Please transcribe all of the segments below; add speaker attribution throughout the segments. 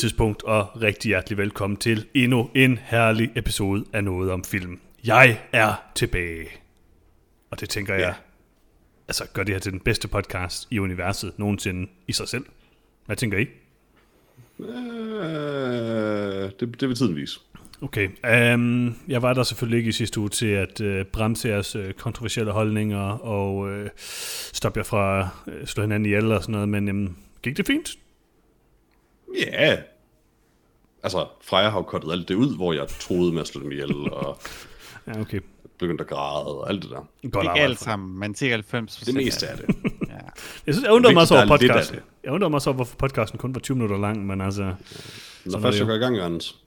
Speaker 1: Tidspunkt og rigtig hjertelig velkommen til endnu en herlig episode af Noget om Film. Jeg er tilbage. Og det tænker jeg,
Speaker 2: Ja.
Speaker 1: altså gør det her til den bedste podcast i universet nogensinde i sig selv. Hvad tænker I?
Speaker 2: Øh, det, det vil tiden vise.
Speaker 1: Okay, um, jeg var der selvfølgelig ikke i sidste uge til at uh, bremse jeres uh, kontroversielle holdninger og uh, stoppe jer fra at uh, slå hinanden ihjel og sådan noget, men um, gik det fint?
Speaker 2: Ja. Altså, Freja har jo kottet alt det ud, hvor jeg troede med at slå dem ihjel, og
Speaker 1: Ja, okay.
Speaker 2: begyndte at græde og alt det der.
Speaker 1: Godt
Speaker 3: Ikke
Speaker 1: arbejde.
Speaker 3: alt sammen, men 90
Speaker 2: Det meste af det.
Speaker 3: Ja.
Speaker 1: Jeg synes, jeg undrede mig
Speaker 2: Vigtigt,
Speaker 1: over
Speaker 2: er
Speaker 1: podcasten.
Speaker 2: det.
Speaker 1: Jeg undrede mig også over, hvorfor podcasten kun var 20 minutter lang, men altså,
Speaker 2: Når
Speaker 1: er
Speaker 2: først
Speaker 1: det
Speaker 2: jeg
Speaker 1: jo.
Speaker 2: går i gang, Jørgens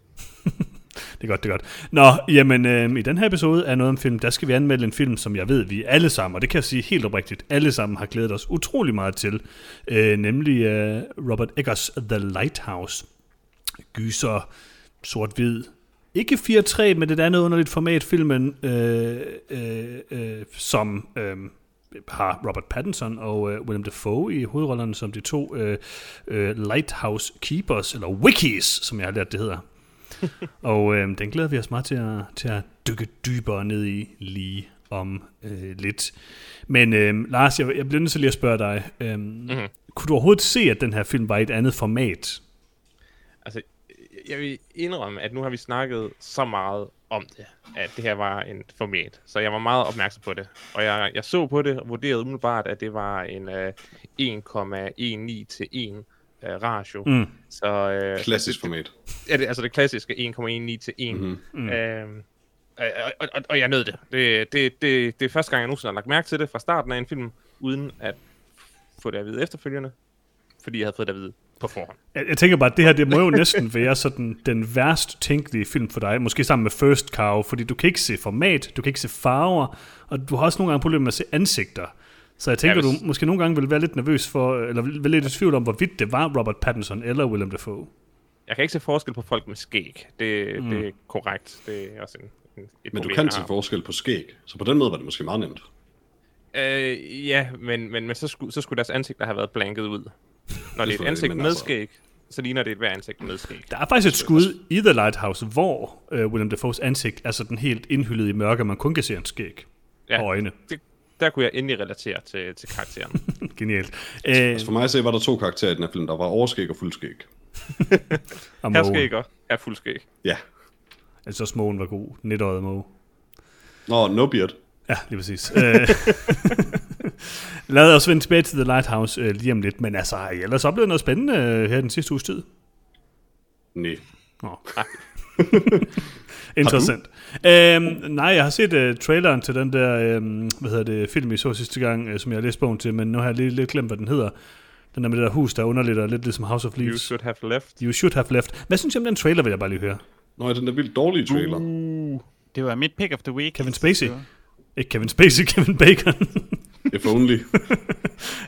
Speaker 1: det er godt, det er godt. Nå, jamen, øh, i den her episode af Noget om Film, der skal vi anmelde en film, som jeg ved, vi alle sammen, og det kan jeg sige helt oprigtigt, alle sammen har glædet os utrolig meget til, øh, nemlig øh, Robert Eggers The Lighthouse. Gyser, sort-hvid, ikke 4-3, men et andet underligt format, filmen, øh, øh, øh, som øh, har Robert Pattinson og øh, William Dafoe i hovedrollerne som de to øh, øh, Lighthouse Keepers, eller Wikis, som jeg har lært det hedder. og øh, den glæder vi os meget til at, til at dykke dybere ned i lige om øh, lidt. Men øh, Lars, jeg, jeg bliver nødt til lige at spørge dig, øh, mm-hmm. kunne du overhovedet se, at den her film var i et andet format?
Speaker 4: Altså, jeg vil indrømme, at nu har vi snakket så meget om det, at det her var en format. Så jeg var meget opmærksom på det. Og jeg, jeg så på det og vurderede umiddelbart, at det var en øh, 1,19 til 1 øh, ratio.
Speaker 1: Mm.
Speaker 4: Så, øh,
Speaker 2: Klassisk format.
Speaker 4: Ja, det, altså det klassiske 1,19 til 1.
Speaker 2: Mhm.
Speaker 4: Mm-hmm. Og, og, og, og jeg nød det. Det, det, det. det er første gang, jeg nogensinde har lagt mærke til det fra starten af en film, uden at få det at vide efterfølgende, fordi jeg havde fået det at vide på forhånd.
Speaker 1: Jeg, jeg tænker bare, at det her det må jo næsten være sådan den værst tænkelige film for dig. Måske sammen med First Cow, fordi du kan ikke se format, du kan ikke se farver, og du har også nogle gange problemer med at se ansigter. Så jeg tænker,
Speaker 4: Ja, hvis-
Speaker 1: du måske nogle gange vil være lidt nervøs for, eller vil lidt i tvivl om, hvorvidt det var Robert Pattinson eller Willem Dafoe.
Speaker 4: Jeg kan ikke se forskel på folk med skæg. Det, mm. det er korrekt. Det er også en, en, et
Speaker 2: Men du kan se forskel på skæg, så på den måde var det måske meget nemt.
Speaker 4: Øh, ja, men, men, men så, skulle, så skulle deres ansigter have været blanket ud. Når det er et ansigt med
Speaker 2: altså-
Speaker 4: skæg, så ligner det et hver ansigt med skæg.
Speaker 1: Der er faktisk et skud i The Lighthouse, hvor øh, Willem Dafoes ansigt er sådan helt indhyllet i mørke, man kun kan se hans skæg
Speaker 4: Ja.
Speaker 1: og øjne.
Speaker 4: Det, der kunne jeg endelig relatere til, til karakteren.
Speaker 1: Genialt. Øh,
Speaker 2: Altså for mig at se, var der to karakterer i den her film. Der var overskæg og fuldskæg.
Speaker 4: Her skæg og her fuld skæg.
Speaker 2: Ja.
Speaker 1: Altså, småen var god. Netøjet Moe.
Speaker 2: Nå, no beard.
Speaker 1: Ja, lige præcis. Øh, Lad os vende tilbage til The Lighthouse øh, lige om lidt, men altså, har I ellers oplevet noget spændende øh, her den sidste uges tid?
Speaker 2: Nej.
Speaker 1: Nå. Interessant. Øhm, nej, jeg har set uh, traileren til den der, um, hvad hedder det, film, I så sidste gang, uh, som jeg har læst bogen til, men nu har jeg lige lidt glemt, hvad den hedder. Den der med det der hus, der er underligt og lidt ligesom House of
Speaker 4: You
Speaker 1: Leaves.
Speaker 4: should have left.
Speaker 1: You should have left. Hvad synes I om den trailer, vil jeg bare lige høre?
Speaker 2: Nå, ja, den der vildt dårlige trailer.
Speaker 3: Uh, det var mit pick of the week.
Speaker 1: Kevin Spacey. Ikke Kevin Spacey, Kevin Bacon.
Speaker 2: If only.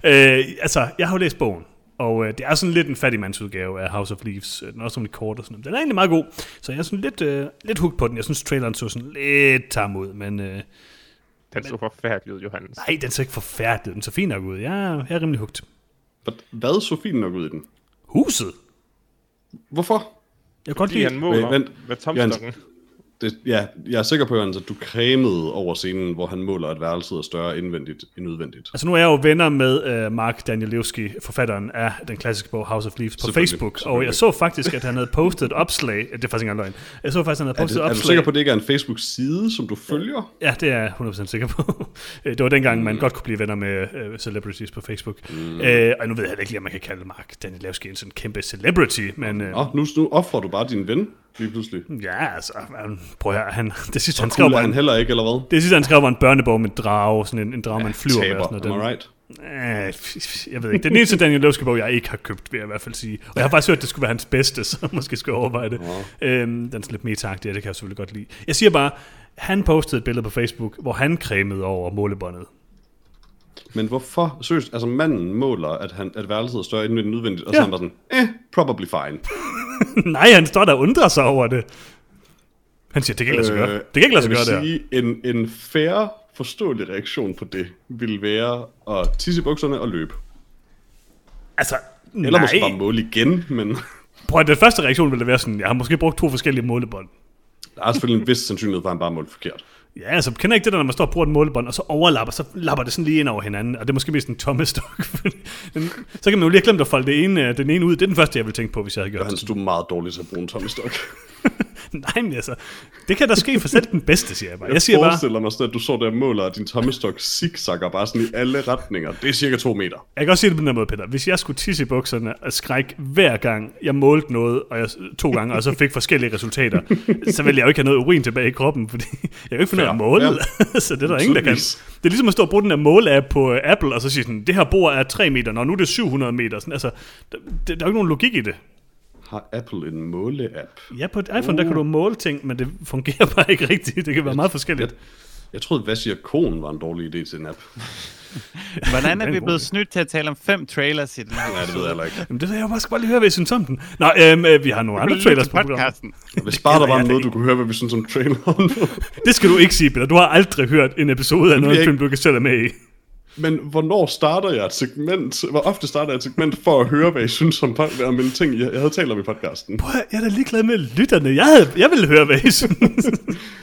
Speaker 1: øh, altså, jeg har jo læst bogen, og øh, det er sådan lidt en fattigmandsudgave af House of Leaves. Øh, Den er også nogle kort og sådan noget. Den er egentlig meget god, så jeg er sådan lidt, øh, lidt hooked på den. Jeg synes, traileren så sådan lidt tam ud, men øh,
Speaker 4: Den så forfærdelig ud, Johannes.
Speaker 1: nej, den ser ikke forfærdelig. Den så fint nok ud. Jeg, er- jeg er rimelig hooked.
Speaker 2: Hvad- Hvad så fint nok ud i den?
Speaker 1: Huset?
Speaker 2: Hvorfor?
Speaker 1: Jeg kan godt lide...
Speaker 4: han måler
Speaker 2: Vent,
Speaker 4: med tomstokken.
Speaker 2: Det, ja, jeg er sikker på, Jørgens, at du cremede over scenen, hvor han måler, at værelset er større indvendigt end udvendigt.
Speaker 1: Altså nu er jeg jo venner med uh, Mark Danielewski, forfatteren af den klassiske bog House of Leaves på Facebook, og jeg så faktisk, at han havde postet et opslag, det er faktisk ikke løgn, jeg så faktisk, at han havde
Speaker 2: Er,
Speaker 1: postet
Speaker 2: det,
Speaker 1: et
Speaker 2: er du
Speaker 1: opslag.
Speaker 2: sikker på, at det ikke er en Facebook-side, som du følger?
Speaker 1: Ja, det er jeg 100% sikker på. Øh, det var dengang, man godt kunne blive venner med uh, celebrities på Facebook. Mm. Uh, og nu ved jeg heller ikke lige, om man kan kalde Mark Danielewski en sådan kæmpe celebrity, men uh,
Speaker 2: Nå, nu, nu offrer du bare din ven, lige pludselig.
Speaker 1: ja, altså, han- prøv at høre, han, det sidste, han skrev,
Speaker 2: han heller ikke, eller hvad?
Speaker 1: det sidste, han skrev, var en børnebog med drage, sådan en, en drage, man flyver med.
Speaker 2: Taber,
Speaker 1: Sådan
Speaker 2: am I
Speaker 1: noget.
Speaker 2: right?
Speaker 1: Øh, jeg ved ikke. Det er den eneste Daniel Lewski bog, jeg ikke har købt, vil jeg i hvert fald sige. Og jeg har faktisk hørt, at det skulle være hans bedste, så måske skulle jeg overveje det. Øhm, den er lidt meta det kan jeg selvfølgelig godt lide. Jeg siger bare, han postede et billede på Facebook, hvor han cremede over målebåndet.
Speaker 2: Men hvorfor? Seriøst, altså manden måler, at, han, at værelset er større end udvendigt, og
Speaker 1: Ja.
Speaker 2: så han bare sådan, eh, probably fine.
Speaker 1: Nej, han står der og undrer sig over det. Han siger, det kan ikke lade sig gøre. Det kan ikke lade sig
Speaker 2: Øh,
Speaker 1: gøre
Speaker 2: vil
Speaker 1: der.
Speaker 2: sige, en, en fair, forståelig reaktion på det, vil være at tisse i bukserne og løbe.
Speaker 1: Altså,
Speaker 2: Eller måske
Speaker 1: Nej.
Speaker 2: bare måle igen, men
Speaker 1: Prøv at den første reaktion ville være sådan, jeg har måske brugt to forskellige målebånd.
Speaker 2: der er selvfølgelig en vis sandsynlighed for, at han bare målte forkert.
Speaker 1: Ja, altså, kender ikke det der, når man står og bruger et målebånd, og så overlapper, så lapper det sådan lige ind over hinanden, og det er måske mest en tomme stok. fordi den, så kan man jo lige have glemt at folde det ene, øh, den ene ud. Det er den første, jeg vil tænke på, hvis jeg havde gjort
Speaker 2: Johannes,
Speaker 1: det.
Speaker 2: du er meget dårlig til at bruge en tommestok.
Speaker 1: Nej, men altså, det kan der ske for selv den bedste, siger jeg bare.
Speaker 2: Jeg,
Speaker 1: Jeg siger bare,
Speaker 2: forestiller mig sådan, at du så der måler, og din tommestok zigzagger bare sådan i alle retninger. Det er cirka to meter.
Speaker 1: jeg kan også sige det på den her måde, Peter. Hvis jeg skulle tisse i bukserne og skræk hver gang, jeg målte noget, og jeg, to gange, og så fik forskellige resultater, så ville jeg jo ikke have noget urin tilbage i kroppen, fordi jeg kan jo ikke finde ud af at måle. så det er der ingen, der kan. Det er ligesom at stå og bruge den her måle-app på øh, Apple, og så sige sådan, det her bord er 3 meter, når nu er det 700 meter. Sådan, altså, der, der, der er jo ikke nogen logik i det.
Speaker 2: Har Apple en måle-app?
Speaker 1: Ja, på et iPhone, der kan du måle ting, men det fungerer bare ikke rigtigt. Det kan være meget forskelligt.
Speaker 2: Jeg troede, hvad siger konen var en dårlig idé til en app.
Speaker 3: Hvordan er vi blevet snydt til at tale om fem trailers i den her?
Speaker 2: Nej, det ved jeg heller ikke.
Speaker 1: Jamen, det vil jeg bare, skal bare lige høre, hvad I synes om den. Nå, øhm, øh, vi har nogle andre trailers på programmet.
Speaker 3: podcasten.
Speaker 2: Hvis bare der var
Speaker 1: jeg
Speaker 2: noget, du kunne høre, hvad vi synes om traileren.
Speaker 1: Det skal du ikke sige, Peter. Du har aldrig hørt en episode af noget
Speaker 2: jeg
Speaker 1: film, du selv er med i.
Speaker 2: Men hvornår starter jeg et segment? Hvor ofte starter jeg et segment for at høre, hvad I synes om, om en ting, jeg jeg havde talt om i podcasten?
Speaker 1: Prøv, jeg er da ligeglad med lytterne. Jeg, havde, jeg ville høre, hvad I synes.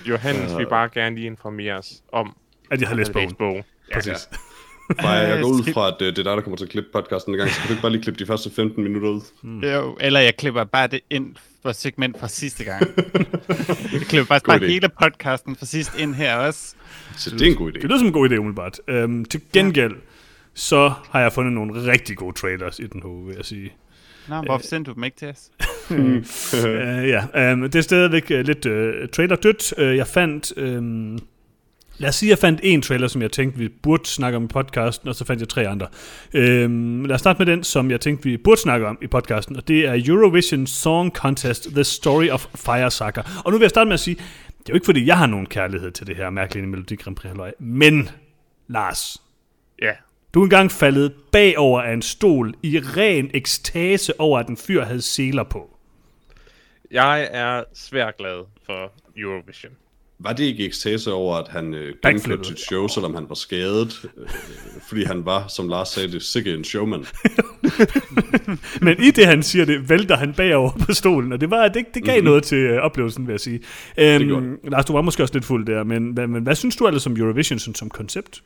Speaker 4: Johannes vil bare gerne lige informere os om,
Speaker 1: At jeg har læst bogen.
Speaker 4: bogen. Ja,
Speaker 1: Præcis.
Speaker 2: Freja, jeg går ud fra, at øh, det er dig, der kommer til at klippe podcasten en gang, så kan du ikke bare lige klippe de første 15 minutter ud?
Speaker 3: Jo, eller jeg klipper bare det ind for segment fra sidste gang. jeg klipper faktisk
Speaker 2: God
Speaker 3: bare
Speaker 2: idé.
Speaker 3: hele podcasten fra sidst ind her også.
Speaker 2: Så det er en god idé.
Speaker 1: Det lyder som en god idé, umiddelbart. Øhm, til gengæld, så har jeg fundet nogle rigtig gode trailers i den her, vil jeg sige.
Speaker 3: Nå, hvorfor sendte du dem ikke til os?
Speaker 1: Uh, ja, um, det er stadigvæk uh, lidt uh, trailer dødt. Uh, jeg fandt... Um, lad os sige, jeg fandt en trailer, som jeg tænkte, vi burde snakke om i podcasten, og så fandt jeg tre andre. Um, lad os starte med den, som jeg tænkte, vi burde snakke om i podcasten, og det er Eurovision Song Contest, The Story of Fire Saga. Og nu vil jeg starte med at sige, det er jo ikke fordi, jeg har nogen kærlighed til det her mærkelige Melodi Grand Prix, halløj. men Lars,
Speaker 4: ja.
Speaker 1: du er engang faldet bagover af en stol i ren ekstase over, at en fyr havde seler på.
Speaker 4: Jeg er svært glad for Eurovision.
Speaker 2: Var det ikke ekstase over, at han øh, gennemførte sit show, selvom han var skadet? Øh, fordi han var, som Lars sagde, det sikke en showman.
Speaker 1: Men i det, han siger det, vælter han bagover på stolen, og det, var, det, det gav mm-hmm. noget til øh, oplevelsen, vil jeg sige. Øhm, Lars, du var måske også lidt fuld der, men, men, men hvad synes du ellers om Eurovision sådan, som koncept?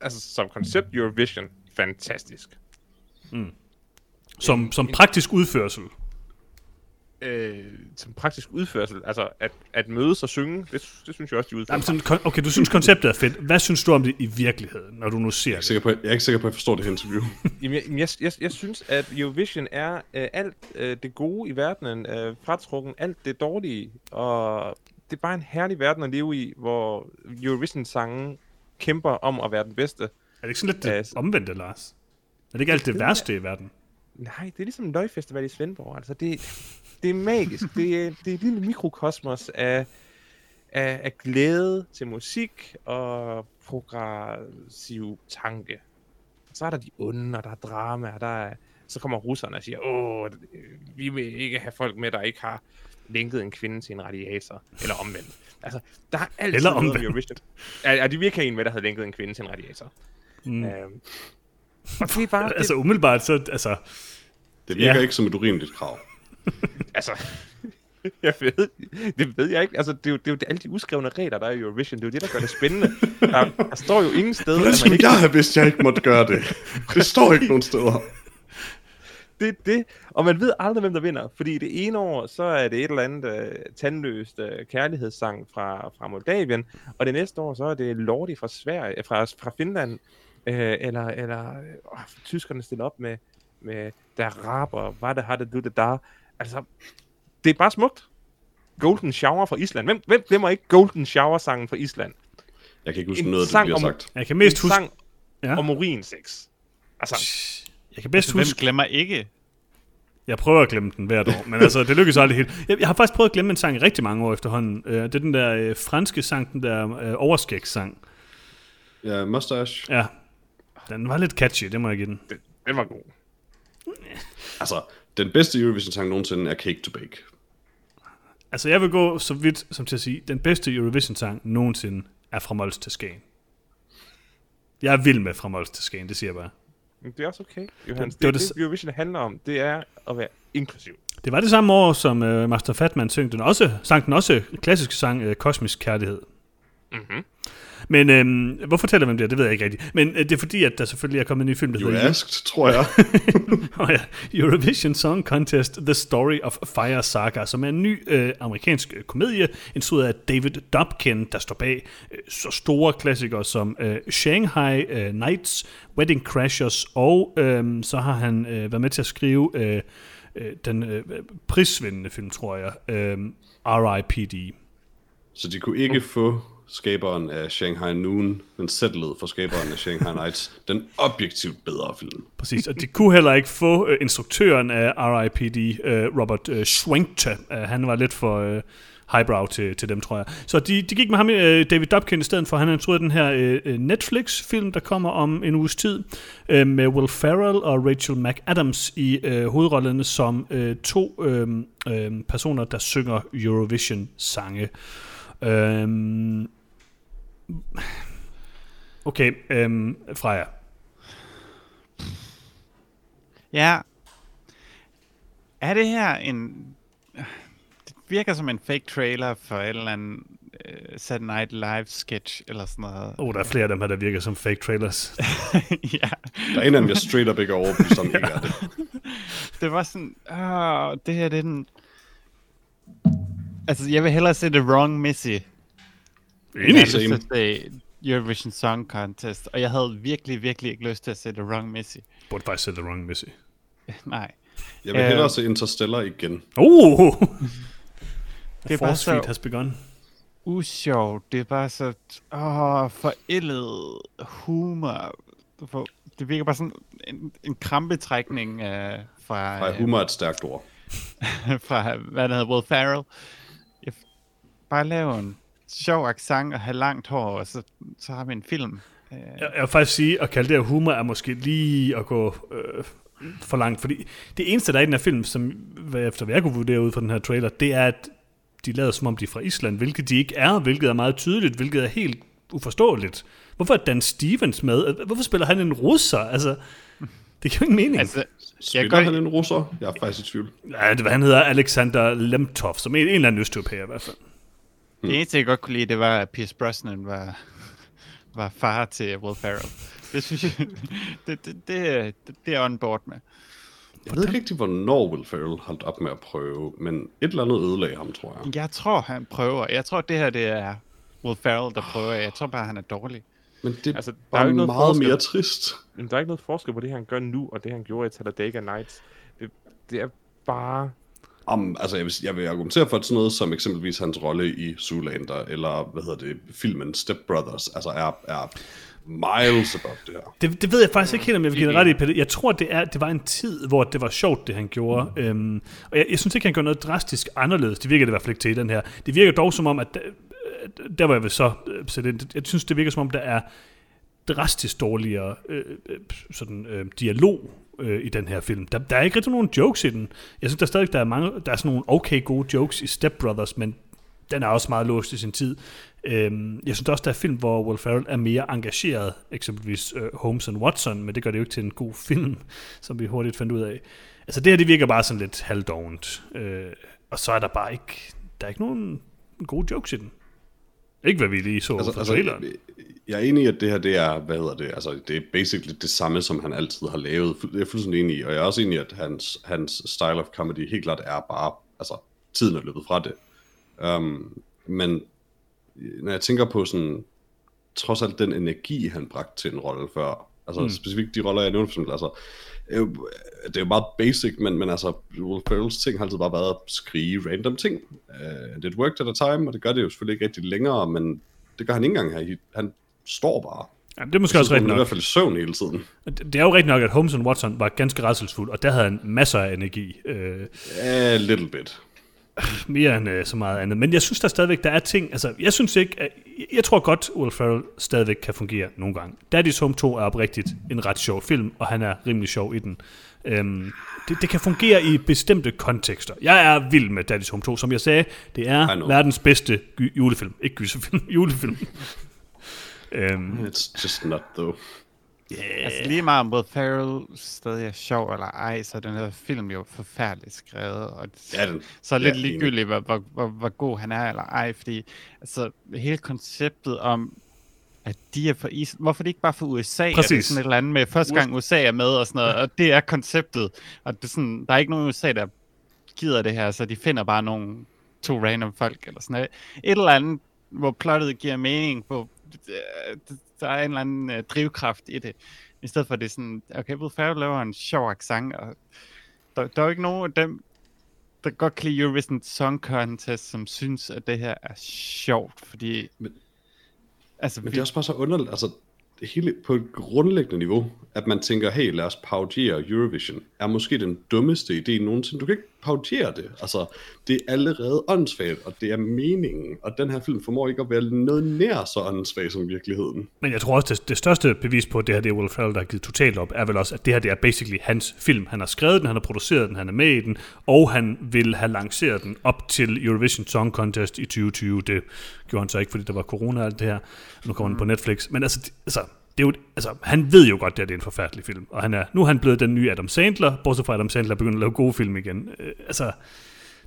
Speaker 4: Altså, som koncept Eurovision, fantastisk.
Speaker 1: Som, som praktisk udførsel?
Speaker 4: Øh, som praktisk udførsel, altså at, at mødes og synge, det, det synes jeg også, de udfører.
Speaker 1: Jamen, sådan, okay, du synes konceptet er fedt. Hvad synes du om det i virkeligheden, når du nu ser
Speaker 2: Jeg er,
Speaker 1: det?
Speaker 2: sikker på, jeg er ikke sikker på, at jeg forstår det her interview.
Speaker 4: Jamen, jeg, jeg, jeg, jeg synes, at Eurovision er øh, alt øh, det gode i verdenen øh, fratrukken, alt det dårlige, og det er bare en herlig verden at leve i, hvor Eurovision-sangen kæmper om at være den bedste.
Speaker 1: Er det ikke sådan lidt det
Speaker 4: så-
Speaker 1: omvendte, Lars? Er det ikke alt det værste i verden?
Speaker 4: Nej, det er ligesom en løgfestival i Svendborg. Altså, det, det er magisk. det, er, det er et lille mikrokosmos af, af, af glæde til musik og progressiv tanke. Så er der de onde, og der er drama, og der er, så kommer russerne og siger, åh, vi vil ikke have folk med, der ikke har linket en kvinde til en radiator, eller omvendt. Altså, der er altid
Speaker 1: Eller
Speaker 4: noget om
Speaker 1: omvendt.
Speaker 4: Eurovision. Ja, ja, de vil ikke have en med, der havde linket en kvinde til en radiator. Mm. Øhm, og det er bare, det,
Speaker 1: Altså umiddelbart, så... Altså,
Speaker 2: Det virker
Speaker 1: Ja.
Speaker 2: ikke som et urimeligt krav.
Speaker 4: Altså, jeg ved, det ved jeg ikke. Altså, det er jo, det er jo alle de uskrevne regler, der er i Eurovision. Det er jo det, der gør det spændende. Der, der står jo ingen steder,
Speaker 2: Hvordan skulle
Speaker 4: ikke...
Speaker 2: jeg have vidst, jeg ikke måtte gøre det? Det står ikke nogen steder.
Speaker 4: Det er det. Og man ved aldrig, hvem der vinder. Fordi det ene år, så er det et eller andet uh, tandløst uh, kærlighedssang fra, fra Moldavien. Og det næste år, så er det Lordi fra Sverige, fra, fra Finland. Uh, eller eller uh, tyskerne stiller op med, med der raber, hvad det har det, du det der. Altså, det er bare smukt. Golden Shower fra Island. Hvem, hvem glemmer ikke Golden Shower-sangen fra Island?
Speaker 2: Jeg kan ikke huske
Speaker 4: En
Speaker 2: noget det,
Speaker 4: sang
Speaker 2: der bliver
Speaker 4: om-
Speaker 2: sagt.
Speaker 1: jeg kan mest
Speaker 4: en
Speaker 1: huske...
Speaker 4: sang
Speaker 1: Ja.
Speaker 4: om urinsex. Altså,
Speaker 1: Jeg kan bedst
Speaker 3: Hvem
Speaker 1: huske...
Speaker 3: glemmer ikke?
Speaker 1: Jeg prøver at glemme den hvert år, men altså, det lykkes aldrig helt. Jeg, jeg har faktisk prøvet at glemme en sang i rigtig mange år efterhånden. Uh, det er den der uh, franske sang, den der uh, overskægssang.
Speaker 2: Ja, Mustache.
Speaker 1: Ja, den var lidt catchy, det må jeg give den.
Speaker 4: den, den var god.
Speaker 2: Altså, den bedste Eurovision-sang nogensinde er Cake to Bake.
Speaker 1: Altså, jeg vil gå så vidt som til at sige, den bedste Eurovision-sang nogensinde er fra Mols til Skagen. Jeg er vild med fra Mols til Skagen, det siger jeg bare.
Speaker 4: Men det er også okay, Johannes.
Speaker 1: Det-
Speaker 4: Det,
Speaker 1: det
Speaker 4: det, Eurovision handler om, det er at være inklusiv.
Speaker 1: Det var det samme år, som uh, Master Fatman sang den også, sang den også klassiske sang uh, Kosmisk Kærlighed.
Speaker 4: Mm-hmm.
Speaker 1: Men øhm, hvorfor taler vi om det? Det ved jeg ikke rigtigt. Men øh, det er fordi, at der selvfølgelig er kommet en ny film, der
Speaker 2: You
Speaker 1: hedder
Speaker 2: asked, tror jeg.
Speaker 1: oh, ja. Eurovision Song Contest The Story of Fire Saga, som er en ny øh, amerikansk øh, komedie, instrueret af David Dobkin, der står bag øh, så store klassikere som øh, Shanghai øh, Nights, Wedding Crashers, og øh, så har han øh, været med til at skrive øh, øh, den øh, prisvindende film, tror jeg, øh, R.I.P.D.
Speaker 2: Så de kunne ikke få skaberen af Shanghai Noon, men settlede for skaberen af Shanghai Nights, den objektivt bedre film.
Speaker 1: Præcis, og de kunne heller ikke få øh, instruktøren af R.I.P.D., øh, Robert øh, Schwenkte. Øh, han var lidt for øh, highbrow til, til dem, tror jeg. Så de, de gik med ham, øh, David Dobkin, i stedet for. Han har den her øh, øh, Netflix-film, der kommer om en uges tid, øh, med Will Ferrell og Rachel McAdams i øh, hovedrollerne som øh, to øh, øh, personer, der synger Eurovision-sange. Øh, okay, øh, Freja.
Speaker 3: Ja. Er det her en... Det virker som en fake trailer for et eller andet uh, Saturday Night Live sketch eller sådan noget.
Speaker 1: Oh, der er flere af dem her, der virker som fake trailers.
Speaker 3: ja.
Speaker 2: Der er en af dem, jeg straight up ikke er overbevist om, ikke er det.
Speaker 3: Det var sådan... Åh, det her det er den... Altså, jeg vil hellere se The Wrong Missy.
Speaker 1: Enig.
Speaker 3: Jeg har
Speaker 2: Same.
Speaker 3: lyst til at se Eurovision Song Contest, og jeg havde virkelig, virkelig ikke lyst til at se The Wrong Missy.
Speaker 1: Burde faktisk sætte the wrong Missy.
Speaker 3: Nej.
Speaker 2: Jeg vil
Speaker 3: Øh.
Speaker 2: hellere se Interstellar igen.
Speaker 1: Oh!
Speaker 3: Det
Speaker 1: The
Speaker 3: er bare
Speaker 1: force
Speaker 3: så-
Speaker 1: feed has begun.
Speaker 3: usjovt. Det er bare så åh, forældet humor. Det virker bare sådan en, en krampetrækning uh, fra,
Speaker 2: Nej,
Speaker 3: øh,
Speaker 2: humor er et stærkt ord.
Speaker 3: fra, hvad der hedder, Will Ferrell. Jeg, bare lave en sjov accent og have langt hår, og så, så har vi en film. Uh,
Speaker 1: Jeg, jeg vil faktisk sige, at kalde det her humor er måske lige at gå øh, for langt. Fordi det eneste, der er i den her film, som efter hvad jeg kunne vurdere ud fra den her trailer, det er, at de lader som om de er fra Island, hvilket de ikke er, hvilket er meget tydeligt, hvilket er helt uforståeligt. Hvorfor er Dan Stevens med? Hvorfor spiller han en russer? Altså, det giver jo ingen mening. Altså,
Speaker 3: jeg
Speaker 2: Spiller
Speaker 3: gør,
Speaker 2: han en russer? Jeg er faktisk i tvivl.
Speaker 1: ja, det, hvad han hedder, Alexander Lemtov, som en, en eller anden østeuropæer i hvert fald.
Speaker 3: Det eneste, jeg godt kunne lide, det var, at Pierce Brosnan var, var far til Will Ferrell. Det synes jeg, det, det, det, det, er on board med.
Speaker 2: Jeg ved ikke rigtig, hvornår Will Ferrell holdt op med at prøve, men et eller andet ødelagde ham, tror jeg.
Speaker 3: Jeg tror, han prøver. Jeg tror, det her det er Will Ferrell, der prøver. Jeg tror bare, han er dårlig.
Speaker 2: Men det er
Speaker 4: Altså, der er
Speaker 2: bare
Speaker 4: jo ikke noget
Speaker 2: meget
Speaker 4: forskel.
Speaker 2: mere trist.
Speaker 4: Men der er ikke noget forskel på det, han gør nu, og det, han gjorde i Talladega Nights. Det, det er bare...
Speaker 2: Om, altså, jeg vil, jeg vil argumentere for, at sådan noget som eksempelvis hans rolle i Zoolander, eller hvad hedder det, filmen Step Brothers, altså er, er miles above det her.
Speaker 1: Det, det ved jeg faktisk ikke helt, om jeg vil give dig ret i, Peter. Jeg tror, det, er, det var en tid, hvor det var sjovt, det han gjorde. Mm. Øhm, og jeg, jeg synes ikke, han gjorde noget drastisk anderledes. Det virker det i hvert fald ikke til den her. Det virker dog som om, at der, der var jeg vil så øh, sætte ind. Jeg synes, det virker som om, der er drastisk dårligere øh, øh, sådan, øh, dialog øh, i den her film. Der, der er ikke rigtig nogen jokes i den. Jeg synes, der stadig der er, mange, der er sådan nogle okay gode jokes i Step Brothers, men den er også meget låst i sin tid. Øhm, jeg synes også, der er film, hvor Will Ferrell er mere engageret, eksempelvis øh, Holmes and Watson, men det gør det jo ikke til en god film, som vi hurtigt fandt ud af. Altså det her, det virker bare sådan lidt halvdovent. Øh, og så er der bare ikke, der er ikke nogen gode jokes i den. Ikke hvad vi lige så altså,
Speaker 2: Altså,
Speaker 1: fra
Speaker 2: altså,
Speaker 1: traileren.
Speaker 2: Jeg er enig i, at det her, det er, hvad hedder det, altså, det er basically det samme, som han altid har lavet. Det er jeg fuldstændig enig i, og jeg er også enig i, at hans, hans style of comedy helt klart er bare, altså, tiden er løbet fra det. Um, men når jeg tænker på sådan, trods alt den energi, han bragte til en rolle før, altså mm. specifikt de roller, jeg nævnte for eksempel, altså, det er jo, meget basic, men, men altså, Will Ferrells ting har altid bare været at skrige random ting. Uh, det worked at a time, og det gør det jo selvfølgelig ikke rigtig længere, men det gør han ikke engang her. Han står bare.
Speaker 1: Ja, det er måske også
Speaker 2: Så
Speaker 1: rigtigt
Speaker 2: er i
Speaker 1: nok.
Speaker 2: hvert fald søvn hele tiden.
Speaker 1: Det er jo rigtigt nok, at Holmes and Watson var ganske rædselsfuld, og der havde han masser af energi. Øh,
Speaker 2: A little bit.
Speaker 1: mere end øh, så meget andet. Men jeg synes der stadigvæk, der er ting, altså jeg synes ikke, at, jeg tror godt, Will Ferrell stadigvæk kan fungere nogle gange. Daddy's Home 2 er oprigtigt en ret sjov film, og han er rimelig sjov i den. Øhm, det, det kan fungere i bestemte kontekster. Jeg er vild med Daddy's Home 2, som jeg sagde, det er verdens bedste julefilm. Ikke gyserfilm, julefilm. Øhm,
Speaker 2: It's just not though.
Speaker 3: Yeah. Altså lige meget om Will Ferrell stadig er sjov eller ej, så er den her film jo forfærdeligt skrevet, og
Speaker 2: Ja, den-
Speaker 3: så er
Speaker 2: ja,
Speaker 3: lidt
Speaker 2: enig.
Speaker 3: ligegyldigt, hvor, hvor, hvor, hvor god han er eller ej, fordi altså, hele konceptet om, at de er for is... Hvorfor det ikke bare for USA? Er det
Speaker 1: Præcis.
Speaker 3: sådan et eller andet med, første gang USA er med og sådan noget, og det er konceptet. Og det er sådan, der er ikke nogen i USA, der gider det her, så de finder bare nogle to random folk eller sådan noget. Et eller andet, hvor plottet giver mening, hvor der er en eller anden øh, drivkraft i det. I stedet for det er sådan, okay, Will Ferrell laver en sjov accent, og der, der er jo ikke nogen af dem, der godt kan lide Eurovision Song Contest, som synes, at det her er sjovt, fordi...
Speaker 2: Men-
Speaker 3: altså,
Speaker 2: Men
Speaker 3: vi,
Speaker 2: det er også bare så underligt, altså hele på et grundlæggende niveau, at man tænker, hey, lad os parodiere Eurovision, er måske den dummeste idé nogensinde. Du kan ikke pautere det. Altså, det er allerede åndssvagt, og det er meningen. Og den her film formår ikke at være noget nær så åndssvagt som virkeligheden.
Speaker 1: Men jeg tror også, det, det største bevis på, at det her det er Will Ferrell, der har givet totalt op, er vel også, at det her det er basically hans film. Han har skrevet den, han har produceret den, han er med i den, og han vil have lanceret den op til Eurovision Song Contest i 2020. Det gjorde han så ikke, fordi der var corona og alt det her. Nu kommer den på Netflix. Men altså, altså det er jo, altså, han ved jo godt, at det er en forfærdelig film. Og han er, nu er han blevet den nye Adam Sandler, bortset fra at Adam Sandler begynder at lave gode film igen. Øh, altså,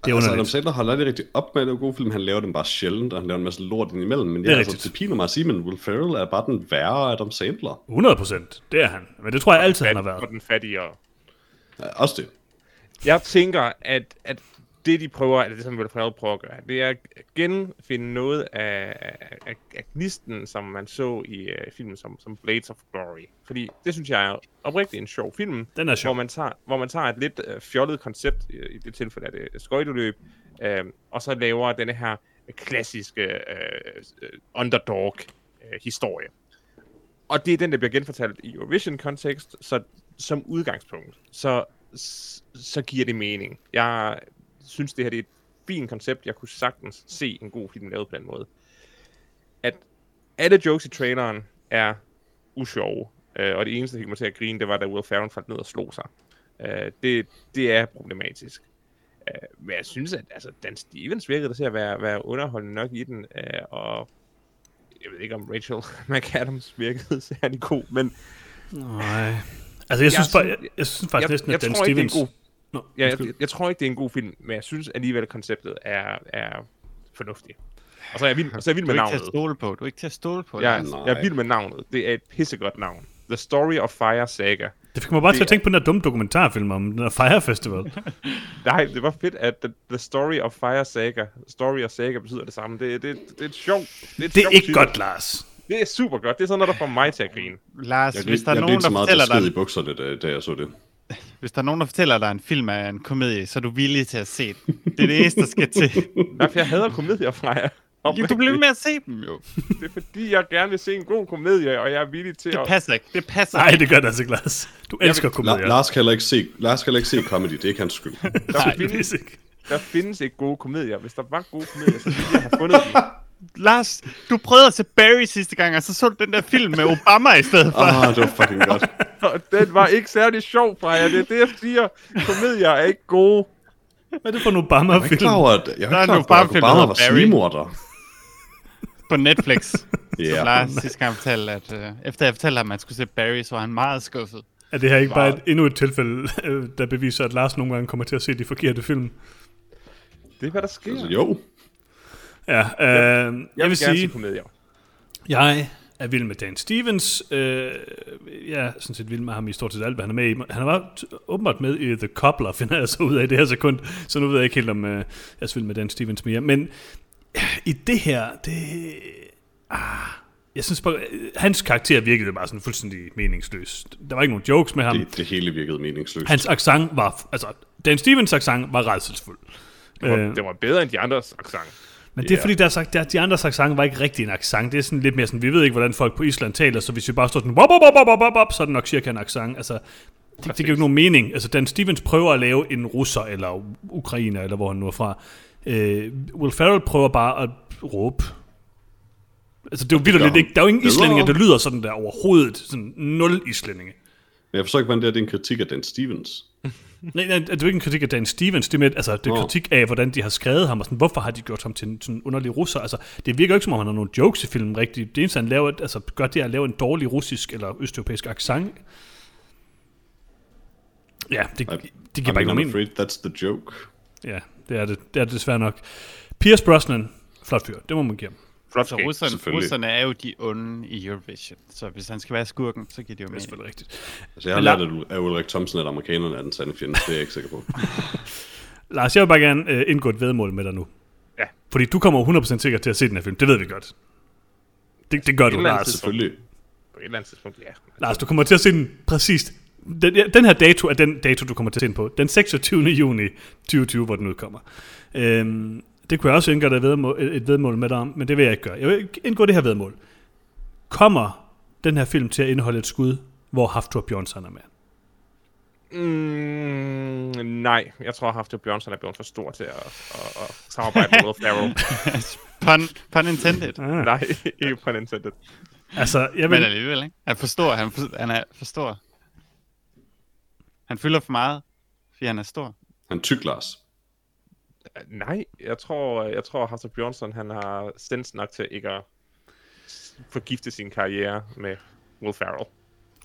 Speaker 1: det er
Speaker 2: altså, Adam. Sandler holder aldrig rigtig op med at lave gode film. Han laver dem bare sjældent, og han laver en masse lort indimellem. Men
Speaker 1: Det er
Speaker 2: altså,
Speaker 1: rigtigt.
Speaker 2: det piner mig at sige, men Will Ferrell er bare den værre Adam Sandler.
Speaker 1: 100 procent, det er han. Men det tror jeg altid, han har været.
Speaker 4: Og den fattigere.
Speaker 2: Ja, også det.
Speaker 4: Jeg tænker, at, at det de prøver, eller det som Will Ferrell prøver at gøre, det er at genfinde noget af, af, af gnisten, som man så i uh, filmen som, som Blades of Glory. Fordi det synes jeg er oprigtigt en sjov film,
Speaker 1: Den er sjov.
Speaker 4: hvor man tager, hvor man tager et lidt uh, fjollet koncept, i, i det tilfælde er det skøjteløb, uh, og så laver denne her klassiske uh, underdog-historie. Og det er den, der bliver genfortalt i Eurovision-kontekst, så som udgangspunkt, så, så giver det mening. Jeg synes, det her det er et fint koncept. Jeg kunne sagtens se en god film lavet på den måde. At alle jokes i traileren er usjove, øh, og det eneste, der fik mig til at grine, det var, da Will Ferrell faldt ned og slog sig. Øh, det, det er problematisk. Øh, men jeg synes, at altså, Dan Stevens virkede der til at være, være underholdende nok i den, øh, og jeg ved ikke, om Rachel McAdams virkede særlig god, men
Speaker 1: Nej. Altså, jeg synes,
Speaker 4: Jeg
Speaker 1: bare, jeg,
Speaker 4: synes-
Speaker 1: jeg synes faktisk
Speaker 4: jeg,
Speaker 1: næsten,
Speaker 4: jeg,
Speaker 1: at Dan
Speaker 4: tror ikke, det er en
Speaker 1: Stevens...
Speaker 4: god
Speaker 1: Nå,
Speaker 4: Ja,
Speaker 1: undskyld.
Speaker 4: jeg, jeg tror ikke, det er en god film, men jeg synes alligevel, at konceptet er, er fornuftigt. Og så er jeg vild, så er jeg vild
Speaker 3: du
Speaker 4: med
Speaker 3: er ikke til at
Speaker 4: navnet.
Speaker 3: stole på. Du er ikke til at stole på.
Speaker 4: Jeg.
Speaker 2: Nej.
Speaker 4: jeg er vild med navnet. Det er et pissegodt navn. The Story of Fire Saga.
Speaker 1: Det fik mig bare til at
Speaker 4: det-
Speaker 1: tænke på den der dumme dokumentarfilm om den der Fire Festival.
Speaker 4: Nej, det var fedt, at the, the Story of Fire Saga, Story og Saga betyder det samme. Det, det, det er et sjovt. Det er, et
Speaker 1: Det er ikke
Speaker 4: titel.
Speaker 1: godt, Lars.
Speaker 4: Det er super godt. Det er sådan noget, der får mig til at grine.
Speaker 3: Lars,
Speaker 2: Jeg,
Speaker 3: hvis der er
Speaker 2: jeg blev
Speaker 3: nogen,
Speaker 2: ikke så
Speaker 3: der
Speaker 2: meget
Speaker 3: fortæller
Speaker 2: til skid i
Speaker 3: dig,
Speaker 2: bukserne, da, da jeg så det.
Speaker 3: Hvis der er nogen, der fortæller dig, at en film er en komedie, så er du villig til at se den. Det er det eneste, der skal til.
Speaker 4: Derfor jeg hader komedier fra jer.
Speaker 3: Jo, du bliver med at se dem, jo.
Speaker 4: Det er fordi, jeg gerne vil se en god komedie, og jeg er villig til
Speaker 3: Det
Speaker 4: at...
Speaker 3: passer ikke. Det passer
Speaker 1: Nej, det gør det altså ikke, Lars. Du elsker
Speaker 2: La-
Speaker 1: komedier.
Speaker 2: Lars, kan heller ikke se, Lars kan heller ikke se comedy, det er ikke hans skyld.
Speaker 4: Der,
Speaker 1: Nej,
Speaker 4: findes,
Speaker 1: det er ikke.
Speaker 4: der findes ikke gode komedier. Hvis der var gode komedier, så ville jeg have fundet dem.
Speaker 3: Lars, du prøvede at se Barry sidste gang, og så så du den der film med Obama i stedet for.
Speaker 2: Ah, det var fucking godt.
Speaker 4: Den var ikke særlig sjov, Freja. Det er det, jeg siger. Komedier er ikke gode.
Speaker 1: Hvad er det for en
Speaker 2: Jeg er
Speaker 1: Obama-film?
Speaker 2: ikke klar over, at, jeg
Speaker 3: Der
Speaker 2: er ikke klar
Speaker 3: nu
Speaker 2: over,
Speaker 3: bare
Speaker 2: at Obama
Speaker 3: der
Speaker 2: var snigmorder.
Speaker 3: På Netflix.
Speaker 2: Ja.
Speaker 3: Som Lars sidste gang fortalte, at øh, efter jeg fortalte ham, at man skulle se Barry, så var han meget skuffet.
Speaker 1: Er det her ikke bare et, endnu et tilfælde, øh, der beviser, at Lars nogle gange kommer til at se de forkerte film?
Speaker 4: Det er, hvad der sker.
Speaker 2: Altså, jo.
Speaker 1: Ja, øh, jeg,
Speaker 4: jeg
Speaker 1: vil
Speaker 4: vil gerne
Speaker 1: sige,
Speaker 4: se komedier.
Speaker 1: jeg er vild med Dan Stevens. Øh, jeg er sådan set vild med ham i stort set alt, hvad han er med i. Han var åbenbart med i The Cobbler, finder jeg så ud af i det her sekund. Så nu ved jeg ikke helt, om øh, jeg er vild med Dan Stevens mere. Men øh, i det her, det... Ah, jeg synes bare, øh, hans karakter virkede bare sådan fuldstændig meningsløs. Der var ikke nogen jokes med ham.
Speaker 2: Det, det hele virkede meningsløst.
Speaker 1: Hans accent var, altså, Dan Stevens accent var redselsfuld.
Speaker 4: Det var,
Speaker 1: Øh,
Speaker 4: det var bedre end de andres accent.
Speaker 1: Men det er
Speaker 2: Ja.
Speaker 1: fordi, der er sagt, der, de andres accent var ikke rigtig en accent. Det er sådan lidt mere sådan, vi ved ikke, hvordan folk på Island taler, så hvis vi bare står sådan, wop, wop, wop, wop, wop, så er det nok cirka en accent. Altså, det, det giver jo ikke nogen mening. Altså, Dan Stevens prøver at lave en russer, eller ukrainer, eller hvor han nu er fra. Øh, Will Ferrell prøver bare at råbe. Altså, det er jo vildt lidt ikke. Der er jo ingen islændinge, der lyder sådan der overhovedet. Sådan nul islændinge.
Speaker 2: Men jeg forstår ikke, hvordan det er, det er en kritik af Dan Stevens.
Speaker 1: Nej, nej, det er jo ikke en kritik af Dan Stevens, det er, med, altså, det er kritik af, hvordan de har skrevet ham, og sådan, hvorfor har de gjort ham til en sådan underlig russer? Altså, det virker jo ikke, som om han har nogle jokes i filmen rigtigt. Det eneste, han laver, altså, gør det er at lave en dårlig russisk eller østeuropæisk accent. Ja, det,
Speaker 2: I-
Speaker 1: det giver bare ikke nogen mening.
Speaker 2: that's the joke.
Speaker 1: Ja, det er det, det er det desværre nok. Pierce Brosnan, flot fyr, det må man give ham.
Speaker 4: Flot
Speaker 3: Så
Speaker 4: skæg.
Speaker 3: russerne, russerne er jo de onde i Eurovision, så hvis han skal være skurken, så giver det jo
Speaker 1: Det er
Speaker 3: mening.
Speaker 1: selvfølgelig rigtigt.
Speaker 2: Altså, jeg har lært af Ulrik Thomsen, at amerikanerne er den sande fjende. Det er jeg ikke sikker på.
Speaker 1: Lars, jeg vil bare gerne øh, indgå et vedmål med dig nu.
Speaker 4: Ja.
Speaker 1: Fordi du kommer jo 100% sikkert til at se den her film, det ved vi godt. Det, det gør du, Lars.
Speaker 2: Selvfølgelig.
Speaker 4: På et eller andet tidspunkt, ja.
Speaker 1: Lars, du kommer til at se den præcist. Den, ja, den her dato er den dato, du kommer til at se den på. Den 26. juni 2020, hvor den udkommer. Øhm, det kunne jeg også indgå et vedmål, et vedmål med dig om, men det vil jeg ikke gøre. Jeg vil indgå det her vedmål. Kommer den her film til at indeholde et skud, hvor Haftor Bjørnsson er med?
Speaker 4: Mm, nej, jeg tror, at Haftor Bjørnsson er blevet for stor til at, at, at samarbejde med Will Ferrell.
Speaker 3: Pun, pun intended.
Speaker 1: Ah,
Speaker 4: nej, ikke på intended.
Speaker 1: altså, jeg
Speaker 3: Men
Speaker 1: vil,
Speaker 3: alligevel, ikke? Han forstår, han, for, han er for stor. Han fylder for meget, fordi han er stor.
Speaker 2: Han er tyk, Lars.
Speaker 4: Nej, jeg tror, jeg tror, at Haftor Bjørnsson, han har sens nok til ikke at forgifte sin karriere med Will Ferrell.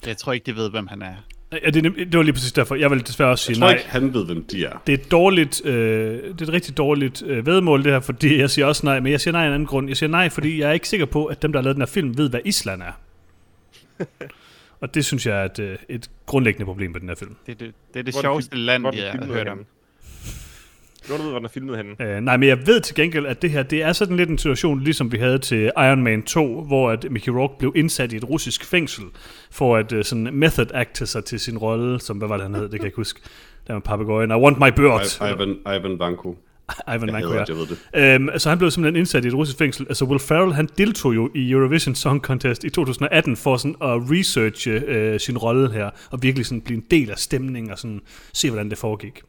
Speaker 3: Jeg tror ikke, de ved, hvem han er.
Speaker 1: ja, det, det var lige præcis derfor. Jeg vil desværre også
Speaker 2: Jeg
Speaker 1: sige
Speaker 2: tror
Speaker 1: nej.
Speaker 2: ikke, han ved, hvem de er.
Speaker 1: Det er et dårligt, øh, det er et rigtig dårligt øh, vedmål det her, fordi jeg siger også nej, men jeg siger nej af en anden grund. Jeg siger nej, fordi jeg er ikke sikker på, at dem, der har lavet den her film, ved, hvad Island er. Og det synes jeg er et, øh, et grundlæggende problem med den her film.
Speaker 3: Det er det, det, er det
Speaker 4: Hvor
Speaker 3: sjoveste
Speaker 4: fil-
Speaker 3: land, jeg har hørt om.
Speaker 4: Nu ved, hvor den er filmet henne.
Speaker 1: Øh, nej, men jeg ved til gengæld, at det her, det er sådan lidt en situation, ligesom vi havde til Iron Man 2, hvor at Mickey Rourke blev indsat i et russisk fængsel, for at uh, sådan method acte sig til sin rolle, som, hvad var det, han hed, det kan jeg ikke huske. Der med papegøjen. I want my bird.
Speaker 2: I- Ivan, Ivan Vanko.
Speaker 1: Ivan
Speaker 2: Jeg
Speaker 1: Manko, ja.
Speaker 2: at jeg ved det.
Speaker 1: Øhm, så han blev simpelthen indsat i et russisk fængsel. Altså Will Ferrell, han deltog jo i Eurovision Song Contest i 2018 for sådan at researche øh, sin rolle her, og virkelig sådan blive en del af stemningen og sådan se, hvordan det foregik.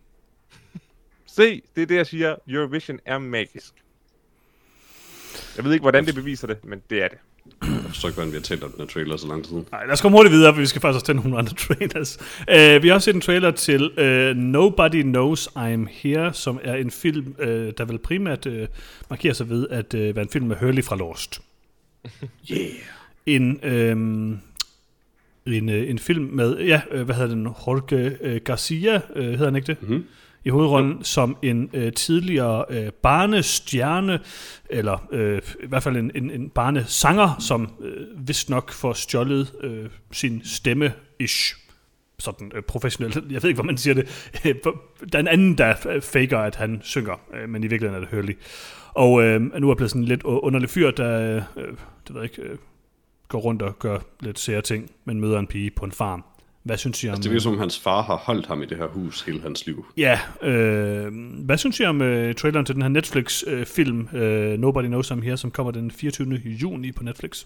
Speaker 4: Se, det er det, jeg siger. Eurovision er magisk. Jeg ved ikke, hvordan det beviser det, men det er det.
Speaker 2: Jeg forstår ikke, hvordan vi har talt om den her trailer så lang tid.
Speaker 1: Nej, lad os komme hurtigt videre, for vi skal faktisk også til nogle andre trailers. Uh, vi har også set en trailer til uh, Nobody Knows I'm Here, som er en film, uh, der vil primært uh, markere sig ved at uh, være en film med Hurley fra Lost.
Speaker 2: Yeah.
Speaker 1: En, øhm, en, øh, en film med, ja, øh, hvad hedder den, Jorge øh, Garcia, øh, hedder han ikke det?
Speaker 2: Mhm.
Speaker 1: I hovedrollen jo. som en øh, tidligere øh, barnestjerne, eller øh, i hvert fald en, en, en barnesanger, som øh, vist nok får stjålet øh, sin stemme-ish sådan øh, professionelt. Jeg ved ikke, hvor man siger det. der er en anden, der øh, faker, at han synger, øh, men i virkeligheden er det Hurley. Og øh, nu er blevet sådan en lidt underlig fyr, der øh, det ved jeg ikke, øh, går rundt og gør lidt sære ting, men møder en pige på en farm. Hvad synes I om...
Speaker 2: Altså, det virker som, om hans far har holdt ham i det her hus hele hans liv.
Speaker 1: Ja, øh, hvad synes I om øh, traileren til den her Netflix-film øh, Nobody Knows I'm Here, som kommer den 24. juni på Netflix?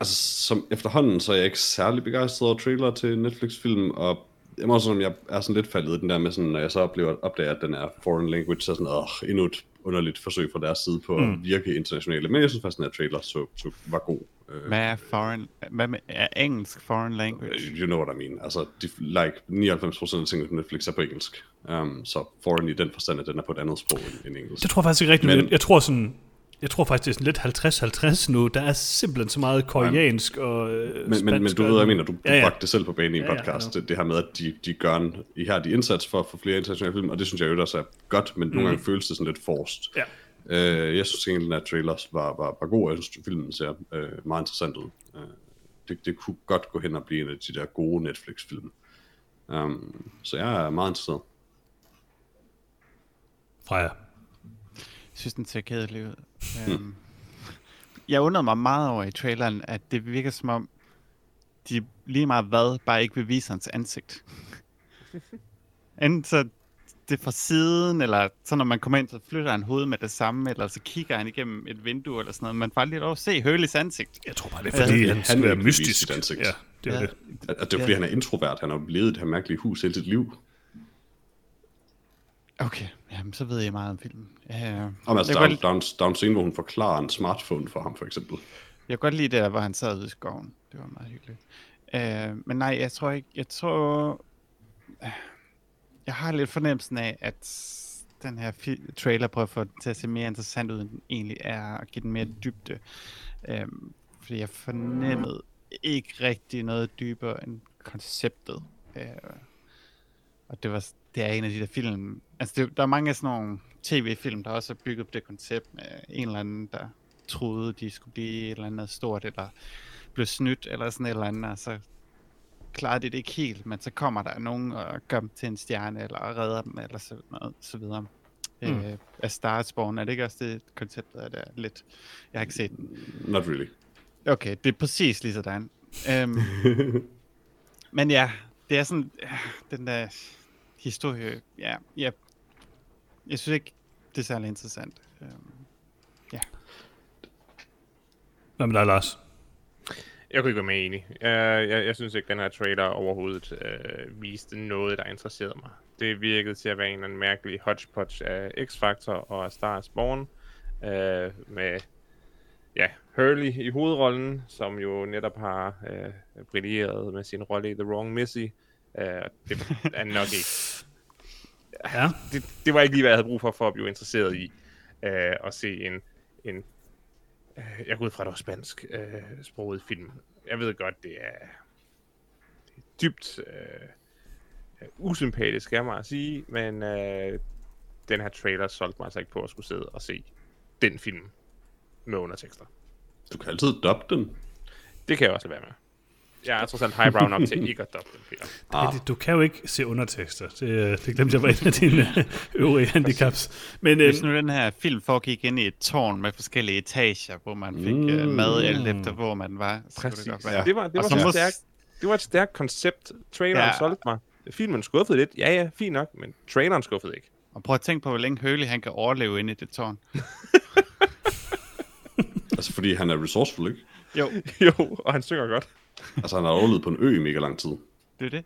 Speaker 2: Altså, som efterhånden, så er jeg ikke særlig begejstret over trailer til Netflix-film, og jeg må sådan, jeg er sådan lidt faldet i den der med sådan, når jeg så oplever, opdager, at den er foreign language, så er sådan, åh, endnu et underligt forsøg fra deres side på mm. at virke internationale. Men jeg synes faktisk, at den her trailer så, så var god. Uh,
Speaker 3: Hvad er foreign... Hvad med, er engelsk foreign language?
Speaker 2: you know what I mean. Altså, de, like 99% af tingene på Netflix er på engelsk. Um, så foreign i den forstand, at den er på et andet sprog end, end engelsk.
Speaker 1: Det tror jeg faktisk ikke rigtigt.
Speaker 2: Men-
Speaker 1: jeg tror sådan... Jeg tror faktisk, det er sådan lidt 50-50 nu. Der er simpelthen så meget koreansk og øh,
Speaker 2: Men, men, men du ved, jeg mener, du, du
Speaker 1: Ja,
Speaker 2: ja,
Speaker 1: ja.
Speaker 2: bragte det selv på banen i en
Speaker 1: Ja, ja,
Speaker 2: podcast,
Speaker 1: ja.
Speaker 2: det, det her med, at de, de gør en ihærdig indsats for at få flere internationale film, og det synes jeg jo også er godt, men nogle gange føles det sådan lidt forced.
Speaker 1: Ja.
Speaker 2: Øh, jeg synes egentlig, at trailers var, var, var god, og jeg synes, filmen ser øh, meget interessant ud. Øh, det, det kunne godt gå hen og blive en af de der gode Netflix-film. Um, så jeg er meget interesseret.
Speaker 1: Freja.
Speaker 3: Jeg synes, den ser kedelig ud. Um, jeg undrede mig meget over i traileren, at det virker som om, de lige meget hvad, bare ikke vil vise hans ansigt. Enten så det er fra siden, eller så når man kommer ind, så flytter han hovedet med det samme, eller så kigger han igennem et vindue, eller sådan noget. Man får aldrig lov at se Hurleys ansigt.
Speaker 1: Jeg tror bare, det er
Speaker 3: Ja.
Speaker 1: fordi,
Speaker 2: Fordi
Speaker 1: han,
Speaker 2: han vise
Speaker 1: mystisk.
Speaker 2: sit ansigt.
Speaker 1: Ja, det er
Speaker 3: Ja.
Speaker 1: det.
Speaker 2: At, at det er fordi,
Speaker 3: Ja.
Speaker 2: han er introvert, han har levet det her mærkelige hus hele sit liv.
Speaker 3: Okay, jamen så ved jeg meget om filmen. Ja,
Speaker 2: Om altså, der, er-
Speaker 3: godt,
Speaker 2: der, er en, der er en scene, hvor hun forklarer en smartphone for ham, for eksempel.
Speaker 3: jeg kan godt lide det, der, hvor han sad ude i skoven. Det var meget hyggeligt. Øh, men nej, jeg tror ikke, jeg tror, jeg har lidt fornemmelsen af, at den her trailer prøver at få den til at se mere interessant ud, end den egentlig er, og give den mere dybde. Øhm, fordi jeg fornemmede ikke rigtig noget dybere end konceptet. Øh, og det, var, det er en af de der film, altså det, der er mange af sådan nogle tv-film, der også er bygget på det koncept med en eller anden, der troede, de skulle blive et eller andet stort, eller blev snydt, eller sådan et eller andet, og så klarede de det ikke helt, men så kommer der nogen og gør dem til en stjerne, eller redder dem, eller så, noget, så videre. Mm. Øh, af Star Spawn, er det ikke også det konceptet, er det lidt? Jeg har ikke set den.
Speaker 2: Not really.
Speaker 3: Okay, det er præcis lige sådan. Øhm, men ja, det er sådan, ja, den der historie, ja, ja, jeg synes ikke, det er særlig interessant. Øhm,
Speaker 1: Hvad med dig, Lars?
Speaker 4: Jeg kunne ikke være mere enig. Jeg, jeg, jeg synes ikke, den her trailer overhovedet øh, viste noget, der interesserede mig. Det virkede til at være en eller anden mærkelig hodgepodge af X-Factor og af Star Spawn. Øh, med ja, Hurley i hovedrollen, som jo netop har øh, brilleret med sin rolle i The Wrong Missy. Øh, det er nok ikke...
Speaker 1: Ja.
Speaker 4: Det, det var ikke lige, hvad jeg havde brug for, for at blive interesseret i øh, at se en, en Øh, jeg går ud fra, at det var spansk øh, sproget film. Jeg ved godt, det er, det er dybt øh, usympatisk, er mig at sige, men øh, den her trailer solgte mig altså ikke på at skulle sidde og se den film med undertekster.
Speaker 2: Du kan altid dubbe den.
Speaker 4: Det kan jeg også lade være med. Jeg er trods alt highbrow nok til ikke at doble den, Peter.
Speaker 1: Ah. Du kan jo ikke se undertekster. Det, øh, det glemte jeg var en af dine øh, øvrige handicaps. Men, øh,
Speaker 3: Hvis nu den her film foregik ind i et tårn med forskellige etager, hvor man fik mm. uh, mad alt efter, hvor man var, så
Speaker 4: Præcis.
Speaker 3: det godt være.
Speaker 4: Det var, det var,
Speaker 3: så
Speaker 4: stærkt, det var et stærkt koncept. Traileren
Speaker 3: Ja.
Speaker 4: ja. solgte mig. Filmen skuffede lidt. Ja, ja, fint nok, men traileren skuffede ikke.
Speaker 3: Og prøv at tænke på, hvor længe Hurley han kan overleve inde i det tårn.
Speaker 2: Altså, fordi han er resourceful, ikke?
Speaker 3: Jo,
Speaker 4: jo, og han synger godt.
Speaker 2: Altså, han har overlevet på en ø i mega lang tid.
Speaker 3: det er det.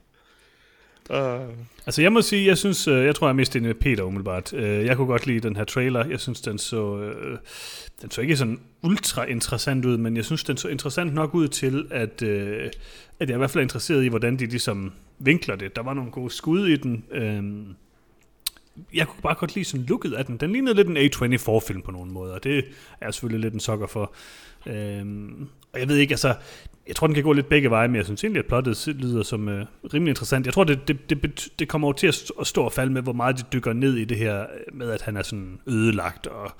Speaker 4: Uh,
Speaker 1: Altså jeg må sige, jeg synes, øh, jeg tror jeg er mest enig med Peter umiddelbart. Øh, Jeg kunne godt lide den her trailer. Jeg synes, den så, øh, den så ikke sådan ultra interessant ud, men jeg synes, den så interessant nok ud til, at, øh, at jeg i hvert fald er interesseret i, hvordan de ligesom vinkler det. Der var nogle gode skud i den. Øh, Jeg kunne bare godt lide sådan looket af den. Den lignede lidt en A24-film på nogle måder, og det er jeg selvfølgelig lidt en sokker for. Øhm, og jeg ved ikke, altså, jeg tror, den kan gå lidt begge veje, men jeg synes egentlig, at plottet lyder som øh, rimelig interessant. Jeg tror, det, det, det, det kommer over til at st- at stå og falde med, hvor meget de dykker ned i det her øh, med, at han er sådan ødelagt og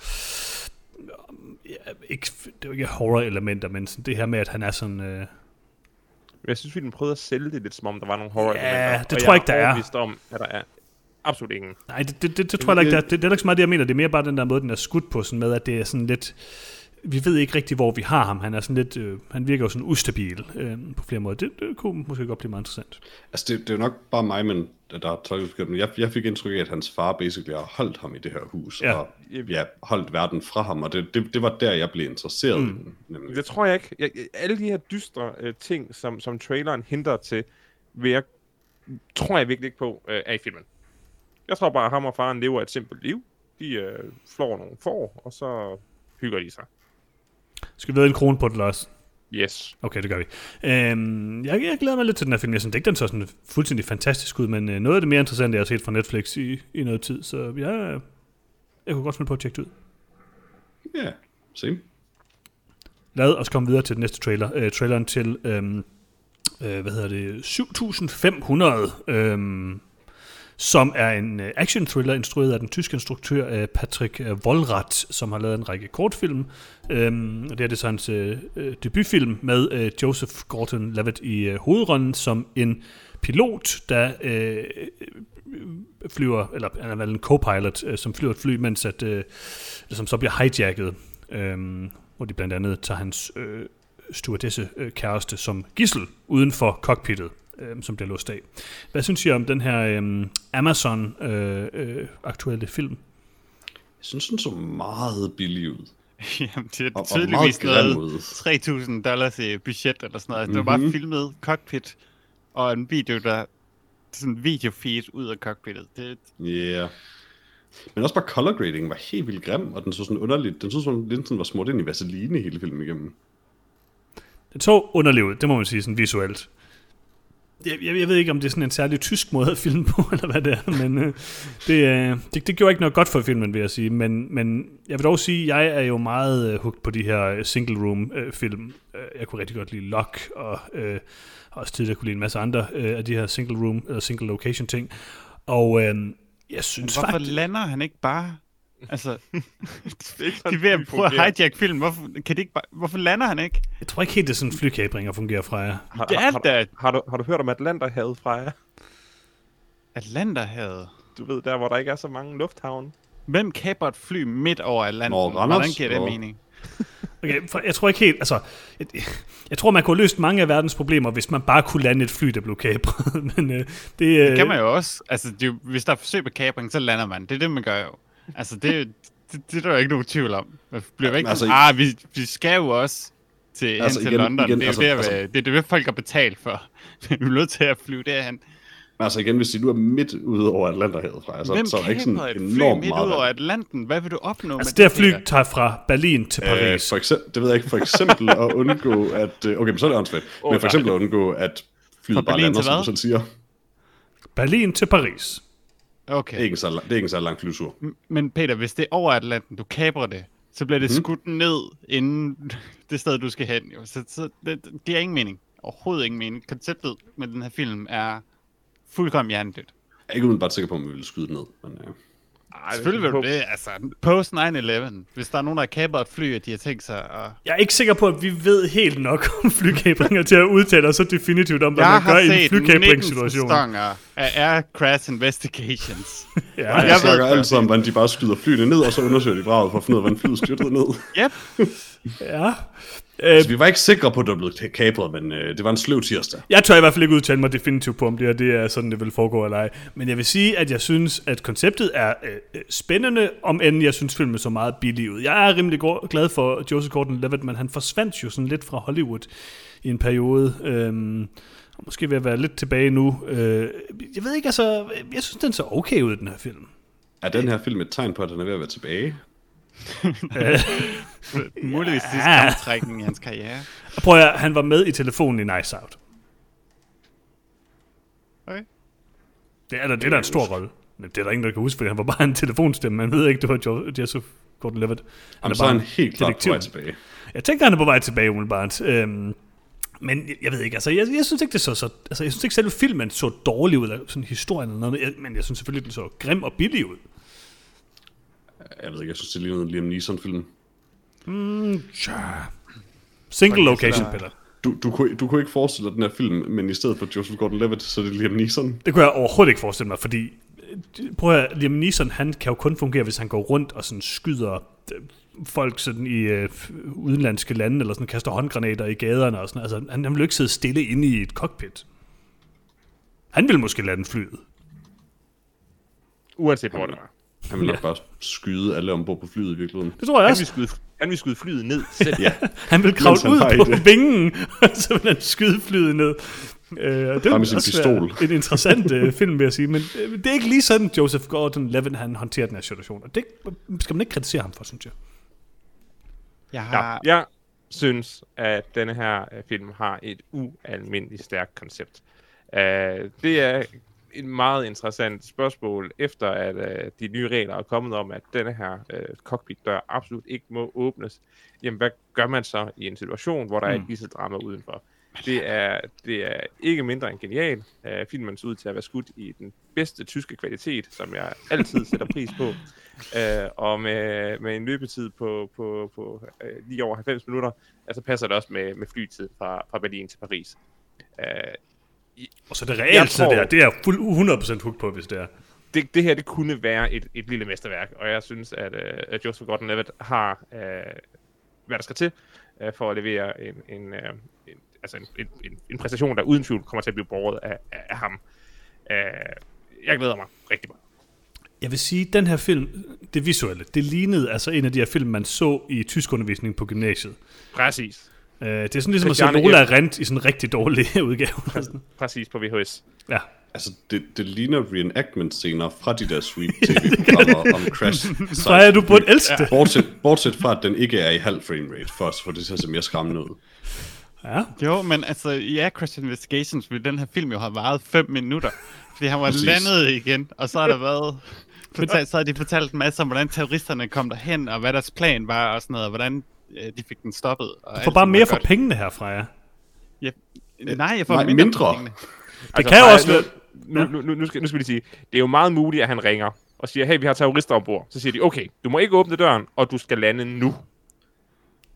Speaker 1: ja, ikke, det er jo ikke horror-elementer, men sådan det her med, at han er sådan... Øh,
Speaker 4: jeg synes, vi prøvede at sælge det lidt, som om der var nogle horror
Speaker 1: Ja, det
Speaker 4: og
Speaker 1: tror jeg ikke, der
Speaker 4: er. om, at der er absolut ingen.
Speaker 1: nej, det, det, det, det tror jeg ikke, der, det, det er ikke så meget det, jeg mener. Det er mere bare den der måde, den er skudt på, sådan med, at det er sådan lidt... Vi ved ikke rigtig, hvor vi har ham. Han er sådan lidt... Øh, han virker jo sådan ustabil øh, på flere måder. Det, det kunne måske godt blive meget interessant.
Speaker 2: Altså, det, det er jo nok bare mig, men der er tolket jeg, jeg fik indtryk af, at hans far basically har holdt ham i det her hus,
Speaker 1: Ja.
Speaker 2: og ja, holdt verden fra ham, og det, det, det var der, jeg blev interesseret mm. i den. Nemlig.
Speaker 4: Det tror jeg ikke. Jeg- alle de her dystre øh, ting, som, som traileren henter til, vil jeg, tror jeg virkelig ikke på, øh, er i filmen. Jeg tror bare, at ham og faren lever et simpelt liv. De øh, flår nogle får, og så hygger de sig.
Speaker 1: Skal vi ved en krone på det, Lars?
Speaker 4: Yes.
Speaker 1: Okay, det gør vi. Øhm, jeg, jeg glæder mig lidt til den her film. Jeg synes ikke, den så sådan fuldstændig fantastisk ud, men øh, noget af det mere interessante, jeg har set fra Netflix i, i noget tid, så jeg, jeg kunne godt finde på at tjekke det ud.
Speaker 2: Ja, yeah, same.
Speaker 1: Lad os komme videre til den næste trailer. Øh, traileren til, øhm, øh, hvad hedder det, 7500, øhm, som er en øh, action thriller instrueret af den tyske instruktør øh, Patrick øh, Wollrath, som har lavet en række kortfilm. Øhm, og det er det så hans øh, debutfilm med øh, Joseph Gordon-Levitt i øh, hovedrollen som en pilot, der øh, flyver, eller han er vel en co-pilot, øh, som flyver et fly, mens at, øh, som så bliver hijacket, øh, hvor de blandt andet tager hans øh, stewardesse øh, kæreste som gissel uden for cockpittet, øh, som bliver låst af. Hvad synes I om den her øh, Amazon-aktuelle øh, øh, aktuelle film?
Speaker 2: Jeg synes, den så meget billig ud.
Speaker 3: Jamen, det er
Speaker 2: Og, og
Speaker 3: tydeligvis
Speaker 2: grim
Speaker 3: noget
Speaker 2: ud.
Speaker 3: 3.000 dollars i budget eller sådan noget. Mm-hmm. Det var bare filmet cockpit og en video, der sådan en videofeed ud af cockpittet. Det,
Speaker 2: Ja. Yeah. Men også bare color grading var helt vildt grim, og den så sådan underligt. Den så sådan, lidt sådan var smurt ind i vaseline hele filmen igennem.
Speaker 1: Den så underlig ud, det må man sige sådan visuelt. Jeg, jeg, jeg ved ikke, om det er sådan en særlig tysk måde at filme på, eller hvad det er, men øh, det, øh, det, det gjorde ikke noget godt for filmen, vil jeg sige. Men, men jeg vil dog sige, at jeg er jo meget øh, hooked på de her single-room-film. Øh, jeg kunne rigtig godt lide Lock, og øh, også tidligere kunne lide en masse andre øh, af de her single-room, eller single-location-ting. Og øh, jeg synes
Speaker 3: Hvorfor
Speaker 1: faktisk...
Speaker 3: lander han ikke bare... Altså, de er ved at prøve at hijack film. Hvorfor, kan det ikke bare, hvorfor lander han ikke?
Speaker 1: Jeg tror ikke helt, det er sådan flykabringer fungerer fra jer.
Speaker 4: Har,
Speaker 3: Det er
Speaker 4: har, har,
Speaker 3: da-
Speaker 4: du, har, du, har du hørt om Atlanterhavet fra jer?
Speaker 3: Atlanterhavet.
Speaker 4: Du ved, der hvor der ikke er så mange lufthavne.
Speaker 3: Hvem kapper et fly midt over Atlanten?
Speaker 2: Nå,
Speaker 3: Hvordan giver det mening?
Speaker 1: Okay, for jeg tror ikke helt, altså, jeg, jeg tror, man kunne have løst mange af verdens problemer, hvis man bare kunne lande et fly, der blev kapret. Men øh, det, øh,
Speaker 3: Det kan man jo også. Altså, det, hvis der er forsøg på kapring, så lander man. Det er det, man gør jo. Altså, det, det, det er der jo ikke nogen tvivl om. Man bliver ikke
Speaker 2: Altså,
Speaker 3: altså, ah, vi, vi skal jo også til, altså,
Speaker 2: Altså,
Speaker 3: hen til
Speaker 2: igen-
Speaker 3: London.
Speaker 2: igen,
Speaker 3: det, er
Speaker 2: altså-
Speaker 3: der,
Speaker 2: altså-
Speaker 3: det er det, folk har betalt for. vi er nødt til at flyve derhen.
Speaker 2: Men altså igen, hvis de nu er midt ude over Atlanterhavet fra så,
Speaker 3: Hvem
Speaker 2: så er der ikke sådan
Speaker 3: et fly
Speaker 2: enormt
Speaker 3: midt
Speaker 2: meget
Speaker 3: ud over. Atlanten? Hvad vil du opnå
Speaker 1: altså,
Speaker 3: med
Speaker 1: det her
Speaker 3: det?
Speaker 1: fly
Speaker 3: Peter?
Speaker 1: tager fra Berlin til
Speaker 2: Øh,
Speaker 1: Paris.
Speaker 2: for eksempel, det ved jeg ikke, for eksempel at undgå, at... øh, Okay, men så er det åndssvagt.
Speaker 4: Åh,
Speaker 2: Men for eksempel at undgå, at flyet
Speaker 3: Fra
Speaker 2: bare
Speaker 3: Berlin
Speaker 2: lander,
Speaker 3: til
Speaker 2: som du sådan siger.
Speaker 1: Berlin til Paris.
Speaker 2: Det er
Speaker 3: Okay.
Speaker 2: ikke en så, lang- det er ikke en så lang flytur.
Speaker 3: Men Peter, hvis det er over Atlanten, du kaprer det, så bliver det
Speaker 2: Mhm.
Speaker 3: skudt ned inden det sted, du skal hen. Jo. Så, så det, det giver ingen mening. Overhovedet ingen mening. Konceptet med den her film er fuldkommen hjernedødt.
Speaker 2: Jeg er ikke umiddelbart sikker på, om vi ville skyde ned. Men, ja.
Speaker 4: Ej,
Speaker 3: Selvfølgelig vil du det. Altså, post 9-11. Hvis der er nogen, der har kapret et fly, og de har tænkt sig at...
Speaker 1: Jeg er ikke sikker på, at vi ved helt nok om flykabringer til at udtale os så definitivt om, hvad
Speaker 3: Jeg
Speaker 1: man gør
Speaker 3: har
Speaker 1: i en
Speaker 3: set 19
Speaker 1: flykabringssituation.
Speaker 3: sæsoner af Air Crash Investigations.
Speaker 1: Ja,
Speaker 2: jeg
Speaker 3: jeg
Speaker 2: snakker altid om, hvordan de bare skyder flyene ned, og så undersøger de vraget for at finde ud af, hvordan flyet styrtede ned.
Speaker 3: yep.
Speaker 1: ja. Øh,
Speaker 2: Altså, vi var ikke sikre på, at det var blevet kapret, men øh, det var en sløv tirsdag.
Speaker 1: Jeg tør i hvert fald ikke udtale mig definitivt på, om det, her, det er sådan, det vil foregå eller ej. Men jeg vil sige, at jeg synes, at konceptet er øh, øh, spændende, om end jeg synes, filmen så meget billig ud. Jeg er rimelig glad for Joseph Gordon-Levitt, men han forsvandt jo sådan lidt fra Hollywood i en periode. Og måske ved at være lidt tilbage nu. Øh, jeg ved ikke, altså, jeg synes, den så okay ud, den her film.
Speaker 2: Er den her film et tegn på, at den er ved at være tilbage?
Speaker 3: Muligvis sidste
Speaker 1: Ja.
Speaker 3: kamtrækning i hans karriere.
Speaker 1: Og prøv at han var med i telefonen i Nice Out.
Speaker 3: Okay.
Speaker 1: Det er da, det er da en stor rolle. Men det er der ingen, der kan huske, fordi han var bare en telefonstemme. Man ved ikke, det var jo- Joseph Gordon-Levitt. Han
Speaker 2: Jamen, så er
Speaker 1: bare
Speaker 2: han
Speaker 1: en
Speaker 2: helt klart på vej tilbage.
Speaker 1: Jeg tænker, han er på vej tilbage umiddelbart. Øhm, men jeg, jeg ved ikke, altså, jeg, jeg synes ikke, det så, så altså, jeg synes ikke selv, filmen så dårlig ud, eller sådan historien eller noget, men jeg, men jeg synes selvfølgelig, den så grim og billig ud.
Speaker 2: Jeg ved ikke, jeg synes, det ligner en Liam Neeson-film.
Speaker 1: Tja. Single location, Peter.
Speaker 2: Du, du, kunne, du kunne ikke forestille dig den her film, men i stedet for Joseph Gordon-Levitt, så er det Liam Neeson.
Speaker 1: Det kunne jeg overhovedet ikke forestille mig, fordi prøv at høre, Liam Neeson, han kan jo kun fungere, hvis han går rundt og sådan skyder øh, folk sådan i øh, udenlandske lande, eller sådan kaster håndgranater i gaderne og sådan Altså, han, han vil jo ikke sidde stille inde i et cockpit. Han vil måske lade den flyet.
Speaker 4: Uanset hvor det var.
Speaker 2: Han vil nok
Speaker 1: Ja.
Speaker 2: bare skyde alle ombord på flyet i virkeligheden.
Speaker 1: Det tror jeg
Speaker 4: Han
Speaker 1: også.
Speaker 4: vil skyde, han vil skyde flyet ned selv.
Speaker 2: Ja,
Speaker 1: Han vil kravle
Speaker 2: han
Speaker 1: ud på
Speaker 2: idé.
Speaker 1: vingen, og så vil han skyde flyet ned. Øh, det
Speaker 2: sin
Speaker 1: også
Speaker 2: pistol.
Speaker 1: En interessant øh, film, vil jeg sige. Men øh, det er ikke lige sådan, Joseph Gordon-Levitt han håndterer den her situation. Og det skal man ikke kritisere ham for, synes jeg.
Speaker 3: Jeg
Speaker 4: Ja,
Speaker 3: har...
Speaker 4: jeg synes, at denne her øh, film har et ualmindeligt stærkt koncept. Uh, det er et meget interessant spørgsmål, efter at uh, de nye regler er kommet om, at denne her uh, cockpit-dør absolut ikke må åbnes. Jamen, hvad gør man så i en situation, hvor der er et gisseldrama udenfor? Det er, det er ikke mindre end genial. Uh, filmen ser ud til at være skudt i den bedste tyske kvalitet, som jeg altid sætter pris på. Uh, og med, med en løbetid på, på, på uh, lige over 90 minutter, altså passer det også med, med flytid fra, fra Berlin til Paris. Uh,
Speaker 1: Og så det reelt
Speaker 4: tror-
Speaker 1: der, det er jeg fuld 100% hooked på, hvis det er.
Speaker 4: det, det her, det kunne være et, et lille mesterværk, og jeg synes, at, uh, at Joseph Gordon-Levitt har, uh, hvad der skal til, uh, for at levere en, en, uh, en, altså en, en, en, en præstation, der uden tvivl kommer til at blive båret af, af, af ham. Uh, jeg glæder mig rigtig meget.
Speaker 1: Jeg vil sige, den her film, det visuelle, det lignede altså en af de her film, man så i tyskundervisning på gymnasiet.
Speaker 4: Præcis.
Speaker 1: Uh, det er sådan ligesom at se
Speaker 4: Christiane
Speaker 1: Lola Rent i sådan en rigtig dårlig udgave.
Speaker 4: Præcis på VHS.
Speaker 1: ja.
Speaker 2: altså det, det ligner reenactment-scener fra de der sweet tv-programmer om Crash.
Speaker 1: Freja, du burde elske det.
Speaker 2: Bortset, bortset fra, at den ikke er i halv frame rate, for at få det til at se mere skræmmende ud.
Speaker 1: Ja.
Speaker 3: Jo, men altså, i Crash Investigations ville den her film jo have varet 5 minutter. Fordi han var
Speaker 2: Præcis.
Speaker 3: landet igen, og så har der været... Fortalt, så har de fortalt en masse om, hvordan terroristerne kom derhen, og hvad deres plan var, og sådan noget, og hvordan øh, de fik den stoppet. Og
Speaker 1: Du får bare mere for
Speaker 3: godt.
Speaker 1: pengene her, Freja.
Speaker 3: Ja. Nej, jeg får
Speaker 2: Nej,
Speaker 3: mindre,
Speaker 2: mindre.
Speaker 3: Pengene.
Speaker 1: Det kan jo også være...
Speaker 4: Nu, nu, nu, nu, skal, nu skal vi lige sige, det er jo meget muligt, at han ringer og siger, hey, vi har terrorister ombord. Så siger de, okay, du må ikke åbne døren, og du skal lande nu.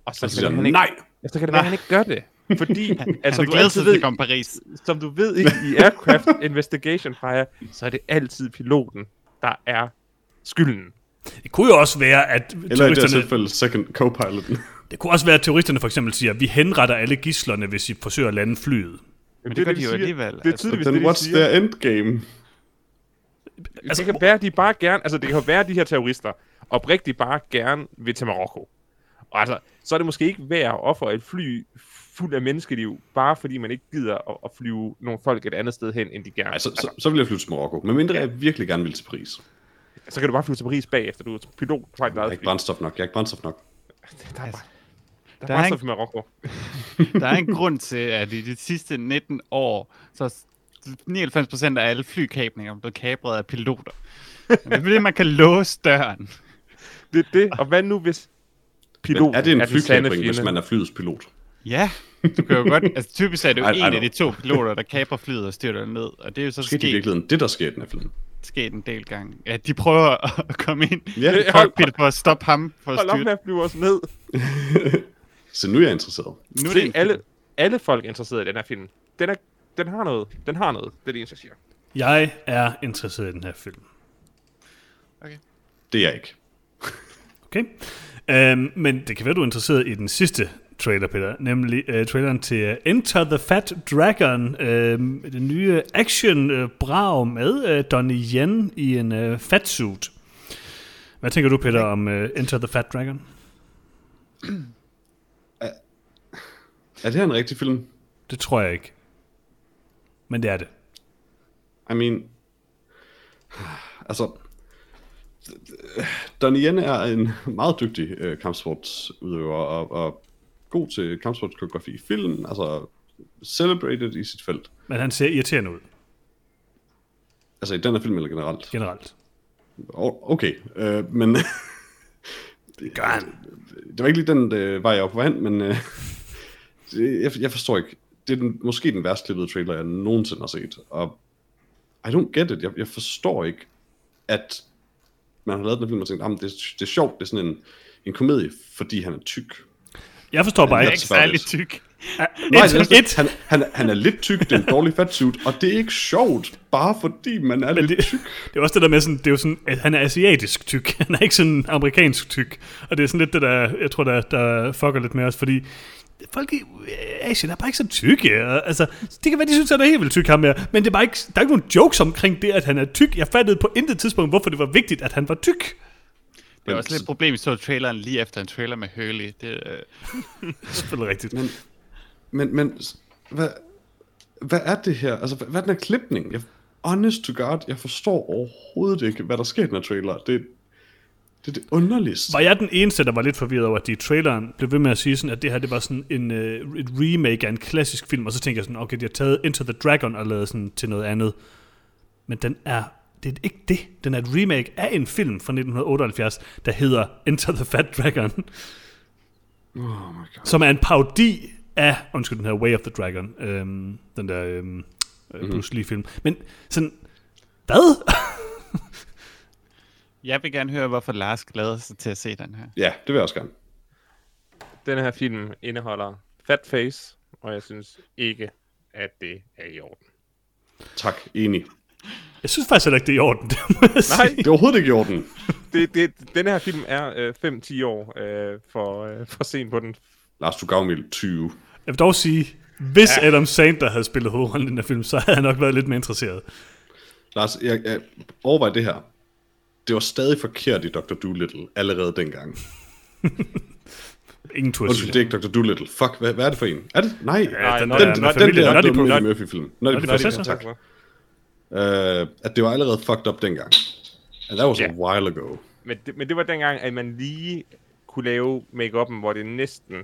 Speaker 4: Og så,
Speaker 2: Så
Speaker 4: kan
Speaker 2: siger han,
Speaker 4: han ikke,
Speaker 2: nej,
Speaker 4: ja, så kan det være, at han ikke gør det. Fordi,
Speaker 3: Altså,
Speaker 4: altså,
Speaker 3: han
Speaker 4: du altid ved,
Speaker 3: komme Paris.
Speaker 4: som du ved ikke i Aircraft Investigation, Freja, så er det altid piloten, der er skylden.
Speaker 1: Det kunne jo også være, at
Speaker 2: eller i det tilfælde second co-piloten.
Speaker 1: det kunne også være, at terroristerne for eksempel siger, vi henretter alle gislerne, hvis I forsøger at lande flyet.
Speaker 3: Men det gør de jo alligevel.
Speaker 4: Det er
Speaker 3: altså.
Speaker 4: tydeligvis
Speaker 2: Then
Speaker 4: det, de
Speaker 2: what's
Speaker 4: siger.
Speaker 2: their endgame?
Speaker 4: Altså, det kan være, de bare gerne, altså det kan være, de her terrorister oprigtigt bare gerne vil til Marokko. Og altså, så er det måske ikke værd at ofre et fly fuld af menneskeliv, bare fordi man ikke gider at, at flyve nogle folk et andet sted hen, end de gerne.
Speaker 2: Nej, så,
Speaker 4: altså,
Speaker 2: så, så vil jeg flytte til Marokko. Men mindre jeg virkelig gerne vil til Paris.
Speaker 4: Så kan du bare flyve til Paris bagefter, du er pilot et
Speaker 2: Jeg har
Speaker 4: eget
Speaker 2: ikke brændstof nok. Jeg har ikke brændstof nok.
Speaker 4: Der er bare, der
Speaker 3: Der
Speaker 4: er
Speaker 3: er
Speaker 4: bare
Speaker 3: en-
Speaker 4: i Marokko.
Speaker 3: Der er en grund til, at i de sidste 19 år, så er 99% af alle flykabninger blevet kapret af piloter. Det er fordi, man kan låse døren.
Speaker 4: Det er det, og hvad nu hvis piloten
Speaker 2: Men er det en flykapring, hvis man er flyets pilot?
Speaker 3: Ja, du kan jo godt... Altså, typisk er det jo
Speaker 2: Ej, ej,
Speaker 3: en af
Speaker 2: nu.
Speaker 3: de to piloter, der kaprer flyet og styrter det ned. Og det er jo så
Speaker 2: Måske det i
Speaker 3: sket,
Speaker 2: virkeligheden det, der sker i den her film.
Speaker 3: Sket en del gange. Ja, de prøver at komme ind
Speaker 2: Ja,
Speaker 3: i cockpittet for at stoppe ham for at
Speaker 4: Hold op med at flyve os ned.
Speaker 2: så nu er jeg interesseret.
Speaker 3: Nu er det
Speaker 4: alle, alle folk er interesseret i den her film. Den, er, den har noget. Den har noget. Det er det eneste, jeg siger.
Speaker 1: Jeg er interesseret i den her film.
Speaker 2: Det er jeg ikke.
Speaker 1: Okay? Øhm, men det kan være, du er interesseret i den sidste trailer, Peter, nemlig øh, traileren til uh, Enter the Fat Dragon, øh, den nye action-brag med øh, Donnie Yen i en øh, fat suit. Hvad tænker du, Peter, om øh, Enter the Fat Dragon?
Speaker 2: Er det her en rigtig film?
Speaker 1: Det tror jeg ikke. Men det er det.
Speaker 2: I mean... Altså... Donnie Yen er en meget dygtig øh, kampsportsudøver og, og god til kampsportskoreografi i film. Altså celebrated i sit felt.
Speaker 1: Men han ser irriterende ud,
Speaker 2: Altså i den her film eller generelt.
Speaker 1: generelt.
Speaker 2: Okay, øh, men... det
Speaker 1: gør han.
Speaker 2: Det var ikke lige den øh, vej, jeg var på hen, men... Øh, jeg, jeg forstår ikke. Det er den, måske den værst klippede trailer, jeg nogensinde har set. Og I don't get it. Jeg, jeg forstår ikke, at man har lavet den film og tænkt, at det, det er sjovt, det er sådan en, en komedie, fordi han er tyk.
Speaker 1: Jeg forstår bare ikke.
Speaker 3: ikke særlig tyk.
Speaker 2: Nej, det er
Speaker 1: Et, et,
Speaker 2: han, han, han er lidt tyk, det er en dårlig fatsuit, og det er ikke sjovt, bare fordi man er
Speaker 1: Men
Speaker 2: lidt
Speaker 1: det,
Speaker 2: tyk.
Speaker 1: det er også det der med sådan, det er jo sådan, at han er asiatisk tyk, han er ikke sådan amerikansk tyk. Og det er sådan lidt det der, jeg tror, der, der fucker lidt med os, fordi folk i Asien er bare ikke så tykke. Altså, det kan være, de synes, at han er helt vildt tyk ham her, men det er bare ikke, der er ikke nogen jokes omkring det, at han er tyk. Jeg fattede på intet tidspunkt, hvorfor det var vigtigt, at han var tyk.
Speaker 3: Det er også lidt et problem, vi så traileren lige efter en trailer med Hurley. Det, øh,
Speaker 1: Det er selvfølgelig rigtigt.
Speaker 2: Men, men, men hvad, hvad er det her? Altså, hvad, hvad er den her klipning? Jeg, honest to God, jeg forstår overhovedet ikke, hvad der sker i den her trailer. Det, det er det underligste.
Speaker 1: Var jeg den eneste, der var lidt forvirret over, at de i traileren blev ved med at sige sådan, at det her det var sådan en, uh, et remake af en klassisk film, og så tænkte jeg sådan, okay, de har taget Into the Dragon og lavet sådan til noget andet. Men den er, det er ikke det. Den er et remake af en film fra 1978, der hedder Enter the Fat Dragon,
Speaker 2: Oh my God.
Speaker 1: som er en parodi af, undskyld, den her Way of the Dragon, øhm, den der øhm, mm-hmm. Bruce Lee film. Men sådan, hvad?
Speaker 3: jeg vil gerne høre, hvorfor Lars glæder sig til at se den her.
Speaker 2: Ja, det vil jeg også gerne.
Speaker 4: Den her film indeholder fat face, og jeg synes ikke, at det er i orden.
Speaker 2: Tak, enig.
Speaker 1: Jeg synes faktisk heller ikke, det er i orden.
Speaker 4: Nej,
Speaker 2: Det er overhovedet ikke i orden.
Speaker 4: det, det, den her film er øh, 5-10 år øh, for, øh, for sent på den.
Speaker 2: Lars, du gav mig 20.
Speaker 1: Jeg vil dog sige, hvis ja. Adam Sandler havde spillet hovedrollen i den her film, så havde jeg nok været lidt mere interesseret.
Speaker 2: Lars, jeg, jeg overvej det her. Det var stadig forkert i Dr. Dolittle allerede dengang.
Speaker 1: Ingen tur
Speaker 2: Undskyld, det er ikke Dr. Dolittle. Fuck, hvad, hvad er det for en? Er det? Nej.
Speaker 1: Ja, den,
Speaker 4: Nå,
Speaker 1: der
Speaker 4: den-
Speaker 1: med
Speaker 4: nå, den
Speaker 1: familien,
Speaker 2: der
Speaker 1: Nutty
Speaker 2: Eddie
Speaker 1: Professor.
Speaker 2: Murphy-film. Nutty
Speaker 1: Nutty
Speaker 2: Professor,
Speaker 1: Professor.
Speaker 2: tak. Uh, at det var allerede fucked up dengang. And that was
Speaker 4: Ja.
Speaker 2: a while ago.
Speaker 4: Men det, men det var dengang, at man lige kunne lave make hvor det næsten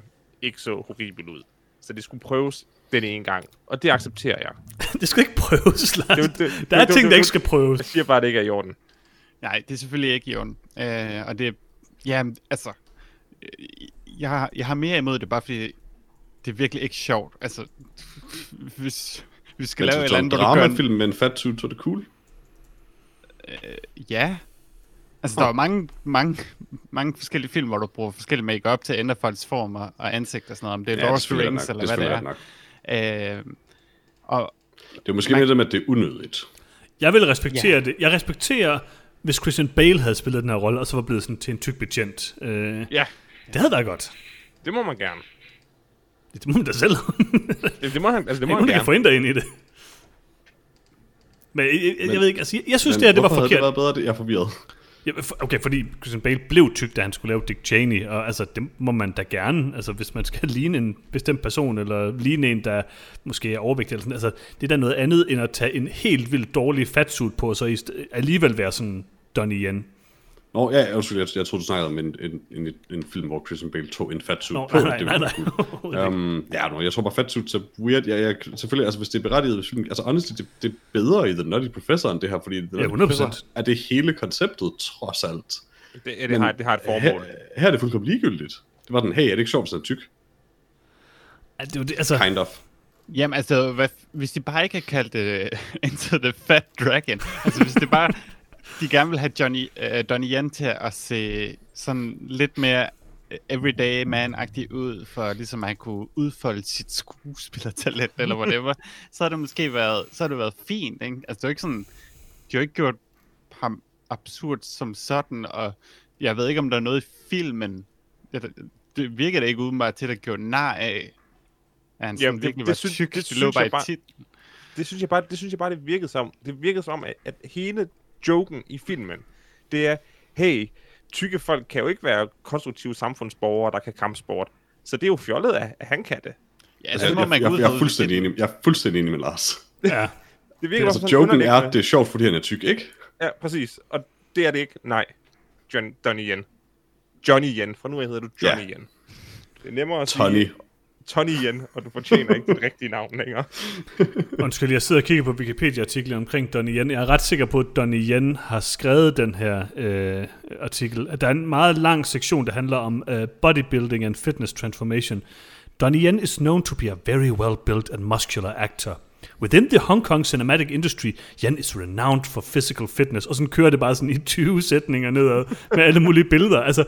Speaker 4: ikke så horribelt ud. så det skulle prøves den ene gang. Og det accepterer jeg.
Speaker 1: det skal ikke prøves, Lars.
Speaker 4: Det- det-
Speaker 1: der er
Speaker 4: det-
Speaker 1: ting,
Speaker 4: det-
Speaker 1: der ikke
Speaker 4: det-
Speaker 1: skal prøves.
Speaker 4: Jeg siger bare, at det ikke er i orden.
Speaker 3: Nej, det er selvfølgelig ikke i orden. Øh, og det, ja, altså, øh, jeg, har- jeg har mere imod det, bare fordi det er virkelig ikke sjovt. Altså, hvis vi skal
Speaker 2: Men
Speaker 3: lave et eller
Speaker 2: en
Speaker 3: andet, hvor du gør en-
Speaker 2: dramafilm med en fat suit, så er det cool.
Speaker 3: Ja. Altså, der er mange, mange, mange forskellige film, hvor du bruger forskellige make-up til at ændre folks former og ansigt og sådan noget. Om det er
Speaker 2: Ja,
Speaker 3: Lord of the Rings,
Speaker 2: nok.
Speaker 3: eller
Speaker 2: Det er
Speaker 3: hvad det er.
Speaker 2: nok.
Speaker 3: Øh, og
Speaker 2: Det er måske
Speaker 3: Man-
Speaker 2: mere det med, at det er unødigt.
Speaker 1: Jeg vil respektere ja. det. Jeg respekterer, hvis Christian Bale havde spillet den her rolle, og så var blevet sådan til en tyk betjent. Øh,
Speaker 4: Ja,
Speaker 1: det havde været godt.
Speaker 4: det må man gerne.
Speaker 1: Det må man da selv.
Speaker 4: Det, det må han, altså, det
Speaker 1: Det
Speaker 4: må
Speaker 1: må
Speaker 4: han
Speaker 1: man kan
Speaker 4: gerne.
Speaker 1: få ind i det. Men jeg, jeg, jeg,
Speaker 2: Men-
Speaker 1: jeg ved ikke, altså, jeg, jeg synes,
Speaker 2: Men
Speaker 1: det her, det var
Speaker 2: hvorfor havde
Speaker 1: forkert.
Speaker 2: det været bedre? Det- Jeg er forvirret.
Speaker 1: Ja, okay, fordi Christian Bale blev tyk, da han skulle lave Dick Cheney, og altså, det må man da gerne, altså hvis man skal ligne en bestemt person, eller ligne en, der måske er overvægtig, eller sådan, altså, det er da noget andet, end at tage en helt vildt dårlig fatsuit på, og så alligevel være sådan Donnie Yen.
Speaker 2: Nå, ja, ja, undskyld, jeg, jeg troede, du snakkede om en, en, en, en film, hvor Christian Bale tog en fat suit
Speaker 1: Nå,
Speaker 2: på.
Speaker 1: nej,
Speaker 2: det
Speaker 1: nej,
Speaker 2: var
Speaker 1: nej. nej.
Speaker 2: Um, ja, no, jeg tror bare fat suit er weird. Jeg, jeg, selvfølgelig, altså hvis det er berettiget, hvis filmen, altså honestly, det, det er bedre i The Nutty Professor end det her, fordi The
Speaker 1: Ja,
Speaker 2: Nutty
Speaker 1: 100%.
Speaker 2: Professor er det hele konceptet, trods alt.
Speaker 4: Det, det, har, det har et formål.
Speaker 2: Her, her er det fuldkommen ligegyldigt. Det var den, hey, er det ikke sjovt, hvis han er tyk?
Speaker 1: Ja, det, det, altså,
Speaker 2: Kind of.
Speaker 3: Jamen altså, hvad, hvis de bare ikke havde kaldt det uh, Into the Fat Dragon, altså hvis det bare, de gerne vil have Johnny, uh, Donnie Yen til at se sådan lidt mere everyday man-agtig ud, for ligesom at han kunne udfolde sit skuespillertalent, eller whatever, så har det måske været, så har det været fint, ikke? Altså det er jo ikke sådan, de har ikke gjort ham absurd som sådan, og jeg ved ikke, om der er noget i filmen, det, det virker da ikke udenbart til, at gjorde nar af, at han sådan
Speaker 4: Jamen, det-
Speaker 3: virkelig
Speaker 4: det
Speaker 3: var
Speaker 4: synes-
Speaker 3: tyk,
Speaker 4: det
Speaker 3: det lå
Speaker 4: synes
Speaker 3: bare i
Speaker 4: bare-
Speaker 3: titlen.
Speaker 4: det synes jeg bare, det synes jeg bare, det virkede som. Det virkede som, at, at hele joken i filmen, det er, hey, tykke folk kan jo ikke være konstruktive samfundsborgere, der kan kampsport. Så det er jo fjollet, at, at han kan det.
Speaker 3: Ja,
Speaker 2: Altså, jeg,
Speaker 3: man
Speaker 2: jeg,
Speaker 3: gå ud
Speaker 2: jeg,
Speaker 3: fra.
Speaker 2: er fuldstændig enig, jeg er fuldstændig enig med Lars.
Speaker 1: ja.
Speaker 4: Det virker
Speaker 2: Altså, joken er,
Speaker 4: underliggende-
Speaker 2: det er sjovt, fordi han er tyk, ikke?
Speaker 4: Ja, præcis. Og det er det ikke. Nej. John, Donnie Yen. Johnny Yen. For nu hedder du Johnny
Speaker 2: Ja.
Speaker 4: Yen. Det er nemmere at
Speaker 2: Tony.
Speaker 4: sige Tony Yen, og du fortjener ikke dit rigtige navn længere.
Speaker 1: Undskyld, jeg sidder og kigger på Wikipedia-artiklen omkring Donnie Yen. Jeg er ret sikker på, at Donnie Yen har skrevet den her øh, artikel. Der er en meget lang sektion, der handler om uh, bodybuilding and fitness transformation. Donnie Yen is known to be a very well-built and muscular actor. Within the Hong Kong cinematic industry, Yen is renowned for physical fitness. Og sådan kører det bare sådan i 20 sætninger nedad med alle mulige billeder. Altså,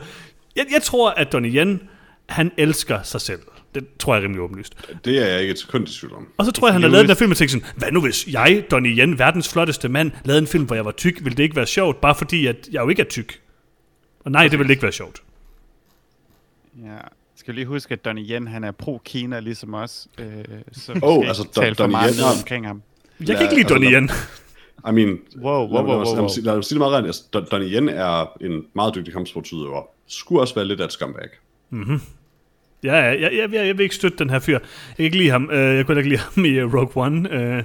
Speaker 1: jeg, jeg tror, at Donnie Yen, han elsker sig selv. Det tror jeg er rimelig åbenlyst.
Speaker 2: Det er jeg ikke et sekund i tvivl om.
Speaker 1: Og så tror jeg, han har lavet den der film og tænkt sådan, hvad nu hvis jeg, Donnie Yen, verdens flotteste mand, lavede en film, hvor jeg var tyk, ville det ikke være sjovt, bare fordi at jeg jo ikke er tyk? Og nej, det ville ikke være sjovt.
Speaker 3: Ja. Skal lige huske, at Donnie Yen, han er pro-Kina, ligesom os. Øh, så
Speaker 2: Oh,
Speaker 3: skal
Speaker 2: altså,
Speaker 3: ikke tale
Speaker 2: Don-
Speaker 3: for
Speaker 2: Donnie
Speaker 3: meget
Speaker 2: Yen
Speaker 3: omkring ham.
Speaker 1: Jeg kan ikke lide
Speaker 2: altså,
Speaker 1: Donnie Yen.
Speaker 2: I mean,
Speaker 3: Wow, wow, wow, wow,
Speaker 2: lad,
Speaker 3: wow.
Speaker 2: mig sige- lad mig sige det meget rent. Altså, Don- Donnie Yen er en meget dygtig kampsportsudøver. Skulle også være lidt af et scumbag.
Speaker 1: Ja, ja, jeg, jeg, jeg, jeg vil ikke støtte den her fyr. Jeg kan ikke lide ham. Øh, jeg kunne ikke lide ham i øh, Rogue One øh,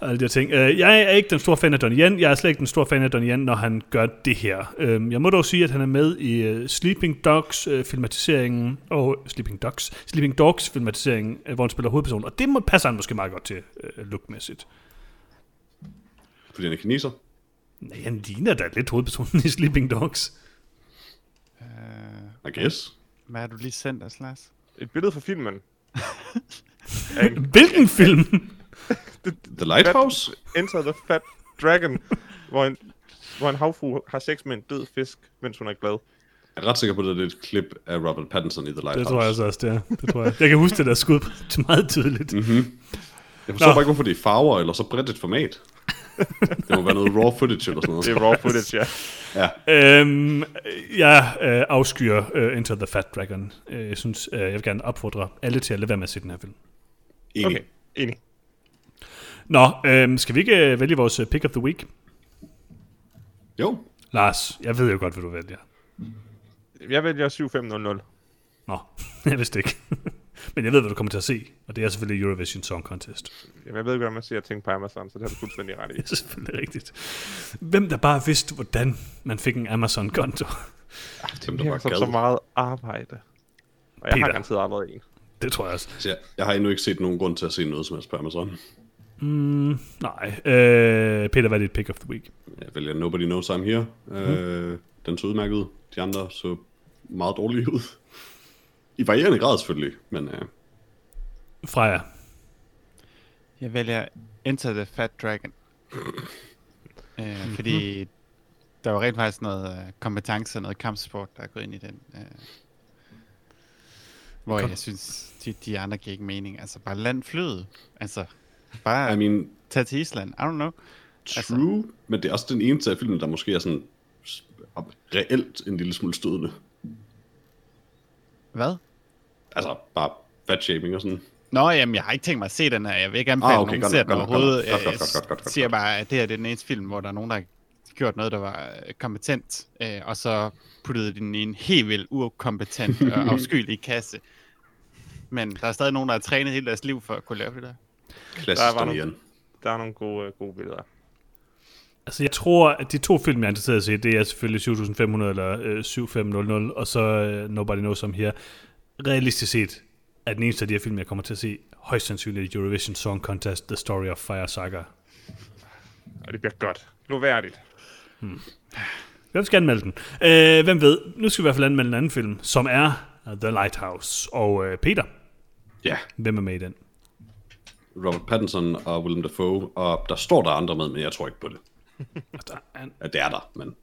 Speaker 1: og alle de her ting. Øh, jeg er ikke den store fan af Donnie Yen. Jeg er slet ikke den store fan af Donnie Yen, når han gør det her. Øh, jeg må dog sige, at han er med i øh, Sleeping Dogs øh, filmatiseringen og Sleeping Dogs, Sleeping Dogs filmatiseringen, øh, hvor han spiller hovedperson. Og det må, passer han måske meget godt til øh, lookmæssigt.
Speaker 2: Fordi han er kineser.
Speaker 1: Nej, han ligner da lidt hovedpersonen i Sleeping Dogs.
Speaker 3: Øh,
Speaker 2: I guess.
Speaker 3: hvad har du lige sendt os, Lars?
Speaker 4: Et billede fra filmen. En
Speaker 1: Hvilken film?
Speaker 2: The Lighthouse?
Speaker 4: Enter the Fat Dragon, hvor en, hvor en havfru har sex med en død fisk, mens hun er glad.
Speaker 2: Jeg er ret sikker på, at det er et klip af Robert Pattinson i The Lighthouse.
Speaker 1: Det tror jeg altså også, det er. Det tror jeg. jeg kan huske det der skud på- meget tydeligt.
Speaker 2: Mm-hmm. Jeg forstår
Speaker 1: Nå.
Speaker 2: bare ikke, hvorfor det er farver eller så bredt et format. det må være noget raw footage eller sådan noget.
Speaker 4: Det er raw footage, ja.
Speaker 2: Ja.
Speaker 1: Øhm, jeg øh, afskyer øh, Enter the Fat Dragon. Øh, jeg synes, øh, jeg vil gerne opfordre alle til at lade være med at se den her film.
Speaker 2: Enig.
Speaker 4: Okay, enig.
Speaker 1: Nå, øh, skal vi ikke øh, vælge vores øh, pick of the week?
Speaker 2: Jo.
Speaker 1: Lars, jeg ved jo godt, hvad du vælger.
Speaker 4: Jeg vælger 7500.
Speaker 1: Nå, jeg vidste ikke. Men jeg ved, hvad du kommer til at se, og det er selvfølgelig Eurovision Song Contest.
Speaker 4: Jamen, jeg ved ikke, hvad man siger ting på Amazon, så det har du fuldstændig ret i.
Speaker 1: Det er selvfølgelig rigtigt. Hvem der bare vidste, hvordan man fik en Amazon-konto?
Speaker 2: Der
Speaker 4: Det er
Speaker 2: gad.
Speaker 4: så meget arbejde. Og jeg
Speaker 1: Peter.
Speaker 4: har garanteret allerede en.
Speaker 1: Det tror jeg også.
Speaker 2: Så jeg, jeg har endnu ikke set nogen grund til at se noget som helst på Amazon.
Speaker 1: Mm, nej. Øh, Peter, hvad er dit pick of the week?
Speaker 2: Jeg vælger Nobody Knows I'm Here. Mm. Øh, den så udmærket ud. De andre så meget dårlige ud. I varierende grad selvfølgelig, men øh,
Speaker 1: Freja.
Speaker 3: Jeg vælger Enter the Fat Dragon. øh, fordi der var rent faktisk noget øh, kompetence og noget kampsport, der er gået ind i den. Øh, hvor
Speaker 1: Kom.
Speaker 3: jeg synes, de, de andre giver ikke mening. Altså bare land flyet. Altså bare
Speaker 2: I mean,
Speaker 3: tage til Island. I don't know. Altså-
Speaker 2: true, men det er også den eneste af filmen, der måske er sådan reelt en lille smule stødende.
Speaker 3: Hvad?
Speaker 2: Altså bare fat shaming og sådan.
Speaker 3: Nå, jamen, jeg har ikke tænkt mig at se den her. Jeg vil ikke anbefale,
Speaker 2: Ah, okay,
Speaker 3: nogen ser den overhovedet.
Speaker 2: godt.
Speaker 3: Jeg
Speaker 2: Godt, godt, godt, godt, godt,
Speaker 3: siger bare, at det her det er den eneste film, hvor der er nogen, der har gjort noget, der var øh, kompetent, øh, og så puttede den i en helt vildt ukompetent og afskyelig kasse. Men der er stadig nogen, der har trænet hele deres liv for at kunne lave det der.
Speaker 2: Klassisk
Speaker 4: Der var nogle-. Der er nogle gode, øh, gode billeder.
Speaker 1: Altså, jeg tror, at de to film, jeg er interesseret i at se, det er selvfølgelig 7500 eller øh, 7500, og så øh, Nobody Knows I'm Here. Realistisk set er den eneste af de her film, jeg kommer til at se, højst sandsynligt Eurovision Song Contest, The Story of Fire Saga.
Speaker 4: Og det bliver godt. Loværdigt.
Speaker 1: Jeg vil gerne melde den. Øh, hvem ved, nu skal vi i hvert fald anmelde en anden film, som er uh, The Lighthouse. Og øh, Peter,
Speaker 2: Ja,
Speaker 1: hvem er med i den?
Speaker 2: Robert Pattinson og Willem Dafoe, og der står der andre med, men jeg tror ikke på det.
Speaker 1: Der er en-
Speaker 2: Ja, det er der, men...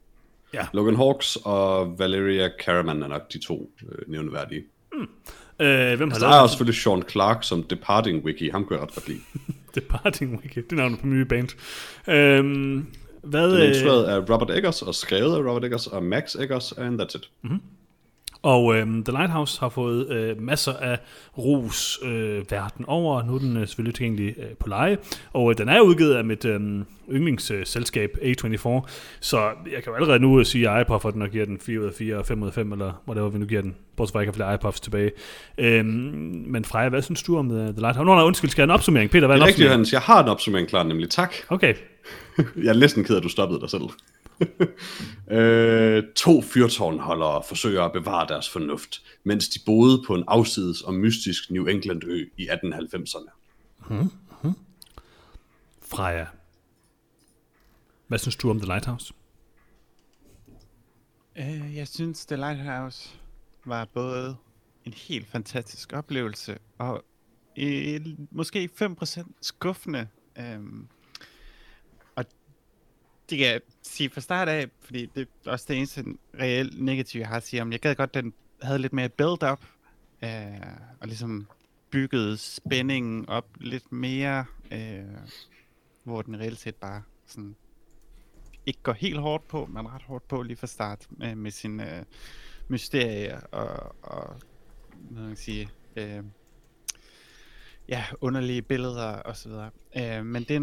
Speaker 1: Ja.
Speaker 2: Logan Hawks og Valeria Caraman er nok de to øh, nævneværdige.
Speaker 1: Øh, hvem har
Speaker 2: Der er også selvfølgelig Sean Clark som Departing Wiki, ham kunne jeg ret godt lide.
Speaker 1: Departing Wiki? Det er navnet på min nye band. Øh, hvad,
Speaker 2: Den er
Speaker 1: øh,
Speaker 2: instrueret af Robert Eggers og skrevet af Robert Eggers og Max Eggers, and that's it.
Speaker 1: Og øhm, The Lighthouse har fået øh, masser af ros øh, verden over. Nu er den øh, selvfølgelig tilgængelig øh, på leje. Og øh, den er udgivet af mit øh, yndlingsselskab A24. Så jeg kan jo allerede nu øh, sige, at jeg iPuff, den og giver den 4 ud af 4 og 5 ud af 5, eller whatever vi nu giver den. Bortset fra, at jeg kan flere iPuffs tilbage. Øhm, men Freja, hvad synes du om uh, The Lighthouse? Nå, nej, undskyld, skal jeg en opsummering? Peter, hvad er
Speaker 2: Det
Speaker 1: en
Speaker 2: er rigtigt? Hans. Jeg har en opsummering klar, nemlig tak.
Speaker 1: Okay.
Speaker 2: Jeg er næsten ked af, at du stoppede dig selv. Øh, to fyrtårnholdere forsøger at bevare deres fornuft, mens de boede på en afsides og mystisk New England-ø i 1890'erne.
Speaker 1: Freja. Hvad synes du om The Lighthouse?
Speaker 3: Øh, jeg synes, The Lighthouse var både en helt fantastisk oplevelse, og øh, måske 5% skuffende. Og det kan jeg sige fra start af, fordi det er også det eneste reelt negative, jeg har at sige om. Jeg gad godt, den havde lidt mere build-up, øh, og ligesom byggede spændingen op lidt mere, øh, hvor den reelt set bare sådan ikke går helt hårdt på, men ret hårdt på lige fra start med, med sin øh, mysterie og, og hvad man sige, øh, ja, underlige billeder og så videre. Øh, men det er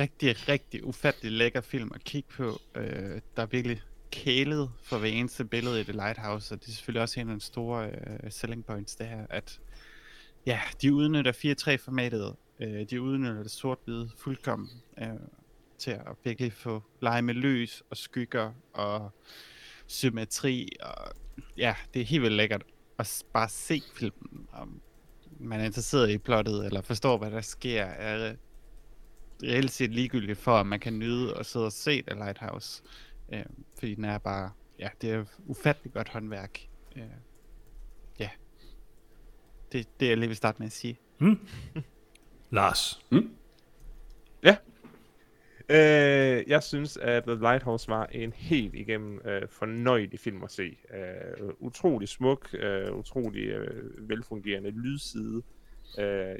Speaker 3: rigtig, rigtig ufattelig lækker film at kigge på. Øh, der er virkelig kælet for hver eneste billede i The Lighthouse, og det er selvfølgelig også en af de store øh, selling points, det her, at ja, de udnytter 4.3-formatet, øh, de udnytter det sort-hvide fuldkommen, øh, til at virkelig få lege med lys og skygger og symmetri. Og, ja, det er helt vildt lækkert at bare se filmen. Om man er interesseret i plottet eller forstår, hvad der sker, er reelt set ligegyldigt for, at man kan nyde og sidde og se The Lighthouse. Øh, fordi den er bare, ja, det er ufatteligt godt håndværk. Øh, ja. Det, det er jeg lige vil starte med at sige.
Speaker 1: Lars.
Speaker 4: Øh, jeg synes, at The Lighthouse var en helt igennem øh, fornøjelig film at se. Øh, utrolig smuk, øh, utrolig øh, velfungerende lydside. Øh,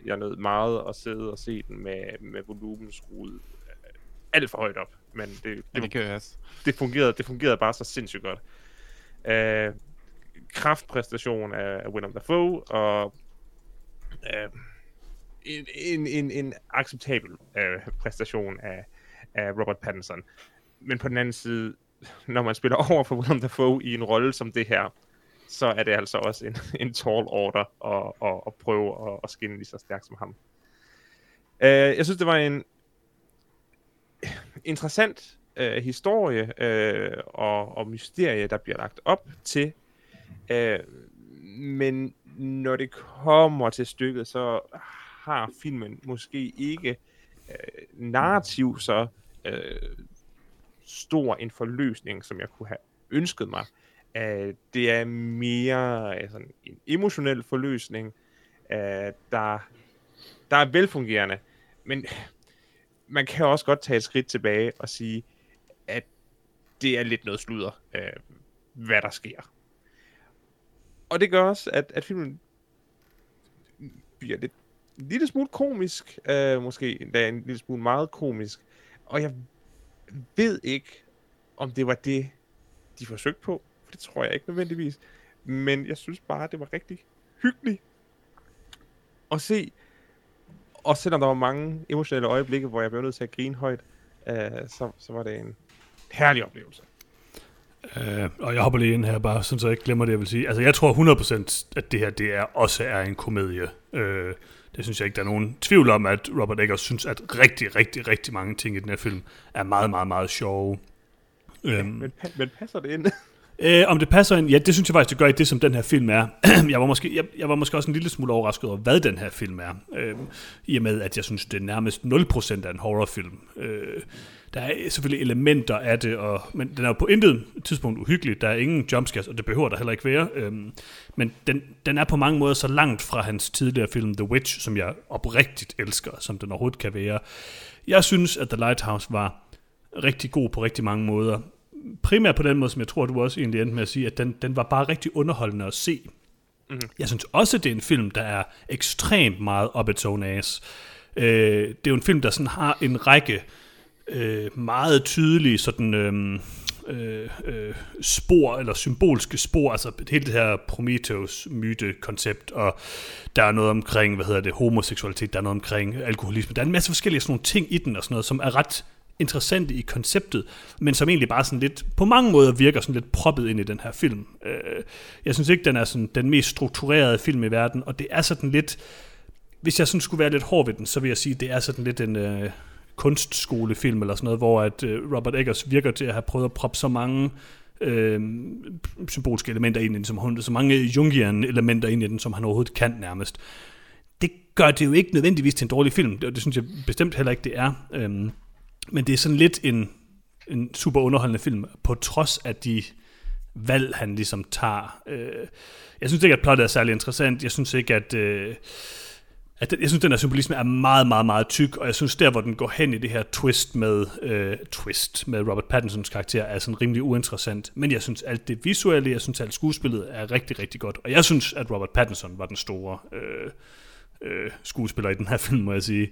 Speaker 4: jeg nød meget at sidde og se den med, med volumen skruet øh, alt for højt op. Men det, det,
Speaker 3: det gør jeg også.
Speaker 4: det, fungerede, det fungerede bare så sindssygt godt. Øh, kraftpræstation af, af Willem Dafoe, og øh, en, en, en, en acceptabel øh, præstation af, af Robert Pattinson. Men på den anden side, når man spiller over for Willem Dafoe i en rolle som det her, så er det altså også en, en tall order at, at, at prøve at, at skinne lige så stærkt som ham. Uh, jeg synes, det var en interessant uh, historie uh, og, og mysterie, der bliver lagt op til. Uh, men når det kommer til stykket, så har filmen måske ikke øh, narrativ så øh, stor en forløsning, som jeg kunne have ønsket mig. Uh, det er mere altså, en emotionel forløsning, uh, der, der er velfungerende, men man kan også godt tage et skridt tilbage og sige, at det er lidt noget sludder, uh, hvad der sker. Og det gør også, at, at filmen bliver lidt, en lille smule komisk, uh, måske endda en lille smule meget komisk. Og jeg ved ikke, om det var det, de forsøgte på. Det tror jeg ikke nødvendigvis. Men jeg synes bare, det var rigtig hyggeligt at se. Og selvom der var mange emotionelle øjeblikke, hvor jeg blev nødt til at grine højt, øh, så, så var det en herlig oplevelse.
Speaker 1: Uh, og jeg hopper lige ind her bare, sådan så jeg ikke glemmer det, jeg vil sige. Altså, jeg tror 100% at det her, det er også er en komedie. Uh, det synes jeg ikke, der er nogen tvivl om, at Robert Eggers synes, at rigtig, rigtig, rigtig mange ting i den her film er meget, meget, meget sjove.
Speaker 4: Um, men, men passer det ind?
Speaker 1: Øh, om det passer ind? Ja, det synes jeg faktisk, det gør i det, som den her film er. jeg, var måske, jeg, jeg var måske også en lille smule overrasket over, hvad den her film er. Øh, I og med, at jeg synes, det er nærmest 0% af en horrorfilm. Øh, der er selvfølgelig elementer af det, og, men den er jo på intet tidspunkt uhyggelig. Der er ingen jumpscares, og det behøver der heller ikke være. Øh, men den, den er på mange måder så langt fra hans tidligere film The Witch, som jeg oprigtigt elsker, som den overhovedet kan være. Jeg synes, at The Lighthouse var rigtig god på rigtig mange måder primært på den måde, som jeg tror, du også egentlig endte med at sige, at den, den var bare rigtig underholdende at se. Mm-hmm. Jeg synes også, det er en film, der er ekstremt meget op its own ass. Øh, det er jo en film, der sådan har en række øh, meget tydelige sådan... Øh, øh, øh, spor, eller symbolske spor, altså hele det her Prometheus-myte-koncept, og der er noget omkring, hvad hedder det, homoseksualitet, der er noget omkring alkoholisme, der er en masse forskellige sådan nogle ting i den, og sådan noget, som er ret interessante i konceptet, men som egentlig bare sådan lidt, på mange måder virker sådan lidt proppet ind i den her film. Øh, jeg synes ikke, den er sådan den mest strukturerede film i verden, og det er sådan lidt, hvis jeg sådan skulle være lidt hård ved den, så vil jeg sige, det er sådan lidt en øh, kunstskolefilm eller sådan noget, hvor at øh, Robert Eggers virker til at have prøvet at proppe så mange øh, symbolske elementer ind i den, som hun, så mange Jungian elementer ind i den, som han overhovedet kan nærmest. Det gør det jo ikke nødvendigvis til en dårlig film, det, det synes jeg bestemt heller ikke, det er. Øh, men det er sådan lidt en, en super underholdende film, på trods af de valg, han ligesom tager. Øh, jeg synes ikke, at plottet er særlig interessant. Jeg synes ikke, at... Øh, at jeg synes, den her symbolisme er meget, meget, meget tyk, og jeg synes, der, hvor den går hen i det her twist med, øh, twist med Robert Pattinsons karakter, er sådan rimelig uinteressant. Men jeg synes, alt det visuelle, jeg synes, alt skuespillet er rigtig, rigtig godt. Og jeg synes, at Robert Pattinson var den store øh, øh, skuespiller i den her film, må jeg sige.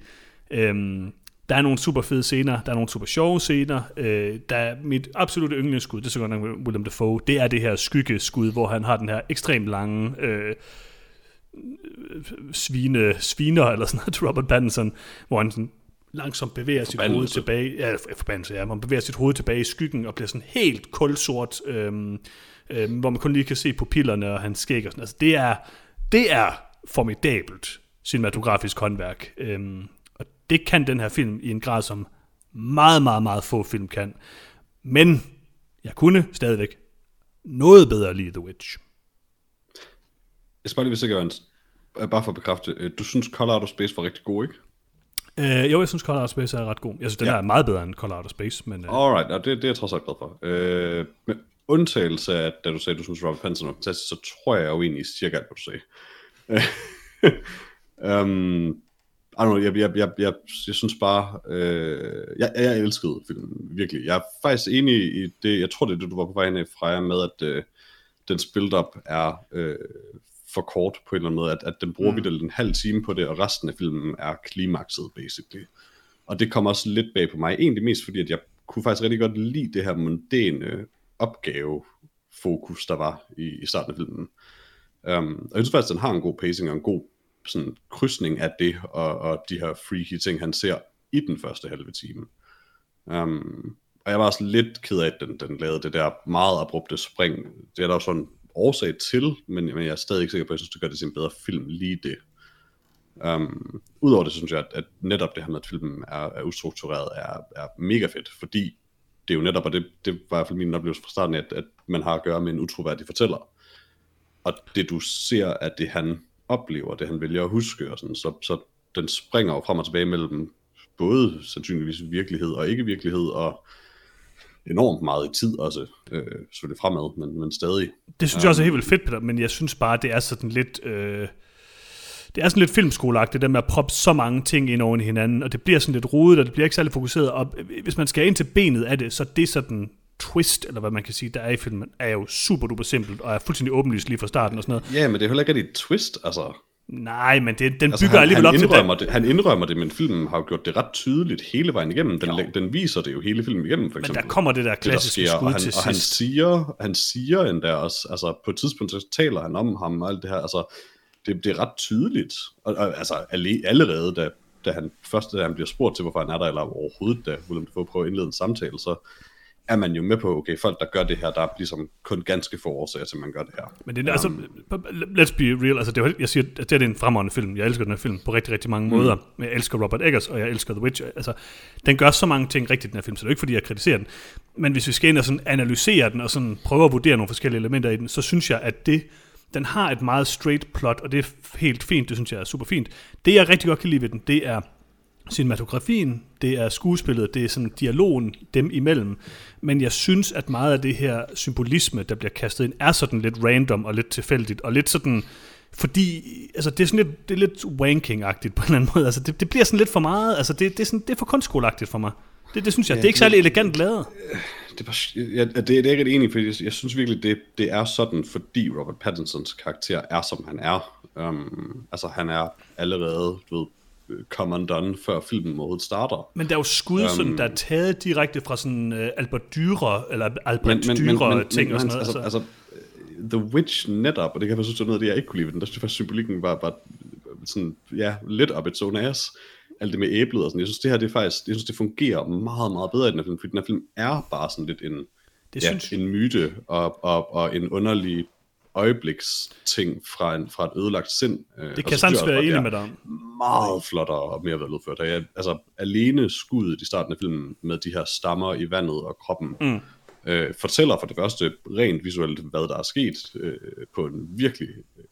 Speaker 1: Øhm, der er nogle super fede scener, der er nogle super sjove scener. Øh, der er mit absolutte yndlingsskud, det er så godt nok William Dafoe, det er det her skyggeskud, hvor han har den her ekstremt lange øh, svine, sviner, eller sådan noget, til Robert Pattinson, hvor han sådan langsomt bevæger sit hoved tilbage, ja, forbandelse, ja, man bevæger sit hoved tilbage i skyggen, og bliver sådan helt kulsort, øh, øh, hvor man kun lige kan se pupillerne og hans skæg og sådan. Altså, det er, det er formidabelt cinematografisk håndværk. Øh, det kan den her film i en grad, som meget, meget, meget få film kan. Men jeg kunne stadigvæk noget bedre lide The Witch.
Speaker 2: Jeg skal bare lige sikre, øh, bare for at bekræfte, øh, du synes Color Out of Space var rigtig god, ikke?
Speaker 1: Øh, jo, jeg synes Color Out of Space er ret god. Jeg synes, den ja. er meget bedre end Color Out of Space. Men,
Speaker 2: øh... Alright, ja, det, det er jeg trods alt glad for. Øh, med undtagelse af, da du sagde, at du synes Robert Pattinson var fantastisk, så tror jeg jo egentlig cirka alt, hvad du sagde. um, I don't know, jeg, jeg, jeg, jeg, jeg synes bare, øh, jeg, jeg elskede filmen, virkelig. Jeg er faktisk enig i det, jeg tror det er det, du var på vej ind fra med, at øh, dens build-up er øh, for kort på en eller anden måde, at, at den bruger mm. en halv time på det, og resten af filmen er klimakset, basically. Og det kommer også lidt bag på mig, egentlig mest fordi, at jeg kunne faktisk rigtig godt lide det her mundane opgave fokus, der var i, i starten af filmen. Um, og jeg synes faktisk, at den har en god pacing og en god sådan krydsning af det, og, og de her freaky ting, han ser i den første halve time. Um, og jeg var også lidt ked af, at den, den lavede det der meget abrupte spring. Det er der jo sådan årsag til, men, men jeg er stadig ikke sikker på, at jeg synes, det gør det til en bedre film, lige det. Um, Udover det, synes jeg, at, at netop det her med, at filmen er, er ustruktureret, er, er mega fedt, fordi det er jo netop, og det, det var i hvert fald min oplevelse fra starten, at, at man har at gøre med en utroværdig fortæller. og det du ser, at det han oplever, det han vælger at huske, og sådan, så, så den springer jo frem og tilbage mellem både sandsynligvis virkelighed og ikke virkelighed, og enormt meget i tid også, øh, selvfølgelig fremad, men, men stadig.
Speaker 1: Det synes jeg også er helt vildt fedt, Peter, men jeg synes bare, det er sådan lidt... Øh, det er sådan lidt filmskoleagtigt, det der med at proppe så mange ting ind oven i hinanden, og det bliver sådan lidt rodet, og det bliver ikke særlig fokuseret, og hvis man skal ind til benet af det, så det er sådan twist, eller hvad man kan sige, der er i filmen, er jo super duper simpelt, og er fuldstændig åbenlyst lige fra starten og sådan noget.
Speaker 2: Ja, men det er heller ikke rigtig et twist, altså.
Speaker 1: Nej, men det, den
Speaker 2: Altså,
Speaker 1: bygger
Speaker 2: han,
Speaker 1: alligevel
Speaker 2: han,
Speaker 1: op til
Speaker 2: indrømmer
Speaker 1: det.
Speaker 2: det, han indrømmer det, men filmen har jo gjort det ret tydeligt hele vejen igennem. Den, den viser det jo hele filmen igennem, for
Speaker 1: Men
Speaker 2: eksempel.
Speaker 1: der kommer det der
Speaker 2: det, der
Speaker 1: klassiske
Speaker 2: sker,
Speaker 1: skud
Speaker 2: og han,
Speaker 1: til
Speaker 2: og han
Speaker 1: sidst.
Speaker 2: siger, han siger endda også, altså på et tidspunkt så taler han om ham og alt det her, altså det, det er ret tydeligt, og, og altså alle, allerede da, da han først da han bliver spurgt til, hvorfor han er der, eller overhovedet da Willem Dafoe prøver at indlede en samtale, så er man jo med på, okay, folk der gør det her, der er ligesom kun ganske få årsager til, at man gør det her.
Speaker 1: Men det er, altså, let's be real, altså det, er jeg siger, at det er en fremragende film. Jeg elsker den her film på rigtig, rigtig mange mm. måder. Jeg elsker Robert Eggers, og jeg elsker The Witch. Altså, den gør så mange ting rigtigt, den her film, så det er jo ikke, fordi jeg kritiserer den. Men hvis vi skal ind og sådan analysere den, og sådan prøve at vurdere nogle forskellige elementer i den, så synes jeg, at det, den har et meget straight plot, og det er helt fint, det synes jeg er super fint. Det, jeg rigtig godt kan lide ved den, det er cinematografien, det er skuespillet, det er sådan dialogen dem imellem. Men jeg synes, at meget af det her symbolisme, der bliver kastet ind, er sådan lidt random og lidt tilfældigt, og lidt sådan, fordi altså det er sådan lidt, det er lidt wanking-agtigt på en eller anden måde. Altså det, det bliver sådan lidt for meget, altså det, det, er, sådan, det er for kunstskoleagtigt for mig. Det, det synes jeg, det er ikke særlig elegant lavet.
Speaker 2: Det er, bare, jeg, det, det er jeg ikke enig, for jeg, jeg synes virkelig, det, det er sådan, fordi Robert Pattinsons karakter er, som han er. Um, altså, han er allerede, du ved, come undone, før filmen overhovedet starter.
Speaker 1: Men der er jo skud, sådan, der er taget direkte fra sådan uh, Albert Dürer, eller Albert Dürer ting og sådan noget.
Speaker 2: altså, altså, The Witch netop, og det kan jeg synes, noget af det, jeg ikke kunne lide ved den, der synes jeg faktisk, symbolikken var, var sådan, ja, lidt up its own ass. Alt det med æblet og sådan. Jeg synes, det her, det er faktisk, jeg synes, det fungerer meget, meget bedre i den her film, fordi den her film er bare sådan lidt en,
Speaker 1: det
Speaker 2: ja,
Speaker 1: synes,
Speaker 2: en myte og, og, og en underlig øjebliksting fra, en, fra et ødelagt sind. Øh,
Speaker 1: det kan jeg sagtens være enig med dig.
Speaker 2: Meget flottere og mere veludført. Og jeg, altså, alene skuddet i starten af filmen med de her stammer i vandet og kroppen, mm. øh, fortæller for det første rent visuelt, hvad der er sket øh, på en virkelig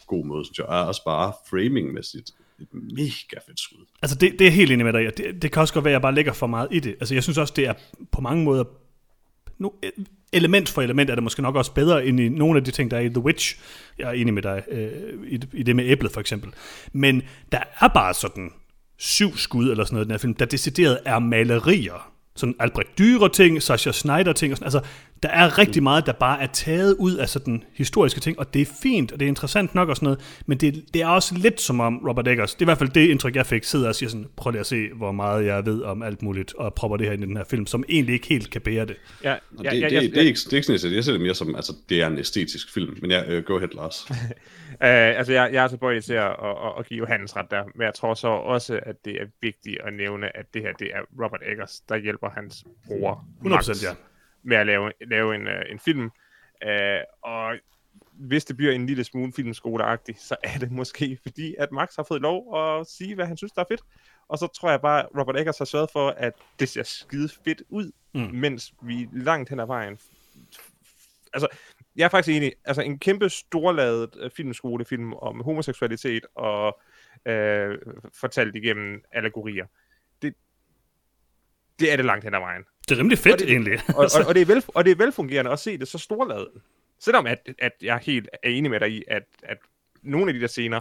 Speaker 2: god måde, synes jeg. Og også bare framingmæssigt et mega fedt skud.
Speaker 1: Altså det, det er helt enig med dig. Det, det kan også godt være, at jeg bare lægger for meget i det. Altså jeg synes også, det er på mange måder no, øh, element for element er det måske nok også bedre end i nogle af de ting, der er i The Witch. Jeg er enig med dig øh, i, i det med æblet for eksempel. Men der er bare sådan syv skud eller sådan noget i den her film, der decideret er malerier. Sådan Albrecht Dürer ting, Sascha Schneider ting og sådan. Altså, der er rigtig meget, der bare er taget ud af sådan historiske ting, og det er fint, og det er interessant nok og sådan noget, men det, det er også lidt som om Robert Eggers, det er i hvert fald det indtryk, jeg fik, sidder og siger sådan, prøv lige at se, hvor meget jeg ved om alt muligt, og propper det her ind i den her film, som egentlig ikke helt kan bære det.
Speaker 4: Ja, ja,
Speaker 2: det,
Speaker 4: ja,
Speaker 2: det,
Speaker 4: ja,
Speaker 2: det, er ikke, det er ikke sådan, jeg ser det. Jeg ser det mere som, altså, det er en æstetisk film. Men ja, uh, go ahead, Lars.
Speaker 4: Uh, altså, jeg, jeg er tilbøjelig til at, at, at, at give Johannes ret der, men jeg tror så også, at det er vigtigt at nævne, at det her, det er Robert Eggers, der hjælper hans bror
Speaker 1: 100%
Speaker 4: Max
Speaker 1: ja.
Speaker 4: Med at lave, lave en, uh, en film. Uh, og hvis det bliver en lille smule filmskoleagtigt, så er det måske fordi, at Max har fået lov at sige, hvad han synes, der er fedt. Og så tror jeg bare, at Robert Eggers har sørget for, at det ser skide fedt ud, mm. mens vi langt hen ad vejen... Altså, jeg er faktisk enig. Altså, en kæmpe storladet uh, filmskolefilm om homoseksualitet og øh, fortalt igennem allegorier. Det, er det langt hen ad vejen.
Speaker 1: Det er rimelig fedt
Speaker 4: Og det-
Speaker 1: egentlig.
Speaker 4: Og, og, og, det er vel, og det er velfungerende at se det så storladet. Selvom at, at jeg helt er enig med dig i, at, at nogle af de der scener,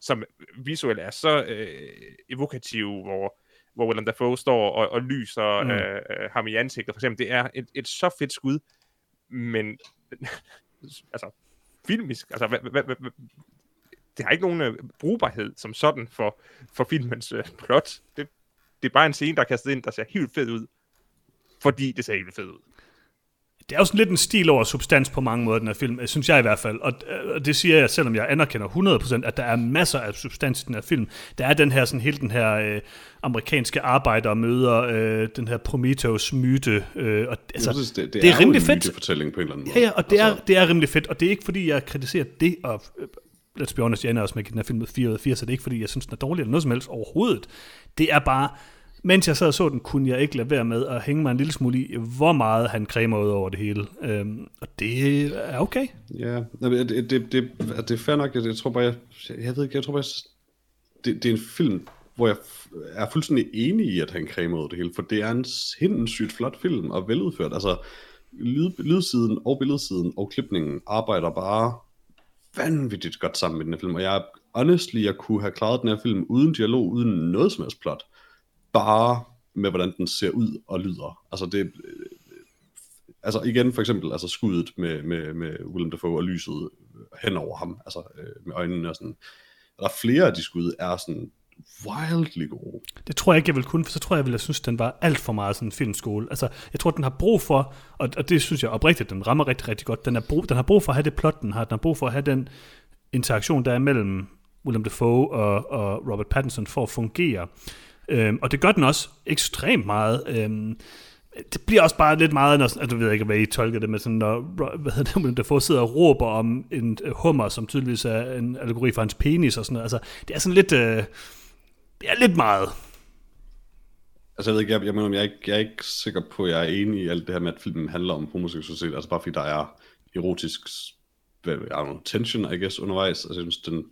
Speaker 4: som visuelt er så øh, evokative, hvor, hvor Willem Dafoe står og, og lyser
Speaker 1: Mm.
Speaker 4: øh, øh, ham i ansigtet, for eksempel, det er et, et så fedt skud, men altså, filmisk, altså, hvad, hvad, hvad, det har ikke nogen øh, brugbarhed som sådan for, for filmens øh, plot. Det, det er bare en scene, der er kastet ind, der ser helt fed ud, fordi det ser helt fed ud.
Speaker 1: Det er jo sådan lidt en stil over substans på mange måder, den her film, synes jeg i hvert fald. Og, øh, det siger jeg, selvom jeg anerkender 100%, at der er masser af substans i den her film. Der er den her, sådan hele den her øh, amerikanske arbejder møder øh, den her Prometheus-myte. Øh, og, altså,
Speaker 2: synes, det, det,
Speaker 1: det er
Speaker 2: er,
Speaker 1: rimelig fedt.
Speaker 2: en fortælling på en eller anden måde.
Speaker 1: Ja, ja, og det,
Speaker 2: altså,
Speaker 1: er, det er rimelig fedt, og det er ikke fordi, jeg kritiserer det, og øh, let's be honest, jeg ender også med at give den her film med 4 ud af 4, så det er ikke fordi, jeg synes, den er dårlig eller noget som helst overhovedet. Det er bare mens jeg sad og så den, kunne jeg ikke lade være med at hænge mig en lille smule i, hvor meget han cremer ud over det hele. Øhm, og det er okay.
Speaker 2: Ja, det, det, det, det er fair nok. Jeg, jeg tror bare, jeg, jeg ved ikke, jeg tror bare, jeg, det, det er en film, hvor jeg er fuldstændig enig i, at han cremer ud det hele, for det er en sindssygt flot film og veludført. Altså, lyd, lydsiden og billedsiden og klipningen arbejder bare vanvittigt godt sammen med den her film, og jeg honestly, jeg kunne have klaret den her film uden dialog, uden noget som helst plot. Bare med, hvordan den ser ud og lyder. Altså, det, øh, altså igen for eksempel, altså skuddet med, med, med Willem Dafoe og lyset øh, hen over ham, altså øh, med øjnene og sådan. Og der er flere af de skud, er sådan wildly gode.
Speaker 1: Det tror jeg ikke, jeg vil kunne, for så tror jeg, jeg ville have synes, den var alt for meget sådan en filmskole. Altså, jeg tror, den har brug for, og, og det synes jeg oprigtigt, den rammer rigtig, rigtig godt, den, er brug, den har brug for at have det plot, den har, den har brug for at have den interaktion, der er mellem William Dafoe og, og Robert Pattinson for at fungere. Øhm, og det gør den også ekstremt meget. Øhm, det bliver også bare lidt meget, når, altså, du ved ikke, hvad I tolker det med, sådan, når hvad hedder det, William Dafoe sidder og råber om en øh, hummer, som tydeligvis er en allegori for hans penis og sådan noget. Altså, det er sådan lidt, øh, det er lidt meget.
Speaker 2: Altså jeg ved ikke, jeg, jeg, mener, jeg, er ikke, jeg er ikke sikker på, at jeg er enig i alt det her med, at filmen handler om homoseksualitet, altså bare fordi der er erotisk hvad, I don't know, tension, I guess, undervejs. Altså jeg synes, den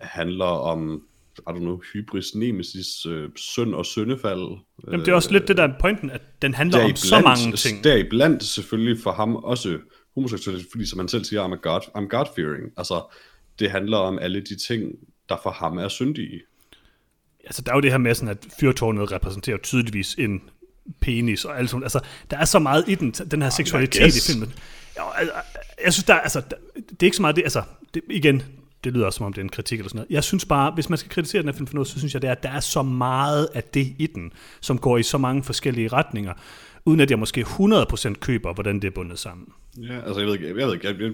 Speaker 2: handler om, I don't know, hybris, nemesis, øh, synd og syndefald.
Speaker 1: Jamen, det er også lidt det der er pointen, at den handler om så mange ting.
Speaker 2: Der blandt selvfølgelig for ham også homoseksualitet, fordi som han selv siger, I'm, a God, I'm God-fearing. Altså, det handler om alle de ting, der for ham er syndige.
Speaker 1: Altså, der er jo det her med, sådan, at fyrtårnet repræsenterer tydeligvis en penis og alt sådan. Altså, der er så meget i den, den her seksualitet i filmen. Ja, altså, jeg synes, der, er- altså, det er ikke så meget det, altså, det, igen, det lyder også som om det er en kritik eller sådan noget. Jeg synes bare, hvis man skal kritisere den her film for noget, så synes jeg, det er, at der er så meget af det i den, som går i så mange forskellige retninger, uden at jeg måske 100% køber, hvordan det er bundet sammen.
Speaker 2: Ja, altså jeg ved ikke, jeg, ved ikke, jeg, jeg,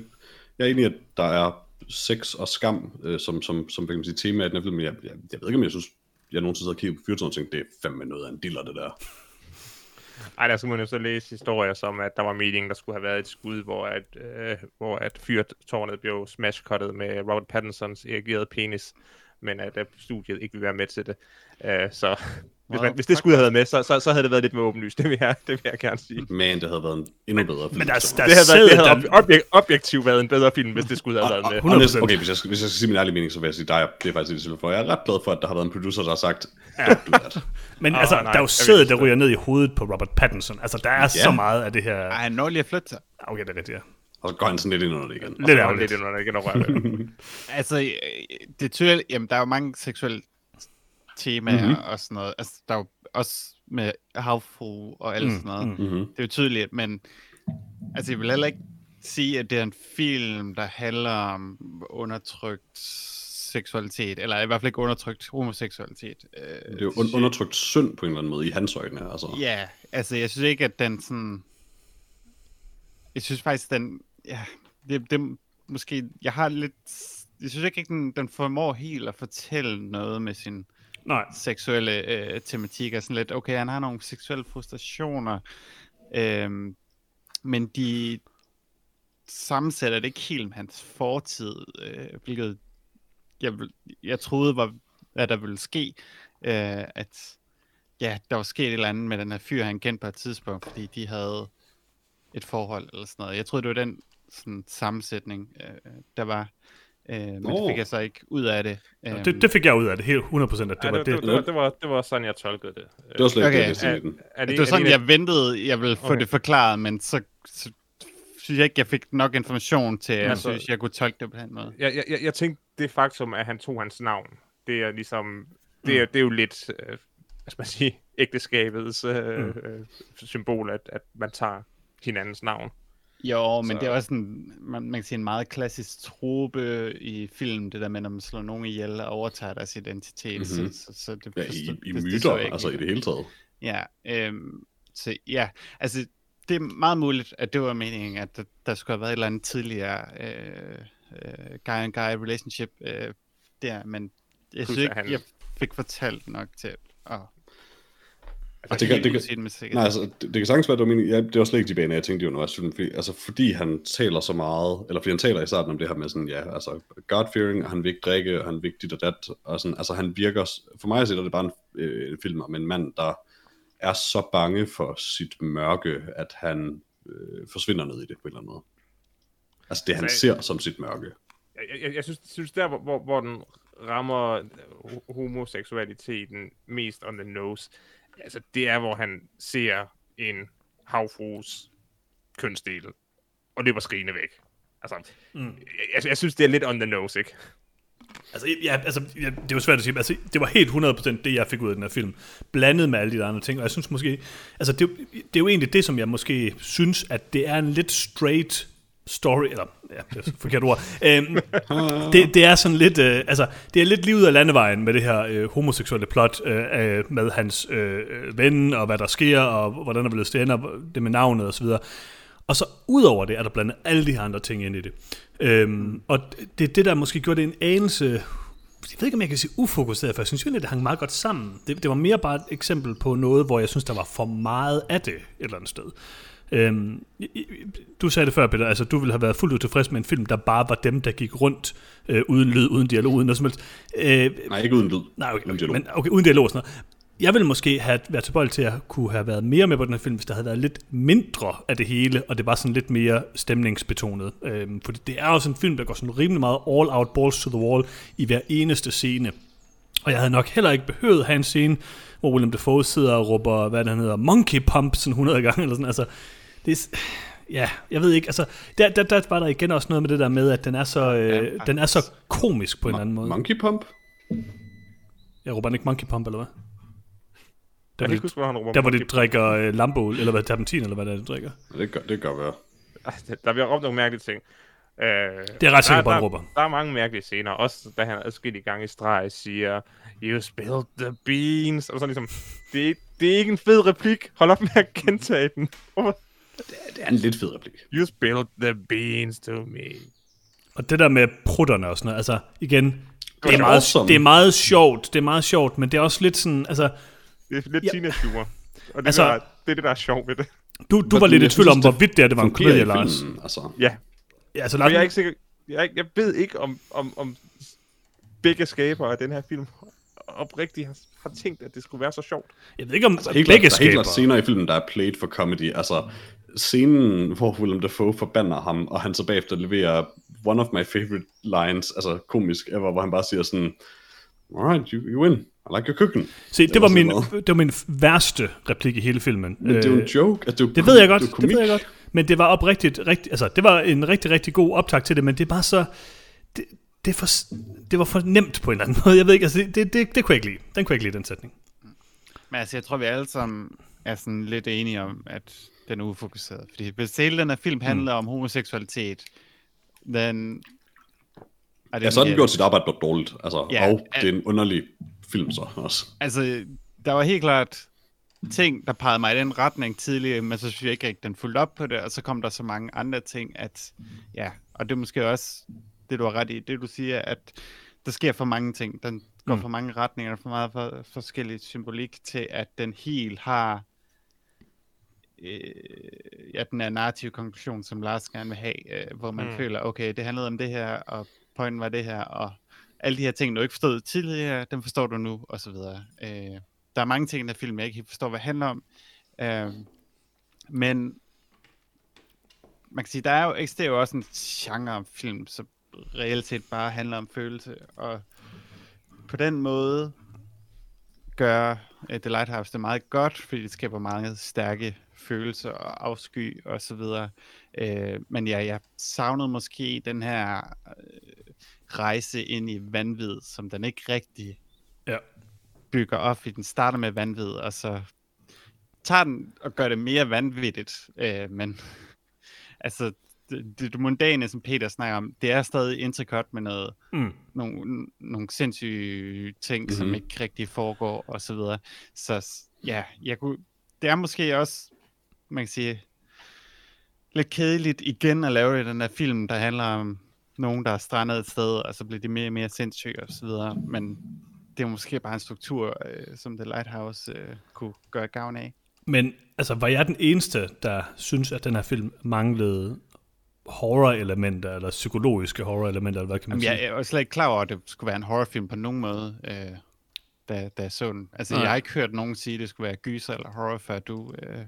Speaker 2: jeg er enig i, at der er sex og skam, øh, som, som, som hvad kan man sige, tema i den her film, men jeg, jeg, jeg ved ikke, om jeg synes, jeg nogensinde har kigget på fyrtårnet og tænkt, det er fandme noget af en diller, det der.
Speaker 4: Ej, der skulle man jo så læse historier som, at der var meningen, der skulle have været et skud, hvor at, øh, hvor at fyrtårnet blev smashcuttet med Robert Pattinsons erigerede penis, men at øh, studiet ikke ville være med til det. Øh, så hvis, man, hvis det skud havde været med, så, så, så havde det været lidt mere åbenlyst, det vil jeg, det vil jeg gerne sige.
Speaker 2: Men det havde været en endnu bedre film.
Speaker 1: Men der, er-
Speaker 2: så.
Speaker 1: der
Speaker 4: Det havde, været, det havde objek- objektivt været en bedre film, hvis det skud havde været med.
Speaker 1: 100%.
Speaker 2: Honest, okay, hvis jeg, skal- hvis jeg skal sige min ærlige mening, så vil jeg sige, er, det er faktisk det, for jeg er ret glad for, at der har været en producer, der har sagt, that.
Speaker 1: men
Speaker 4: Åh,
Speaker 1: altså,
Speaker 4: nej,
Speaker 1: der er jo sædet, der
Speaker 4: det.
Speaker 1: ryger ned i hovedet på Robert Pattinson. Altså, der er så meget af det her...
Speaker 3: Ej, han når lige at flytte sig.
Speaker 1: Okay, det er rigtigt, ja.
Speaker 2: Og så går han sådan lidt ind under det igen.
Speaker 1: Lidt
Speaker 4: Det er
Speaker 1: ærgerligt.
Speaker 4: lidt, når der ikke er noget rør ved.
Speaker 3: Altså, øh, det er tydeligt, jamen, der er jo mange seksuelle temaer mm-hmm. og sådan noget. Altså, der er jo også med havfru og alt mm, sådan noget. Mm.
Speaker 2: Mm-hmm.
Speaker 3: Det er jo tydeligt, men altså, jeg vil heller ikke sige, at det er en film, der handler om undertrykt seksualitet, eller i hvert fald ikke undertrykt homoseksualitet. Øh,
Speaker 2: Det er jo un- undertrykt synd på en eller anden måde i hans øjne. Altså.
Speaker 3: Ja, altså jeg synes ikke, at den sådan... Jeg synes faktisk, den... Ja, det, det måske... Jeg har lidt... Jeg synes ikke, den, den formår helt at fortælle noget med sin
Speaker 1: Nej.
Speaker 3: seksuelle øh, tematikker. Sådan lidt, okay, han har nogle seksuelle frustrationer, øh, men de sammensætter det ikke helt med hans fortid, øh, hvilket jeg, jeg troede var, hvad der ville ske. Øh, at ja, der var sket et eller andet med den her fyr, han kendte på et tidspunkt, fordi de havde et forhold eller sådan noget. Jeg troede, det var den sådan, sammensætning, øh, der var. Øh, men det
Speaker 2: Nå.
Speaker 3: fik jeg så ikke ud af det. Øhm,
Speaker 1: Det, det fik jeg ud af det helt 100%, at det
Speaker 4: Ja,
Speaker 1: var
Speaker 4: det,
Speaker 1: det.
Speaker 4: det, det, var, det, var, det var sådan, jeg tolkede det.
Speaker 2: Det var slet ikke
Speaker 3: Okay.
Speaker 2: det, jeg
Speaker 4: er
Speaker 3: det var sådan,
Speaker 4: er
Speaker 3: jeg ventede, jeg ville få
Speaker 4: Okay.
Speaker 3: det forklaret, men så, så synes jeg ikke, jeg fik nok information til, at jeg
Speaker 4: Altså-
Speaker 3: synes, jeg kunne tolke det på den måde.
Speaker 4: jeg, jeg, jeg, jeg tænkte, det faktum, at han tog hans navn, det er ligesom, det er, det er jo lidt, øh, hvad skal man sige, ægteskabets øh, øh, symbol, at, at man tager hinandens navn.
Speaker 3: Jo, men
Speaker 4: Så-
Speaker 3: så... det er også en, man, man kan sige, en meget klassisk trope i film, det der med, når man slår nogen ihjel og overtager deres identitet. Mm-hmm.
Speaker 2: Mhm.
Speaker 3: Så, så, så det,
Speaker 2: Ja, i, i
Speaker 3: det- det
Speaker 2: myter,
Speaker 3: så ikke
Speaker 2: altså i det hele taget.
Speaker 3: Ja, øhm, så ja, altså det er meget muligt, at det var meningen, at der, der skulle have været et eller andet tidligere øh, øh, guy and guy relationship øh, der, men jeg synes
Speaker 4: at
Speaker 3: ikke, jeg fik fortalt nok til at Jeg
Speaker 2: det
Speaker 3: kan,
Speaker 2: det kan-
Speaker 3: det med.
Speaker 2: Nej, altså, det, det kan sagtens være, det var meningen. Ja, det var slet ikke de baner, jeg tænkte jo altså, fordi, altså, fordi han taler så meget, eller fordi han taler i starten om det her med sådan, ja, altså, God-fearing, og han vil ikke drikke, og han vil ikke dit og dat, og sådan, altså, han virker, for mig set er det bare en, øh, en film om en mand, der er så bange for sit mørke, at han øh, forsvinder ned i det på en eller anden måde. Altså, det han
Speaker 4: Så-
Speaker 2: ser som sit mørke.
Speaker 4: jeg, jeg, jeg synes, synes der, hvor, hvor, den rammer ho- homoseksualiteten mest on the nose, altså det er, hvor han ser en havfrues kønsdel og løber skrigende væk. Altså, mm. jeg, jeg, synes, det er lidt on the nose, ikke?
Speaker 1: Altså, ja, altså, ja, det jo svært at sige. Altså, det var helt 100% det, jeg fik ud af den her film. Blandet med alle de andre ting. Og jeg synes måske... Altså, det, er det er jo egentlig det, som jeg måske synes, at det er en lidt straight story, eller, ja, det er forkert ord. Øhm, det, det er sådan lidt, øh, altså, det er lidt livet ud af landevejen med det her øh, homoseksuelle plot øh, øh, med hans øh, ven, og hvad der sker, og hvordan der vil det ender, det med navnet og så videre. Og så ud over det, er der blandt alle de her andre ting ind i det. Øhm, og det er det, der måske gjorde det en anelse jeg ved ikke, om jeg kan sige ufokuseret, for jeg synes egentlig, det hang meget godt sammen. Det, det var mere bare et eksempel på noget, hvor jeg synes, der var for meget af det et eller andet sted. Øhm, du sagde det før, Peter, altså du ville have været fuldt ud tilfreds med en film, der bare var dem, der gik rundt øh, uden lyd, uden dialog, uden noget som helst. Øh,
Speaker 2: Nej, ikke uden lyd.
Speaker 1: Nej, okay,
Speaker 2: Uden dialog.
Speaker 1: men, okay, uden dialog og sådan noget. Jeg ville måske have været tilbøjelig til at kunne have været mere med på den her film, hvis der havde været lidt mindre af det hele, og det var sådan lidt mere stemningsbetonet. Øhm, fordi det er også en film, der går sådan rimelig meget all out balls to the wall i hver eneste scene. Og jeg havde nok heller ikke behøvet at have en scene, hvor William Dafoe sidder og råber, hvad det han hedder, monkey pump sådan 100 gange, eller sådan, altså, det er, ja, jeg ved ikke, altså, der, der, der var der igen også noget med det der med, at den er så, øh,
Speaker 3: Ja,
Speaker 1: den er så komisk på en eller anden måde.
Speaker 2: Monkey Pump?
Speaker 1: Jeg råber ikke monkey pump, eller hvad? Der,
Speaker 4: Jeg kan ikke
Speaker 1: de,
Speaker 4: huske, hvor han råber
Speaker 1: der, hvor de drikker øh, lambo, eller hvad, terpentin, eller hvad det er, de drikker.
Speaker 2: Det gør, det gør være.
Speaker 4: Der bliver råbt nogle mærkelige ting. Øh,
Speaker 1: Det er ret
Speaker 4: der,
Speaker 1: han
Speaker 4: der,
Speaker 1: råber.
Speaker 4: Der er mange mærkelige scener, også da han adskillige gange i streg siger, You spilled the beans, og så ligesom, det, er- det er ikke en fed replik, hold op med at gentage den. Hvorfor?
Speaker 2: Det er en lidt fed replik.
Speaker 4: You spilled the beans to me.
Speaker 1: Og det der med prutterne og sådan noget, altså igen, det er,
Speaker 2: er
Speaker 1: meget,
Speaker 2: awesome.
Speaker 1: det er meget sjovt, det er meget sjovt, men det er også lidt sådan, altså,
Speaker 4: Det er lidt
Speaker 1: Ja.
Speaker 4: teenage-humor. Og det,
Speaker 1: Altså-
Speaker 4: der, det er det, der er sjovt ved det.
Speaker 1: du, du var lidt i tvivl om,
Speaker 2: det
Speaker 1: hvorvidt det, her, det var en komedie, Lars.
Speaker 2: Altså,
Speaker 4: Ja,
Speaker 1: Ja, altså, Lars,
Speaker 4: jeg er ikke sikker, jeg, er ikke- jeg ved ikke, om, om, om begge skabere af den her film oprigtigt har, har tænkt, at det skulle være så sjovt.
Speaker 1: jeg ved ikke, om
Speaker 2: altså helt klart,
Speaker 1: begge
Speaker 2: der er helt klart
Speaker 1: skaber.
Speaker 2: scener i filmen, der er played for comedy. Altså, scenen, hvor Willem Dafoe forbander ham, og han så bagefter leverer one of my favorite lines, altså komisk ever, hvor han bare siger sådan, alright, you, you win. I like your cooking.
Speaker 1: Se, det,
Speaker 2: Det
Speaker 1: var
Speaker 2: var
Speaker 1: min, det var min værste replik i hele filmen.
Speaker 2: Men det er jo en
Speaker 1: Øh,
Speaker 2: joke. Altså, det, er
Speaker 1: Det ved jeg godt,
Speaker 2: det,
Speaker 1: det ved jeg godt. Men det var oprigtigt, rigtig, altså det var en rigtig, rigtig god optag til det, men det er bare så, det, det, for, det var for nemt på en eller anden måde. Jeg ved ikke, altså det, det, det, det kunne jeg ikke lide. Den kunne jeg ikke lide, den sætning.
Speaker 3: Men altså, jeg tror, vi alle sammen er sådan lidt enige om, at den er ufokuseret. Fordi hvis hele den her film handler om homoseksualitet, then... Er det
Speaker 2: Ja, så har den gjort sit arbejde dog dårligt. Altså,
Speaker 3: Ja,
Speaker 2: og det er en underlig film så også.
Speaker 3: Altså, der var helt klart ting, der pegede mig i den retning tidligere, men så synes jeg ikke rigtig, den fulgte op på det, og så kom der så mange andre ting, at ja, og det er måske også det, du har ret i, det du siger, at der sker for mange ting, den går
Speaker 1: Mm.
Speaker 3: for mange retninger, for meget for, forskellig symbolik til, at den helt har øh, ja, den er narrative konklusion, som Lars gerne vil have, øh, hvor man
Speaker 4: Mm.
Speaker 3: føler, okay, det handlede om det her, og pointen var det her, og alle de her ting, du ikke forstod tidligere, dem forstår du nu, og så videre. Øh, der er mange ting i den film, jeg ikke helt forstår, hvad det handler om. Øh, men man kan sige, der er jo, eksisterer jo også en genre om film, som reelt set bare handler om følelse, og på den måde gør uh, The Lighthouse det meget godt, fordi det skaber meget stærke følelser og afsky og så videre. Uh, men ja, jeg savnede måske den her uh, rejse ind i vanvid, som den ikke rigtig
Speaker 1: Ja.
Speaker 3: bygger op, fordi den starter med vanvid, og så tager den og gør det mere vanvittigt, øh, men altså det, det, mundane, som Peter snakker om, det er stadig intercut med noget,
Speaker 1: Mm.
Speaker 3: nogle, nogle sindssyge ting, mm-hmm. som ikke rigtig foregår, og så videre. Så ja, jeg kunne, det er måske også, man kan sige, lidt kedeligt igen at lave det i den der film, der handler om nogen, der er strandet et sted, og så bliver de mere og mere sindssyge og så videre. Men det er måske bare en struktur, øh, som The Lighthouse øh, kunne gøre gavn af.
Speaker 1: Men altså, var jeg den eneste, der synes, at den her film manglede horror-elementer, eller psykologiske horror-elementer, eller hvad kan man
Speaker 3: Jamen,
Speaker 1: sige?
Speaker 3: jeg, jeg var slet ikke klar over, at det skulle være en horrorfilm på nogen måde, øh, da, da jeg så den. Altså,
Speaker 1: Nej.
Speaker 3: jeg har ikke hørt nogen sige, at det skulle være gyser eller horror, før du øh,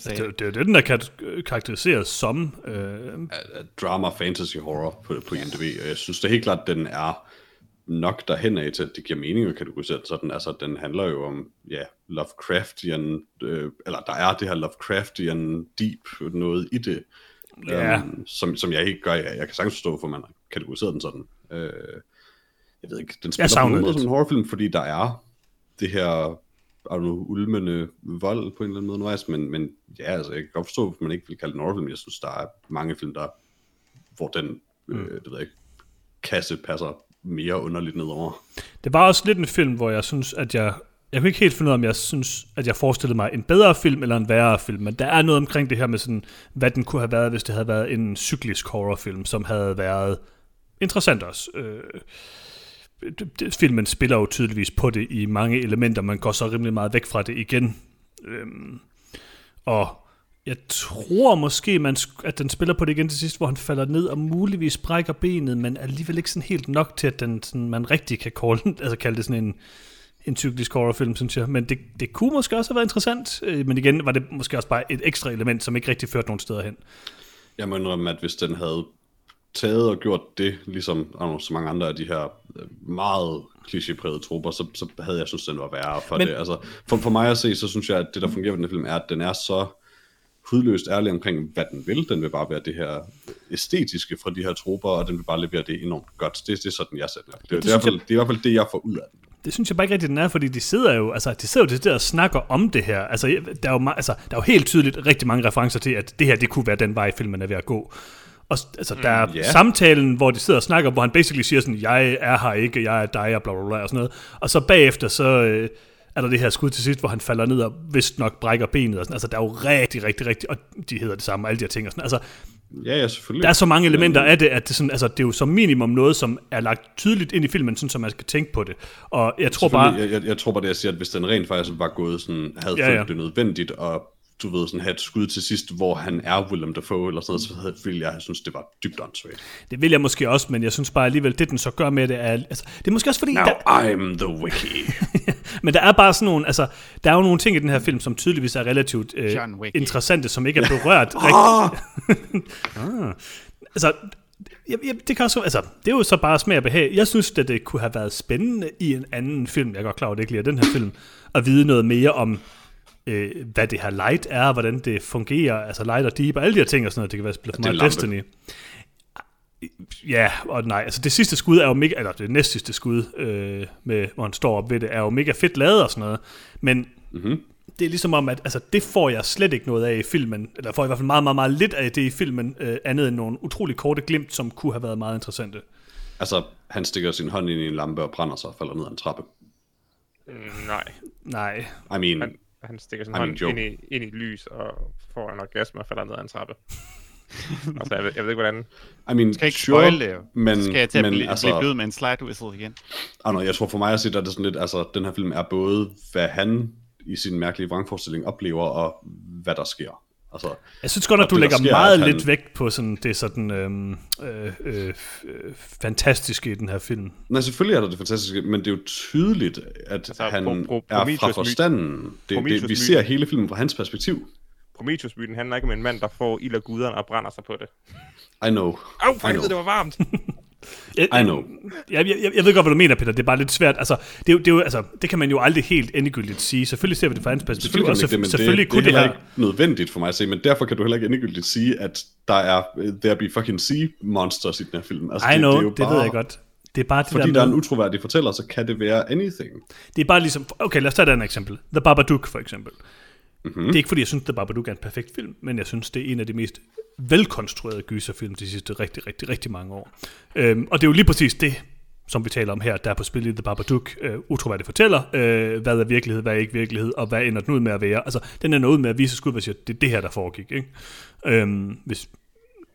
Speaker 3: sagde
Speaker 1: Det, er jo- det er det, den der kan karakteriseres som. Øh,
Speaker 2: drama fantasy horror på, på IMDb, og jeg synes det helt klart, at den er nok derhen af til, at det giver mening at kategorisere den sådan. Altså, den handler jo om, ja, Lovecraftian, øh, eller der er det her Lovecraftian deep noget i det,
Speaker 1: Ja.
Speaker 2: øhm, som, som jeg ikke gør. Jeg, jeg kan sagtens forstå, hvorfor man har kategoriseret den sådan. Øh, jeg ved ikke, den spiller på
Speaker 1: lidt.
Speaker 2: som en horrorfilm, fordi der er det her er du ulmende vold på en eller anden måde undervejs, men, men ja, altså, jeg kan godt forstå, hvorfor man ikke vil kalde den horrorfilm. Jeg synes, der er mange film, der, hvor den, øh, det ved jeg ikke, kasse passer mere underligt nedover.
Speaker 1: det var også lidt en film, hvor jeg synes, at jeg... Jeg kunne ikke helt finde ud af, om jeg synes, at jeg forestillede mig en bedre film eller en værre film, men der er noget omkring det her med sådan, hvad den kunne have været, hvis det havde været en cyklisk horrorfilm, som havde været interessant også. Øh, det- det- filmen spiller jo tydeligvis på det i mange elementer, man går så rimelig meget væk fra det igen. Øhm, og jeg tror måske, man, at den spiller på det igen til sidst, hvor han falder ned og muligvis brækker benet, men alligevel ikke sådan helt nok til, at den, sådan, man rigtig kan kalde, altså kalde det sådan en, en cyklisk horrorfilm, synes jeg. Men det, det kunne måske også have været interessant, øh, men igen var det måske også bare et ekstra element, som ikke rigtig førte nogen steder hen.
Speaker 2: Jeg må indrømme, at hvis den havde taget og gjort det, ligesom know, så mange andre af de her øh, meget klichéprægede trupper, så, så havde jeg synes, den var værre for
Speaker 1: Men-
Speaker 2: det. Altså, for, for mig at se, så synes jeg, at det, der fungerer ved den film, er, at den er så hudløst ærlig omkring, hvad den vil. Den vil bare være det her æstetiske fra de her trupper, og den vil bare levere det enormt godt. Det, det er sådan, jeg ser det. Det, det,
Speaker 1: det
Speaker 2: er i hvert
Speaker 1: synes
Speaker 2: fald, det er i hvert fald det, jeg får ud af den.
Speaker 1: Det synes jeg bare ikke rigtigt, den er, fordi de sidder jo, altså, de sidder jo det og snakker om det her. Altså, der er, jo, altså, der er jo helt tydeligt rigtig mange referencer til, at det her, det kunne være den vej, filmen er ved at gå. Og altså, der er
Speaker 2: ja.
Speaker 1: samtalen, hvor de sidder og snakker, hvor han basically siger sådan, jeg er her ikke, jeg er dig, og bla bla bla, og sådan noget. Og så bagefter, så øh, er der det her skud til sidst, hvor han falder ned og vist nok brækker benet. Og sådan. Altså, der er jo rigtig, rigtig, rigtig, og de hedder det samme, alle de her ting. Og sådan. Altså,
Speaker 2: Ja, ja, selvfølgelig.
Speaker 1: der er så mange elementer af det, at det, sådan, altså, det er jo som minimum noget, som er lagt tydeligt ind i filmen, sådan, så man skal tænke på det. Og jeg tror bare...
Speaker 2: Jeg, jeg, jeg tror bare det, jeg siger, at hvis den rent faktisk var gået sådan, havde
Speaker 1: Ja,
Speaker 2: ja, det nødvendigt, og du ved, sådan have et skud til sidst, hvor han er Willem Dafoe, eller sådan noget, så ville jeg synes, det var dybt åndssvagt.
Speaker 1: Det vil jeg måske også, men jeg synes bare alligevel, det den så gør med det er... Altså, det er måske også fordi...
Speaker 2: Now
Speaker 1: Der,
Speaker 2: I'm the wiki.
Speaker 1: men der er bare sådan nogle... Altså, der er jo nogle ting i den her film, som tydeligvis er relativt øh, interessante, som ikke er berørt rigtigt. ah. Altså, jeg, jeg, det, kan også, altså, det er jo så bare smag og behag. Jeg synes, at det kunne have været spændende i en anden film, jeg er godt klar over, at det ikke lige er den her film, at vide noget mere om, øh, hvad det her light er, hvordan det fungerer, altså light og deep, og alle de her ting og sådan noget, det kan være spillet for meget. Destiny. Ja, og nej, altså det sidste skud er jo mega, eller det næst sidste skud, øh, med, hvor han står op ved det, er jo mega fedt lavet og sådan noget, men
Speaker 2: mm-hmm.
Speaker 1: det er ligesom om, at altså, det får jeg slet ikke noget af i filmen, eller får i hvert fald meget, meget, meget lidt af det i filmen, øh, andet end nogle utrolig korte glimt, som kunne have været meget interessante.
Speaker 2: Altså, han stikker sin hånd ind i en lampe og brænder sig og falder ned ad en trappe.
Speaker 4: Mm, nej,
Speaker 1: Nej,
Speaker 2: I mean,
Speaker 4: han, han stikker sin
Speaker 2: I mean,
Speaker 4: hånd ind i, ind i lys og får en orgasme og falder ned ad en trappe. altså, jeg ved, jeg ved ikke, hvordan...
Speaker 2: I mean,
Speaker 3: skal ikke
Speaker 2: sure,
Speaker 3: spoil det
Speaker 2: men,
Speaker 3: Så skal jeg til at
Speaker 2: men
Speaker 3: blive,
Speaker 2: altså,
Speaker 3: blive blød med en slide whistle igen.
Speaker 2: I know, jeg tror for mig at se, der er det sådan lidt, altså, den her film er både, hvad han i sin mærkelige vrangforestilling oplever, og hvad der sker. Altså,
Speaker 1: jeg synes godt, at du
Speaker 2: det,
Speaker 1: lægger
Speaker 2: sker,
Speaker 1: meget
Speaker 2: han-
Speaker 1: lidt vægt på sådan, det sådan, øhm, øh, øh, øh, fantastiske i den her film.
Speaker 2: nej, selvfølgelig er der det fantastiske, men det er jo tydeligt, at
Speaker 4: Altså,
Speaker 2: han
Speaker 4: Pro- Pro-
Speaker 2: er fra forstanden. Det, det, vi ser hele filmen fra hans perspektiv.
Speaker 4: Prometheus-myten handler ikke om en mand, der får ild af guderne og brænder sig på det.
Speaker 2: I know.
Speaker 4: Au, for
Speaker 2: I know.
Speaker 4: det var varmt!
Speaker 1: Jeg,
Speaker 2: I know.
Speaker 1: Jeg, jeg, jeg, jeg ved godt, hvad du mener, Peter. Det er bare lidt svært. Altså, det, det, er jo, altså, det kan man jo aldrig helt endegyldigt sige. Selvfølgelig ser vi det fra hans perspektiv,
Speaker 2: Selvfølgelig,
Speaker 1: og
Speaker 2: det, men
Speaker 1: selvfølgelig
Speaker 2: det,
Speaker 1: kunne
Speaker 2: det
Speaker 1: det her...
Speaker 2: ikke nødvendigt for mig at se, men derfor kan du heller ikke endegyldigt sige, at der er uh, there be fucking sea monsters i den her film. Altså,
Speaker 1: I know,
Speaker 2: det,
Speaker 1: det,
Speaker 2: er jo
Speaker 1: det
Speaker 2: bare,
Speaker 1: ved jeg godt. Det er bare det
Speaker 2: Fordi
Speaker 1: der
Speaker 2: der er
Speaker 1: med,
Speaker 2: en utroværdig fortæller, så kan det være anything.
Speaker 1: det er bare ligesom, okay, lad os tage et andet eksempel. The Babadook for eksempel.
Speaker 2: Mhm.
Speaker 1: Mm-hmm. Det er ikke fordi, jeg synes, The Babadook er en perfekt film, men jeg synes, det er en af de mest velkonstruerede gyserfilm de sidste rigtig, rigtig, rigtig mange år. Øhm, og det er jo lige præcis det, som vi taler om her, der er på spil i The Babadook. Øh, utroværdigt fortæller, øh, hvad er virkelighed, hvad er ikke virkelighed, og hvad ender den ud med at være. Altså, den er noget med at vise skud, hvad siger, det er det her, der foregik. Ikke? Øhm, hvis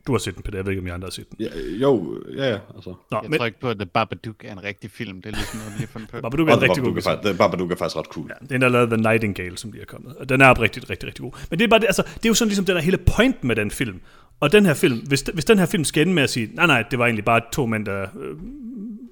Speaker 1: du har set den, Peter. Jeg ved ikke, om I andre har set den.
Speaker 2: Ja, jo, ja, ja, altså.
Speaker 1: Nå,
Speaker 3: Jeg
Speaker 1: men
Speaker 3: tror ikke på, at The Babadook er en rigtig film. Det er ligesom noget, vi lige har fundet på.
Speaker 1: Babadook er en rigtig god
Speaker 2: Babadook er,
Speaker 1: film.
Speaker 2: faktisk, The Babadook er faktisk ret cool.
Speaker 1: Ja, den der lavede The Nightingale, som lige er kommet. Og den er rigtig, rigtig, rigtig god. Men det er bare det, altså, det er jo sådan ligesom den der hele point med den film. Og den her film, hvis, hvis den her film skal ende med at sige, nej, nej, det var egentlig bare to mænd, der... Øh,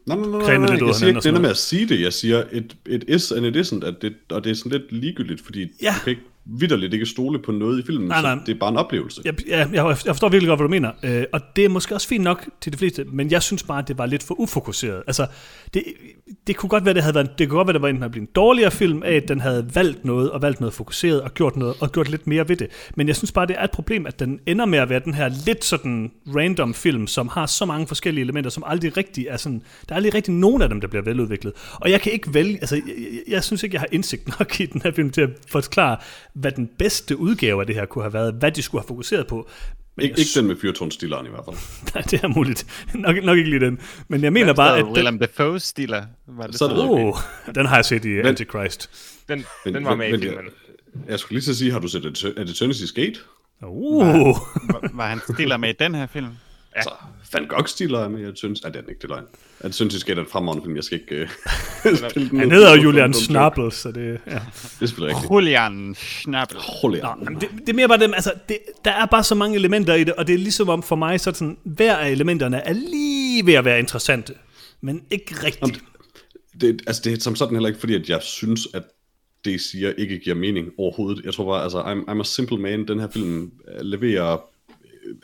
Speaker 2: Nej, nej, nej, nej, nej.
Speaker 1: lidt ud af
Speaker 2: jeg siger ikke, det med
Speaker 1: noget.
Speaker 2: at sige det. Jeg siger, et, et is and it isn't, at det, og det er sådan lidt ligegyldigt, fordi
Speaker 1: Ja.
Speaker 2: du kan ikke vidderligt ikke stole på noget i filmen,
Speaker 1: Nej, nej.
Speaker 2: så det er bare en oplevelse.
Speaker 1: jeg, ja, jeg, jeg forstår virkelig godt, hvad du mener. Øh, og det er måske også fint nok til de fleste, men jeg synes bare, at det var lidt for ufokuseret. Altså, det, det kunne godt være, det havde været, det kunne godt være, det var enten havde blivet en dårligere film af, at den havde valgt noget, og valgt noget fokuseret, og gjort noget, og gjort lidt mere ved det. Men jeg synes bare, det er et problem, at den ender med at være den her lidt sådan random film, som har så mange forskellige elementer, som aldrig rigtig er sådan, der er aldrig rigtig nogen af dem, der bliver veludviklet. Og jeg kan ikke vælge, altså, jeg, jeg, jeg synes ikke, jeg har indsigt nok i den her film til at forklare, hvad den bedste udgave af det her kunne have været, hvad de skulle have fokuseret på. Men
Speaker 2: Ikke,
Speaker 1: jeg
Speaker 2: ikke den med fyrtårnstilleren i hvert fald.
Speaker 1: Nej, det er muligt. Nok, nok ikke lige den. Men jeg mener bare, at
Speaker 3: Willem Dafoe stiller. Var det
Speaker 2: Så er det
Speaker 1: oh, den har jeg set i Antichrist.
Speaker 4: Den,
Speaker 2: Men-
Speaker 4: den var
Speaker 2: men-
Speaker 4: med i
Speaker 2: men-
Speaker 4: filmen.
Speaker 2: Jeg skulle lige så sige, har du set Eter- Eternity's Gate?
Speaker 1: Uh,
Speaker 3: var, var han stiller med i den her film?
Speaker 2: Ja. Altså, Van Gogh stiller er med, jeg synes... Det er den ikke, det løgn. Eternity's Gate er en fremragende film, jeg skal ikke... Uh, spille den
Speaker 1: han hedder jo Julian. Schnabel, så det... Ja.
Speaker 2: Det er selvfølgelig rigtigt.
Speaker 3: Julian Schnabel.
Speaker 2: Hold
Speaker 1: Nå, men det, det er mere bare dem, altså, det, der er bare så mange elementer i det, og det er ligesom om for mig, så det sådan, hver af elementerne er lige ved at være interessante, men ikke rigtigt.
Speaker 2: det, altså det er som sådan heller ikke fordi, at jeg synes, at det I siger ikke giver mening overhovedet. Jeg tror bare, altså, I'm, I'm a simple man. Den her film øh, leverer øh,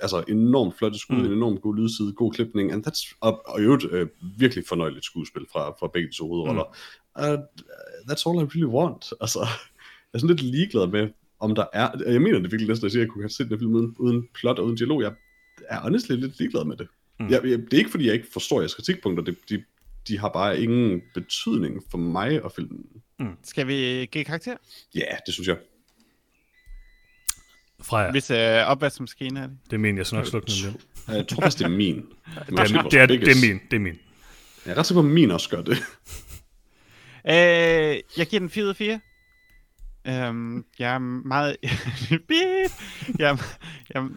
Speaker 2: altså enormt flotte skud, mm. en enormt god lydside, god klipning, and that's, og, og i øvrigt øh, virkelig fornøjeligt skuespil fra, fra begge to hovedroller. Mm. Uh, that's all I really want. Altså, jeg er sådan lidt ligeglad med, om der er, jeg mener det virkelig næsten, at jeg siger, at jeg kunne have set den film uden, uden plot og uden dialog. Jeg er honestly lidt ligeglad med det. Mm. Jeg, jeg, det er ikke fordi, jeg ikke forstår jeres kritikpunkter, det, de, de har bare ingen betydning for mig og filmen.
Speaker 3: Skal vi give karakter?
Speaker 2: Ja, yeah, det synes jeg.
Speaker 1: Freja,
Speaker 3: Hvis øh, opvaskemaskine er det.
Speaker 1: det er min, jeg skal nok slukke den lige.
Speaker 2: Jeg tror faktisk, det er min.
Speaker 1: Det er, det, er, det er min, det er min.
Speaker 2: Jeg er ret sikker på, at min også gør det.
Speaker 3: Øh, jeg giver den 4 ud af 4. Øhm, jeg er meget... Beep! jeg, jeg,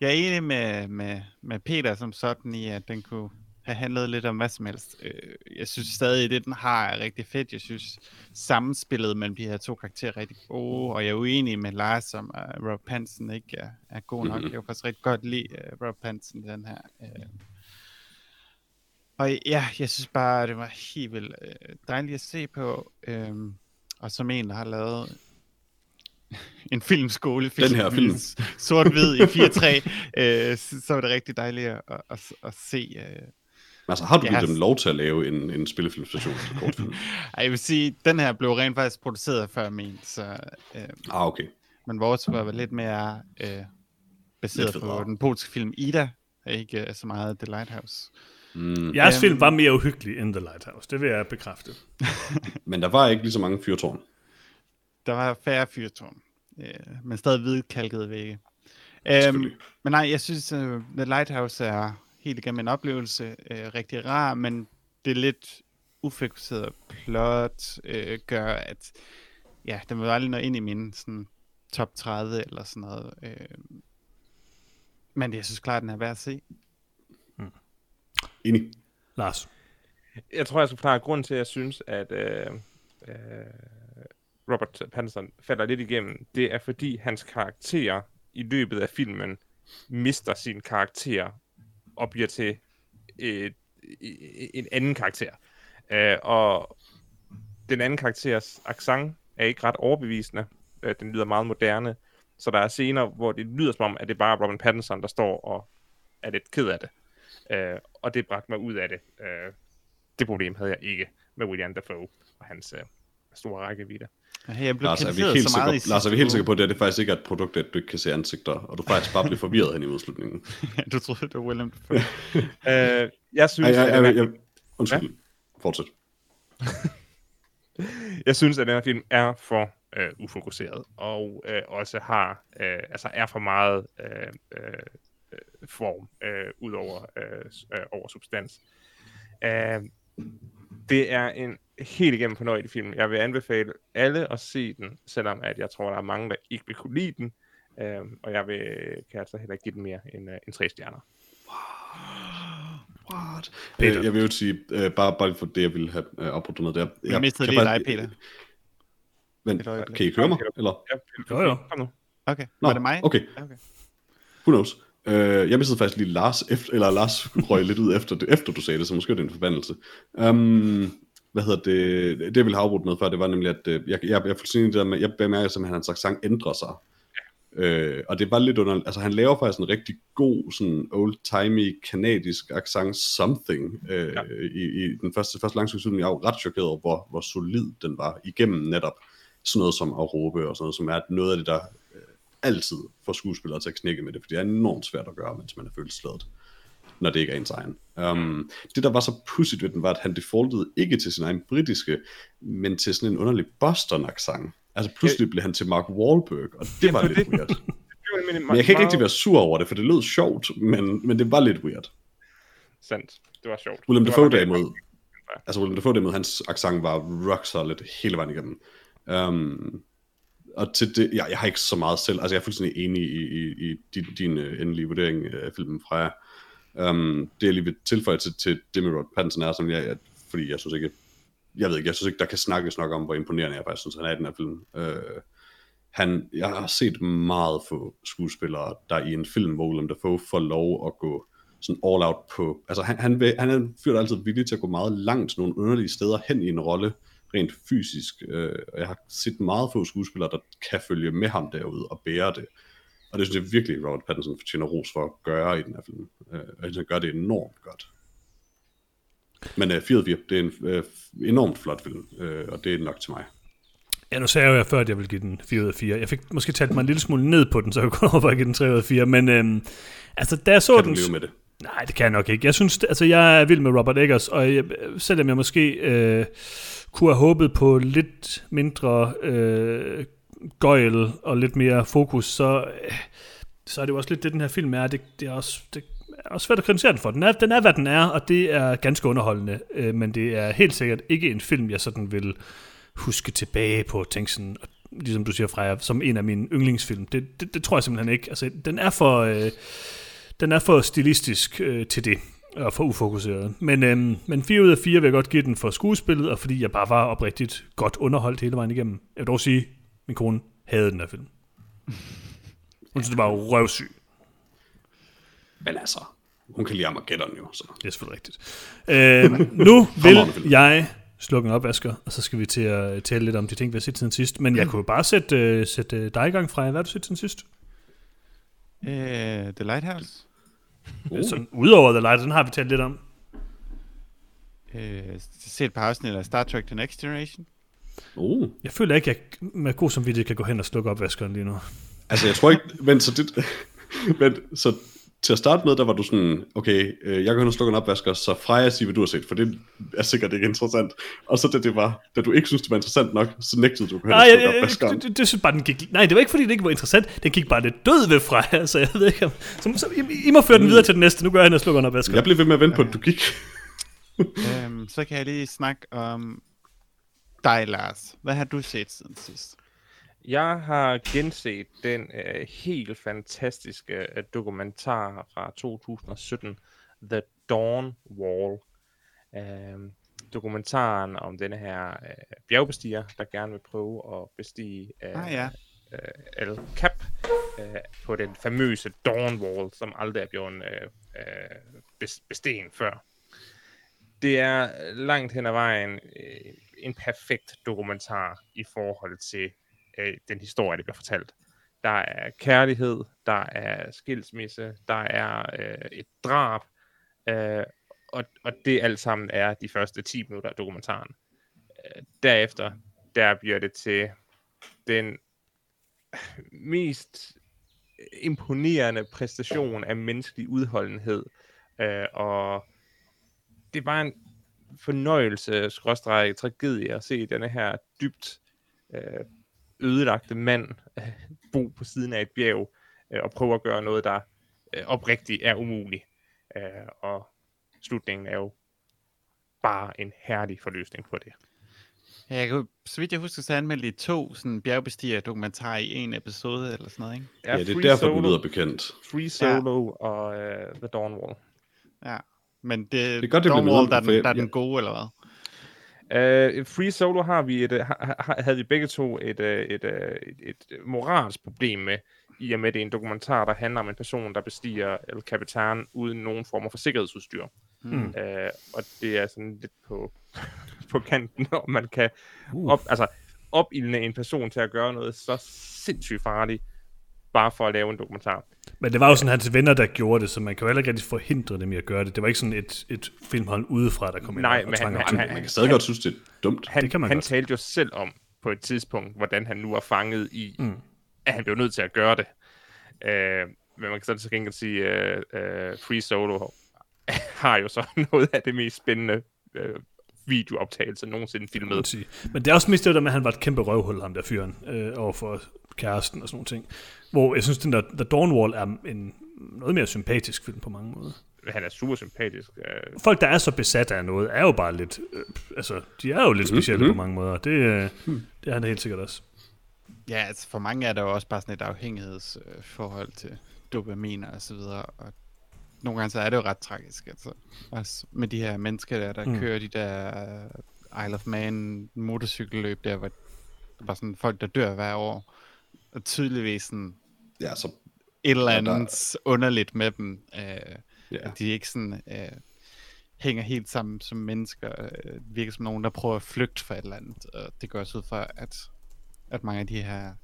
Speaker 3: jeg er enig med, med, med Peter som sådan i, at den kunne have handlet lidt om hvad som helst. Øh, jeg synes stadig, at det den har er rigtig fedt. Jeg synes sammenspillet mellem de her to karakterer er rigtig gode, og jeg er uenig med Lars om, at Rob Hansen ikke er, er god nok. Jeg kan faktisk rigtig godt lide uh, Rob Hansen i den her. Uh, og ja, jeg synes bare, det var helt vildt øh, dejligt at se på. Øhm, og som en, der har lavet en filmskole,
Speaker 2: Den her film.
Speaker 3: sort-hvid i 4-3, øh, så, så var det rigtig dærligt at, at, at, at se. Øh.
Speaker 2: Altså, har du givet
Speaker 3: har-
Speaker 2: dem lov til at lave en, en spillefilmstation til kortfilm?
Speaker 3: Ej, jeg vil sige, den her blev rent faktisk produceret før min, så, øh,
Speaker 2: ah, okay.
Speaker 3: men vores var lidt mere øh, baseret
Speaker 2: Lidt
Speaker 3: på den polske film Ida, ikke øh, så meget The Lighthouse.
Speaker 2: Mm.
Speaker 1: Jeres
Speaker 3: Øhm.
Speaker 1: film var mere uhyggelig end The Lighthouse, det vil jeg bekræfte.
Speaker 2: Men der var ikke lige så mange fyrtårn.
Speaker 3: Der var færre fyrtårn, øh, men stadig hvidkalkede vægge.
Speaker 2: Selvfølgelig.
Speaker 3: men nej, jeg synes, uh, The Lighthouse er helt igennem en oplevelse, øh, rigtig rar, men det er lidt ufokuseret plot, øh, gør, at ja, den vil aldrig nå ind i min sådan, top 30 eller sådan noget. Øh, men jeg synes klart, den er værd at se.
Speaker 2: Enig.
Speaker 1: Lars.
Speaker 4: Jeg tror, jeg skal forklare grunden til, at jeg synes, at øh, øh, Robert Pattinson falder lidt igennem. Det er, fordi hans karakter i løbet af filmen mister sin karakter og bliver til øh, en anden karakter. Øh, og den anden karakteres accent er ikke ret overbevisende. Øh, den lyder meget moderne. Så der er scener, hvor det lyder som om, at det bare er Robin Pattinson, der står og er lidt ked af det. Øh, og det bragte mig ud af det. Øh, det problem havde jeg ikke med William Dafoe og hans øh, store rækkevidde.
Speaker 3: Jeg blev
Speaker 2: Lars, er vi helt
Speaker 3: så meget
Speaker 2: sikre,
Speaker 3: i
Speaker 2: Lars, er vi helt sikre på, at det er faktisk ikke er et produkt, at du ikke kan se ansigter, og du faktisk bare bliver forvirret hen i udslutningen?
Speaker 3: du troede, det var William Dafoe.
Speaker 4: Øh, jeg synes,
Speaker 2: Ej, ej,
Speaker 4: at
Speaker 2: ej,
Speaker 4: her-
Speaker 2: jeg, undskyld. Fortsæt.
Speaker 4: jeg synes, at den her film er for øh, ufokuseret, og øh, også har, øh, altså er for meget øh, øh, form, øh, ud over, øh, øh, over substans. Øh, det er en helt igennem fornøjelig film. Jeg vil anbefale alle at se den, selvom at jeg tror, der er mange, der ikke vil kunne lide den. Øhm, og jeg vil, kan altså heller ikke give den mere end, øh, end tre stjerner.
Speaker 2: What?
Speaker 1: Peter.
Speaker 2: Øh, jeg vil jo sige, øh, bare, bare for det, jeg ville have øh, opbrudt med der.
Speaker 3: Jeg mistede
Speaker 2: kan
Speaker 3: lige
Speaker 2: faktisk-
Speaker 3: dig, Peter.
Speaker 2: Men, kan I høre mig? Eller?
Speaker 4: Ja,
Speaker 1: Jo, jo.
Speaker 4: Kom nu.
Speaker 3: Okay,
Speaker 2: Nå,
Speaker 3: var det mig?
Speaker 2: okay.
Speaker 3: okay.
Speaker 2: Who knows? Øh, jeg mistede faktisk lige Lars, efter, eller Lars røg lidt ud efter, det, efter du sagde det, så måske er det en forbandelse. Um, hvad hedder det? Det ville have med før, det var nemlig, at øh, jeg, jeg, jeg, fuldstændig det der med, jeg bemærker simpelthen, at hans accent ændrer sig. Øh, og det var lidt under, altså han laver faktisk en rigtig god, sådan old-timey, kanadisk accent something øh,
Speaker 4: Ja.
Speaker 2: i, i, den første, første langsynsudning. Jeg var ret chokeret over, hvor, hvor solid den var igennem netop sådan noget som at råbe og sådan noget, som er noget af det, der øh, altid får skuespillere til at knække med det, for det er enormt svært at gøre, mens man er følelsesladet når det ikke er ens egen. Um, det, der var så pudsigt ved den, var, at han defaultede ikke til sin egen britiske, men til sådan en underlig Boston-accent. Altså pludselig blev han til Mark Wahlberg, og det var lidt
Speaker 4: det.
Speaker 2: weird. Men jeg kan ikke rigtig være sur over det, for det lød sjovt, men, men det var lidt weird.
Speaker 4: Sandt. Det var sjovt.
Speaker 2: Willem Dafoe derimod, altså Willem Dafoe derimod, hans accent var rock solid hele vejen igennem. Um, og til det, jeg, jeg har ikke så meget selv, altså jeg er fuldstændig enig i, i, i din, din uh, endelige vurdering af filmen fra jer. Um, det jeg lige vil tilføje til, til Demi Rod Pattinson er, som jeg, jeg, fordi jeg synes ikke, jeg ved ikke, jeg synes ikke, der kan snakkes nok om, hvor imponerende jeg faktisk synes, han er i den her film. Uh, han, jeg har set meget få skuespillere, der i en film, hvor Willem Dafoe får lov at gå sådan all out på, altså han, han, vil, han er en fyr, der er altid villig til at gå meget langt nogle underlige steder hen i en rolle, rent fysisk, øh, og jeg har set meget få skuespillere, der kan følge med ham derude og bære det. Og det synes jeg virkelig, Robert Pattinson fortjener ros for at gøre i den her film. Øh, og han gør det enormt godt. Men øh, 4 4, det er en øh, enormt flot film, øh, og det er nok til mig.
Speaker 1: Ja, nu sagde jeg jo før, at jeg ville give den 4 ud af 4. Jeg fik måske talt mig en lille smule ned på den, så jeg kunne over at give den 3 ud af 4. Men øhm, altså, da jeg så
Speaker 2: Kan
Speaker 1: den...
Speaker 2: leve med det?
Speaker 1: Nej, det kan jeg nok ikke. Jeg synes, altså jeg er vild med Robert Eggers, og jeg, selvom jeg måske øh, kunne have håbet på lidt mindre øh, gøjl og lidt mere fokus, så, så er det jo også lidt det, den her film er. Det, det er også, det er også svært at kritisere den for. Den er, den er, hvad den er, og det er ganske underholdende, øh, men det er helt sikkert ikke en film, jeg sådan vil huske tilbage på, tænke sådan, ligesom du siger, Freja, som en af mine yndlingsfilm. Det, det, det tror jeg simpelthen ikke. Altså, den er for... Øh, den er for stilistisk øh, til det, og for ufokuseret. Men, øhm, men 4 ud af 4 vil jeg godt give den for skuespillet, og fordi jeg bare var oprigtigt godt underholdt hele vejen igennem. Jeg vil dog sige, min kone havde den her film. Hun synes, det var røvsyg.
Speaker 2: Men altså, hun kan lide Armageddon jo, så.
Speaker 1: Det er selvfølgelig rigtigt. Øh, nu vil jeg slukke en opvasker, og så skal vi til at tale lidt om de ting, vi har set siden sidst. Men jeg kunne jo bare sætte, øh, sætte øh, dig i gang, Freja. Hvad har du set siden sidst?
Speaker 3: Uh, The Lighthouse.
Speaker 1: Uh. Sådan, udover The Light, den har vi talt lidt om.
Speaker 3: Uh, se et par afsnit af Star Trek The Next Generation.
Speaker 2: Uh.
Speaker 1: Jeg føler ikke, at jeg med god samvittighed kan gå hen og slukke opvaskeren lige nu.
Speaker 2: Altså, jeg tror ikke, men så det, men så til at starte med, der var du sådan, okay, øh, jeg kan hen og slukke en opvasker, så Freja siger, hvad du har set, for det er sikkert ikke interessant. Og så da det var, da du ikke synes, det var interessant nok, så nægtede du at gå hen og
Speaker 1: Nej, jeg,
Speaker 2: opvaskeren.
Speaker 1: det, det, det, synes bare, den gik... Nej, det var ikke, fordi det ikke var interessant. Den gik bare lidt død ved Freja, så jeg ved ikke. Så, så I, I må føre den videre til den næste. Nu gør jeg hen og slukker en opvasker.
Speaker 2: Jeg blev ved med at vente på, at du gik.
Speaker 3: um, så kan jeg lige snakke om dig, Lars. Hvad har du set siden sidst?
Speaker 4: Jeg har genset den øh, helt fantastiske øh, dokumentar fra 2017, The Dawn Wall. Øh, dokumentaren om denne her øh, bjergbestiger, der gerne vil prøve at bestige øh,
Speaker 3: Ah ja.
Speaker 4: øh, El Cap øh, på den famøse Dawn Wall, som aldrig er blevet øh, øh, før. Det er langt hen ad vejen øh, en perfekt dokumentar i forhold til øh, den historie, der bliver fortalt. Der er kærlighed, der er skilsmisse, der er øh, et drab, øh, og, og det alt sammen er de første 10 minutter af dokumentaren. Øh, derefter, der bliver det til den mest imponerende præstation af menneskelig udholdenhed, øh, og det var en fornøjelse, skråstreg, tragedie at se denne her dybt øh, ødelagte mand øh, bo på siden af et bjerg øh, og prøve at gøre noget, der øh, oprigtigt er umuligt. Øh, og slutningen er jo bare en herlig forløsning på det.
Speaker 3: Ja, jeg kan, så vidt jeg husker, så anmeldte de to sådan bjergbestiger dokumentarer i en episode eller sådan noget, ikke?
Speaker 2: Ja, det er derfor, den
Speaker 4: Solo,
Speaker 2: lyder bekendt.
Speaker 4: Free Solo ja. og uh, The Dawn Wall.
Speaker 3: Ja. Men det,
Speaker 2: Det er godt, det bliver
Speaker 3: Dawn Wall,
Speaker 2: med,
Speaker 3: der, er der er den gode, eller hvad?
Speaker 4: Uh, Free Solo har vi et, uh, ha, ha, havde vi begge to et, uh, et, uh, et, et moralsk problem med, i og med det er en dokumentar, der handler om en person, der bestiger El Capitan uden nogen former for sikkerhedsudstyr.
Speaker 1: Mm.
Speaker 4: Uh, og det er sådan lidt på, på kanten, om man kan op, altså, opildne en person til at gøre noget så sindssygt farligt, bare for at lave en dokumentar.
Speaker 1: Men det var jo sådan hans venner, der gjorde det, så man kan jo heller ikke rigtig forhindre dem i at gøre det. Det var ikke sådan et, et filmhold udefra, der kom ind
Speaker 4: Nej,
Speaker 1: og
Speaker 4: men han- han-
Speaker 1: det.
Speaker 2: Man kan stadig godt synes, det er dumt.
Speaker 4: Han,
Speaker 1: Det kan man
Speaker 4: han
Speaker 1: godt.
Speaker 4: talte jo selv om på et tidspunkt, hvordan han nu er fanget i,
Speaker 1: Mm.
Speaker 4: at han blev nødt til at gøre det. Uh, men man kan så til gengæld sige, at uh, uh, Free Solo har jo så noget af det mest spændende uh, videooptagelse nogensinde filmet.
Speaker 1: sige. Men det er også mest det der med, at han var et kæmpe røvhul, ham der fyren, øh, over for kæresten og sådan nogle ting. Hvor jeg synes, den der The Dawn Wall er en noget mere sympatisk film på mange måder.
Speaker 4: Han er super sympatisk. Uh,
Speaker 1: Folk, der er så besat af noget, er jo bare lidt... Øh, altså, de er jo lidt specielle
Speaker 2: Mhm.
Speaker 1: på mange måder. Det, øh, det er han da helt sikkert også.
Speaker 3: Ja, altså for mange er der jo også bare sådan et afhængighedsforhold til dopaminer og så videre, og nogle gange så er det jo ret tragisk, altså. Også med de her mennesker der, der
Speaker 1: Mm.
Speaker 3: kører de der uh, Isle of Man motorcykelløb der, hvor der var sådan folk, der dør hver år, og tydeligvis sådan
Speaker 2: Ja, så
Speaker 3: et eller
Speaker 2: Ja, der-
Speaker 3: andet underligt med dem, uh,
Speaker 2: ja.
Speaker 3: at de ikke sådan uh, hænger helt sammen som mennesker, uh, virker som nogen, der prøver at flygte fra et eller andet, og det går også ud fra, at, at mange af de her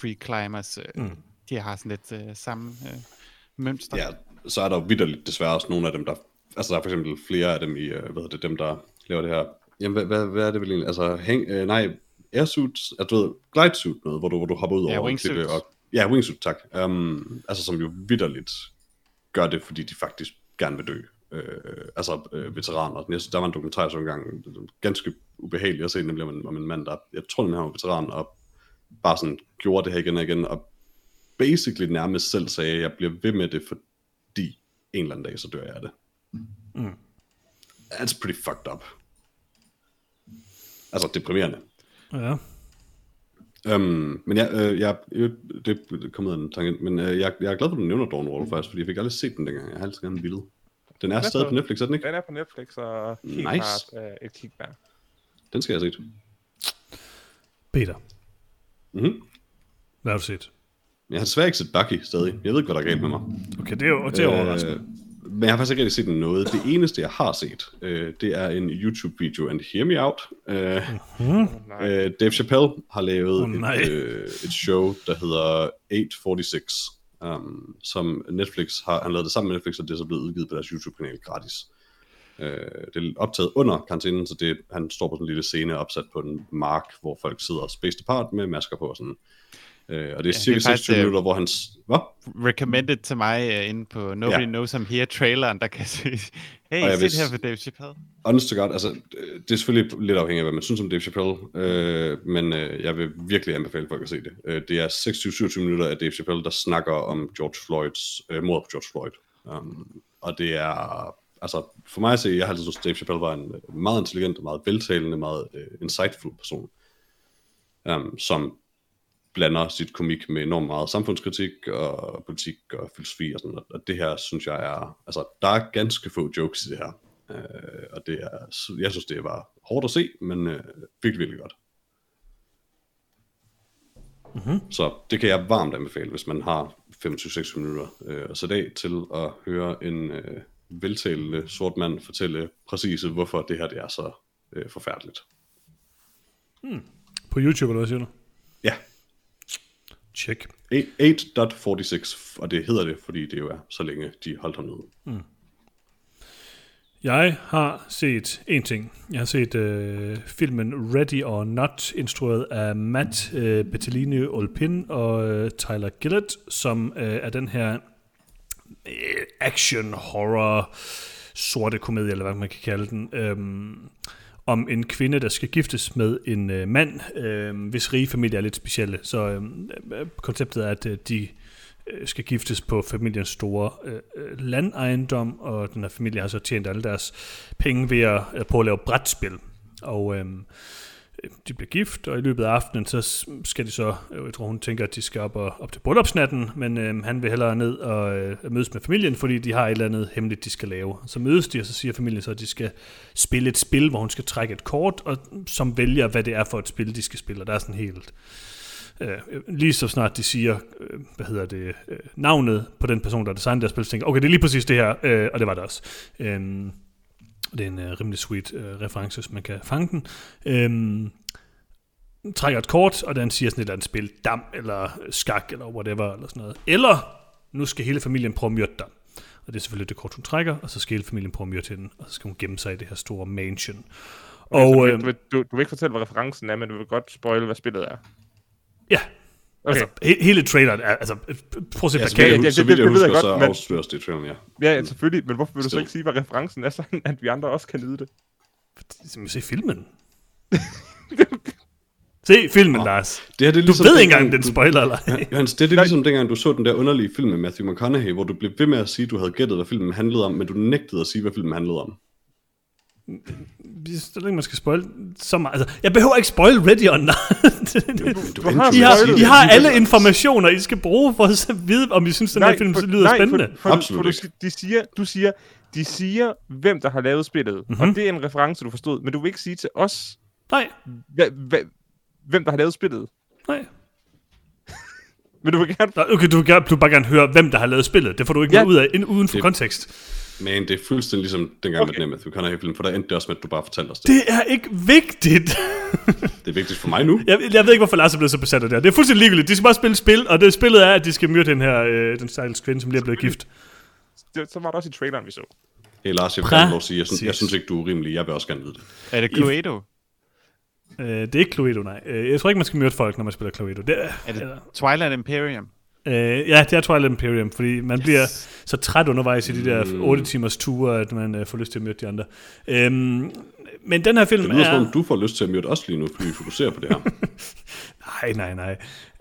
Speaker 3: free climbers, uh,
Speaker 1: Mm.
Speaker 3: de har sådan lidt uh, samme uh, mønster.
Speaker 2: ja, så er der jo vidderligt desværre også nogle af dem, der... Altså, der er for eksempel flere af dem i, øh, hvad hedder det, dem, der laver det her... Jamen, hvad, hvad, hvad er det vel egentlig? Altså, hæng, øh, nej, airsuits, at du ved, glidesuit noget, hvor du, hvor du hopper ud
Speaker 3: Ja,
Speaker 2: over klippe Og, ja, wingsuit, tak. Um, altså, som jo vidderligt gør det, fordi de faktisk gerne vil dø. Øh, altså, øh, veteraner. Jeg synes, der var en dokumentar, så engang, ganske ubehageligt at se, nemlig om en, om en mand, der, jeg tror, han var veteran, og bare sådan gjorde det her igen og igen, og basically nærmest selv sagde, at jeg bliver ved med det, fordi en eller anden dag, så dør jeg af det.
Speaker 1: Mm.
Speaker 2: That's pretty fucked up. Altså, deprimerende.
Speaker 1: Ja.
Speaker 2: Um, men jeg, øh, jeg, øh, det, kom ud af en tangent, men øh, jeg, jeg er glad for, at du nævner Dawn Wall faktisk, fordi jeg fik aldrig set den dengang. Jeg har altid gerne ville. Den er
Speaker 4: er
Speaker 2: stadig
Speaker 4: på-
Speaker 2: Netflix, er den ikke?
Speaker 4: Den er på Netflix, og helt
Speaker 2: Nice.
Speaker 4: klart uh, et kig der.
Speaker 2: Den skal jeg have set.
Speaker 1: Peter,
Speaker 2: Mm-hmm.
Speaker 1: hvad har du set?
Speaker 2: Jeg har desværre ikke set Bucky stadig. Jeg ved ikke, hvad der er galt med mig.
Speaker 1: Okay, det er jo det er overraskende.
Speaker 2: Øh, men jeg har faktisk ikke rigtig set noget. Det eneste, jeg har set, øh, det er en YouTube-video, and hear me out. Øh,
Speaker 4: Nej.
Speaker 2: øh, Dave Chappelle har lavet
Speaker 1: nej.
Speaker 2: et, øh, et show, der hedder 846, um, som Netflix har, han lavede det sammen med Netflix, og det er så blevet udgivet på deres YouTube-kanal gratis. Øh, det er optaget under karantænen, så det, han står på sådan en lille scene opsat på en mark, hvor folk sidder spaced apart med masker på og sådan. Øh, og det er
Speaker 3: det
Speaker 2: cirka
Speaker 3: er faktisk,
Speaker 2: 26
Speaker 3: øh,
Speaker 2: minutter, hvor han... Hvad?
Speaker 3: Recommended til mig uh, inde på Nobody
Speaker 2: Ja.
Speaker 3: Knows I'm Here traileren, der kan sige, hey, sit
Speaker 2: vil-
Speaker 3: her for Dave Chappelle.
Speaker 2: honest to God, altså, øh, det er selvfølgelig lidt afhængigt af, hvad man synes om Dave Chappelle, øh, men øh, jeg vil virkelig anbefale folk at se det. Øh, det er 26-27 minutter af Dave Chappelle, der snakker om George Floyds, øh, mord på George Floyd. Um, og det er, altså, for mig at se, jeg har altid synes, Dave Chappelle var en øh, meget intelligent meget veltalende, meget øh, insightful person, um, som blander sit komik med enormt meget samfundskritik og politik og filosofi og sådan, og- og det her synes jeg er, altså der er ganske få jokes i det her, øh, og det er, jeg synes det var hårdt at se, men øh, virkelig, virkelig godt. Mm-hmm. Så det kan jeg varmt anbefale, hvis man har 25-26 minutter øh, at sætte af til at høre en øh, veltalende sort mand fortælle præcise, hvorfor det her det er så øh, forfærdeligt.
Speaker 1: På YouTube, eller hvad siger du?
Speaker 2: Ja,
Speaker 1: Check.
Speaker 2: 8.46, og det hedder det, fordi det jo er så længe de holdt ham nede.
Speaker 1: Jeg har set en ting. Jeg har set øh, filmen Ready or Not, instrueret af Matt øh, Bettelini Olpin og øh, Tyler Gillett, som øh, er den her øh, action horror sorte komedie, eller hvad man kan kalde den, øhm, om en kvinde, der skal giftes med en øh, mand, øh, hvis rige familie er lidt specielle. Så øh, øh, konceptet er, at øh, de øh, skal giftes på familiens store øh, øh, landejendom, og den her familie har så tjent alle deres penge ved at, øh, prøve at lave brætspil. Og øh, de bliver gift, og i løbet af aftenen, så skal de så, øh, jeg tror hun tænker, at de skal op, og, op til bryllupsnatten, men øh, han vil hellere ned og øh, mødes med familien, fordi de har et eller andet hemmeligt, de skal lave. Så mødes de, og så siger familien så, at de skal spille et spil, hvor hun skal trække et kort, og som vælger, hvad det er for et spil, de skal spille, og der er sådan helt... Øh, lige så snart de siger, øh, hvad hedder det, øh, navnet på den person, der har designet deres spil, så tænker okay, det er lige præcis det her, øh, og det var det også. Øh, det er en øh, rimelig sweet øh, reference, hvis man kan fange den. Øhm, trækker et kort, og den siger sådan et eller andet spil, dam, eller skak, eller whatever, eller sådan noget. Eller, nu skal hele familien prøve at myrde dig. Og det er selvfølgelig det kort, hun trækker, og så skal hele familien prøve at myrde hende, og så skal hun gemme sig i det her store mansion.
Speaker 4: Og,
Speaker 1: Og, øh,
Speaker 4: du, vil, du, du vil ikke fortælle, hvad referencen er, men du vil godt spoil, hvad spillet er.
Speaker 1: ja,
Speaker 4: Okay.
Speaker 1: altså, he- hele traileren er, altså, prøv at se
Speaker 2: Ja, så
Speaker 1: plakaten.
Speaker 4: ja,
Speaker 2: så
Speaker 4: det-
Speaker 2: vidt jeg
Speaker 4: det jeg
Speaker 2: husker,
Speaker 4: godt,
Speaker 2: så
Speaker 4: men-
Speaker 2: afsløres det i traileren, ja.
Speaker 4: Ja, ja, selvfølgelig, men hvorfor vil du så
Speaker 2: Still.
Speaker 4: ikke sige, hvad referencen er, sådan at vi andre også kan nyde det?
Speaker 1: Simpelthen se filmen. se filmen, Lars.
Speaker 2: Det her, det er
Speaker 1: Du
Speaker 2: ligesom
Speaker 1: ved ikke engang, den
Speaker 2: du-
Speaker 1: spoiler, eller
Speaker 2: Ja, Johannes, det er det ligesom dengang, du så den der underlige film med Matthew McConaughey, hvor du blev ved med at sige, at du havde gættet, hvad filmen handlede om, men du nægtede at sige, hvad filmen handlede om.
Speaker 1: Jeg synes ikke, man skal spoil så meget. Altså, jeg behøver ikke spoil Ready or Not.
Speaker 2: Du
Speaker 4: har
Speaker 1: I har, I har alle informationer, I skal bruge for at så vide, om I synes, den her film
Speaker 4: for,
Speaker 1: lyder
Speaker 4: nej,
Speaker 1: spændende.
Speaker 4: For, for,
Speaker 2: Absolut
Speaker 4: for du,
Speaker 2: ikke.
Speaker 4: de siger, du siger, de siger, hvem der har lavet spillet,
Speaker 1: Mhm.
Speaker 4: mm-hmm. og det er en reference, du forstod, men du vil ikke sige til os,
Speaker 1: Nej,
Speaker 4: hva, hva, hvem der har lavet spillet.
Speaker 1: nej.
Speaker 4: Men du vil gerne...
Speaker 1: Okay, du vil, gerne, du vil bare gerne høre, hvem der har lavet spillet. Det får du ikke
Speaker 4: Ja.
Speaker 1: noget ud af, uden for
Speaker 2: Det-
Speaker 1: kontekst.
Speaker 2: Men det er fuldstændig ligesom dengang okay. Med den her Matthew McConaughey-film, for der endte det også med, at du bare fortalte os det.
Speaker 1: Det er ikke vigtigt.
Speaker 2: Det er vigtigt for mig nu.
Speaker 1: jeg, jeg ved ikke, hvorfor Lars er blevet så besat af det her. Det er fuldstændig ligegyldigt. De skal bare spille spil, og det spillet er, at de skal myrde den her, øh, den stakkels kvinde, som lige er blevet gift.
Speaker 4: Det, så var det også i traileren, vi så.
Speaker 2: Hey Lars, jeg vil gerne lov at sige, jeg synes, jeg synes ikke, du er urimelig. Jeg vil også gerne vide det.
Speaker 3: Er det Cluedo?
Speaker 1: Øh, det er ikke Cluedo, nej. Øh, jeg tror ikke, man skal myrde folk, når man spiller Cluedo. Det er,
Speaker 3: Er det
Speaker 1: eller-
Speaker 3: Twilight Imperium?
Speaker 1: Øh, ja, det er Twilight Imperium, fordi man yes. bliver så træt undervejs i de der
Speaker 2: Mm.
Speaker 1: 8 timers ture, at man øh, får lyst til at møde de andre. Øhm, men den her film
Speaker 2: Det lyder
Speaker 1: er...
Speaker 2: som om, du får lyst til at myrde os lige nu, fordi vi fokuserer på det her.
Speaker 1: Nej, nej, nej.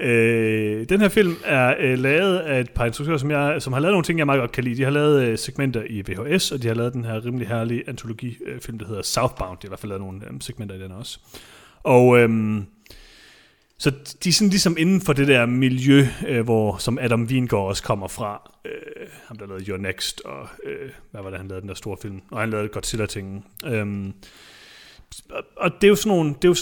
Speaker 1: Øh, den her film er øh, lavet af et par instruktører, som, jeg, som har lavet nogle ting, jeg meget godt kan lide. De har lavet øh, segmenter i VHS, og de har lavet den her rimelig herlige antologifilm, der hedder Southbound. De har i hvert fald lavet nogle øh, segmenter i den også. Og øhm, så de er sådan ligesom inden for det der miljø, øh, hvor som Adam Wingård også kommer fra. Øh, ham der lavede Your Next, og øh, hvad var det, han lavede den der store film? Og han lavede Godzilla-tingen. Øhm, og- det er jo sådan nogle, det er jo,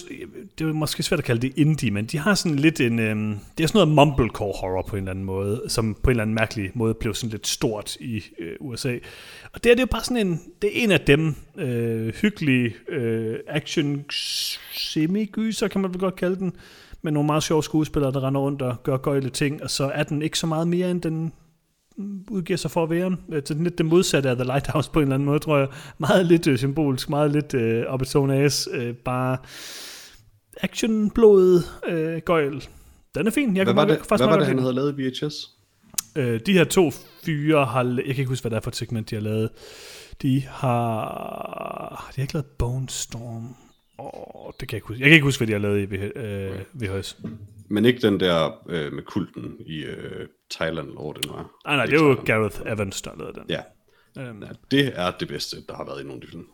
Speaker 1: det er jo måske svært at kalde det indie, men de har sådan lidt en, øhm, det er sådan noget mumblecore horror på en eller anden måde, som på en eller anden mærkelig måde blev sådan lidt stort i øh, USA. Og det er det er jo bare sådan en, det er en af dem, øh, hyggelige øh, action semi-gyser, kan man vel godt kalde den, med nogle meget sjove skuespillere, der render rundt og gør gøjle ting, og så er den ikke så meget mere, end den udgiver sig for at være. Øh, Så det er lidt det modsatte af The Lighthouse på en eller anden måde, tror jeg. Meget lidt øh, symbolisk, meget lidt øh, op i ass, øh, bare action, blod, øh, gøjl. Den er fin. Jeg
Speaker 2: Hvad var det,
Speaker 1: faktisk
Speaker 2: hvad var det han havde lavet i VHS?
Speaker 1: Øh, de her to fyre har... Jeg kan ikke huske, hvad det er for et segment, de har lavet. De har... De har ikke lavet Bone Storm. Åh, det kan jeg ikke huske. Jeg kan ikke huske, hvad de har lavet i VH, øh, VHS.
Speaker 2: Men ikke den der øh, med kulten i øh, Thailand, eller hvor det nu er.
Speaker 1: Nej, nej, det er jo Gareth Evans, der lavet den.
Speaker 2: Ja,
Speaker 1: Øhm,
Speaker 2: ja, det er det bedste, der har været i nogle af de film.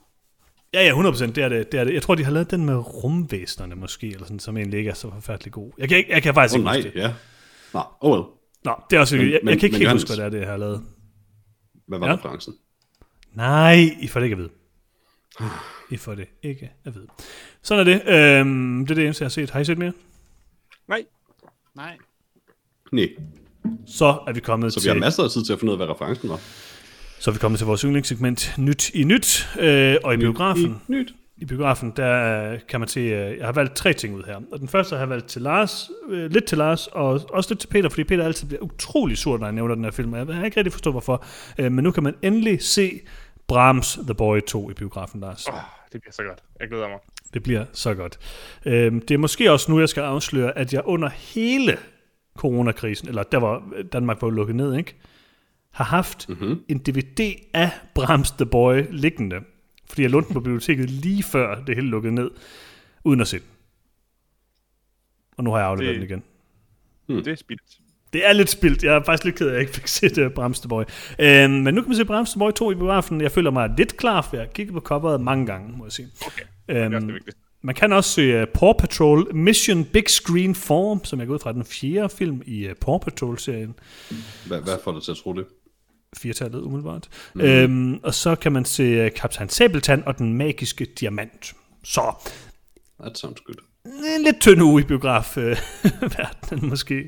Speaker 1: ja, ja, 100%, det er det, det er det. Jeg tror, de har lavet den med rumvæsnerne måske, eller sådan, som egentlig ikke er så forfærdelig god. Jeg kan, ikke, jeg kan faktisk
Speaker 2: Åh
Speaker 1: ikke
Speaker 2: oh,
Speaker 1: huske
Speaker 2: nej,
Speaker 1: det.
Speaker 2: ja. Nå, oh well.
Speaker 1: Nå, det er også
Speaker 2: Men-
Speaker 1: jeg,
Speaker 2: men-
Speaker 1: jeg kan ikke helt
Speaker 2: Johannes-
Speaker 1: huske, hvad det er, det jeg har lavet.
Speaker 2: Hvad var
Speaker 1: ja.
Speaker 2: referencen?
Speaker 1: Nej, I får det ikke at vide. I får det ikke at vide. Sådan er det. Øhm, det er det eneste, jeg har set. Har I set mere?
Speaker 4: Nej.
Speaker 3: Nej.
Speaker 2: Nej,
Speaker 1: Så er vi kommet
Speaker 2: så vi
Speaker 1: til...
Speaker 2: har masser af tid til at finde ud af, hvad referencen var.
Speaker 1: Så er vi kommet til vores yndlingssegment Nyt i Nyt, øh, og i biografen.
Speaker 2: I, nyt.
Speaker 1: I biografen, der øh, kan man se, øh, jeg har valgt tre ting ud her. Og den første har jeg valgt til Lars, øh, lidt til Lars, og også lidt til Peter, fordi Peter altid bliver utrolig sur, når jeg nævner den her film. Jeg har ikke rigtig forstået, hvorfor. Øh, men nu kan man endelig se Brahms The Boy 2 i biografen, Lars.
Speaker 4: Oh, det bliver så godt. Jeg glæder mig.
Speaker 1: Det bliver så godt. Øhm, det er måske også nu, jeg skal afsløre, at jeg under hele coronakrisen, eller der var Danmark var lukket ned, ikke? har haft mm-hmm. en DVD af Brahms The Boy liggende. Fordi jeg lånte den på biblioteket lige før det hele lukkede ned, uden at se den. Og nu har jeg afleveret
Speaker 4: Det-
Speaker 1: den igen.
Speaker 4: Hmm. Det er spildt.
Speaker 1: Det er lidt spildt. Jeg er faktisk lidt ked af, at jeg ikke fik set uh, Brahms The Boy. Øhm, men nu kan man se Brahms The Boy 2 i biografen. Jeg føler mig lidt klar, for jeg har kigget på coveret mange gange, må jeg sige.
Speaker 4: Okay. Det er også
Speaker 1: Øhm,
Speaker 4: det.
Speaker 1: Man kan også se uh, Paw Patrol Mission Big Screen Form, som jeg går ud fra den fjerde film i uh, Paw Patrol-serien.
Speaker 2: Hvad, hvad får dig til at tro det?
Speaker 1: Firtallet umiddelbart. Mm. Øhm, og så kan man se uh, Kaptajn Sabeltand og den magiske diamant. Så
Speaker 2: That sounds good.
Speaker 1: en lidt tynd uge i biografverdenen måske.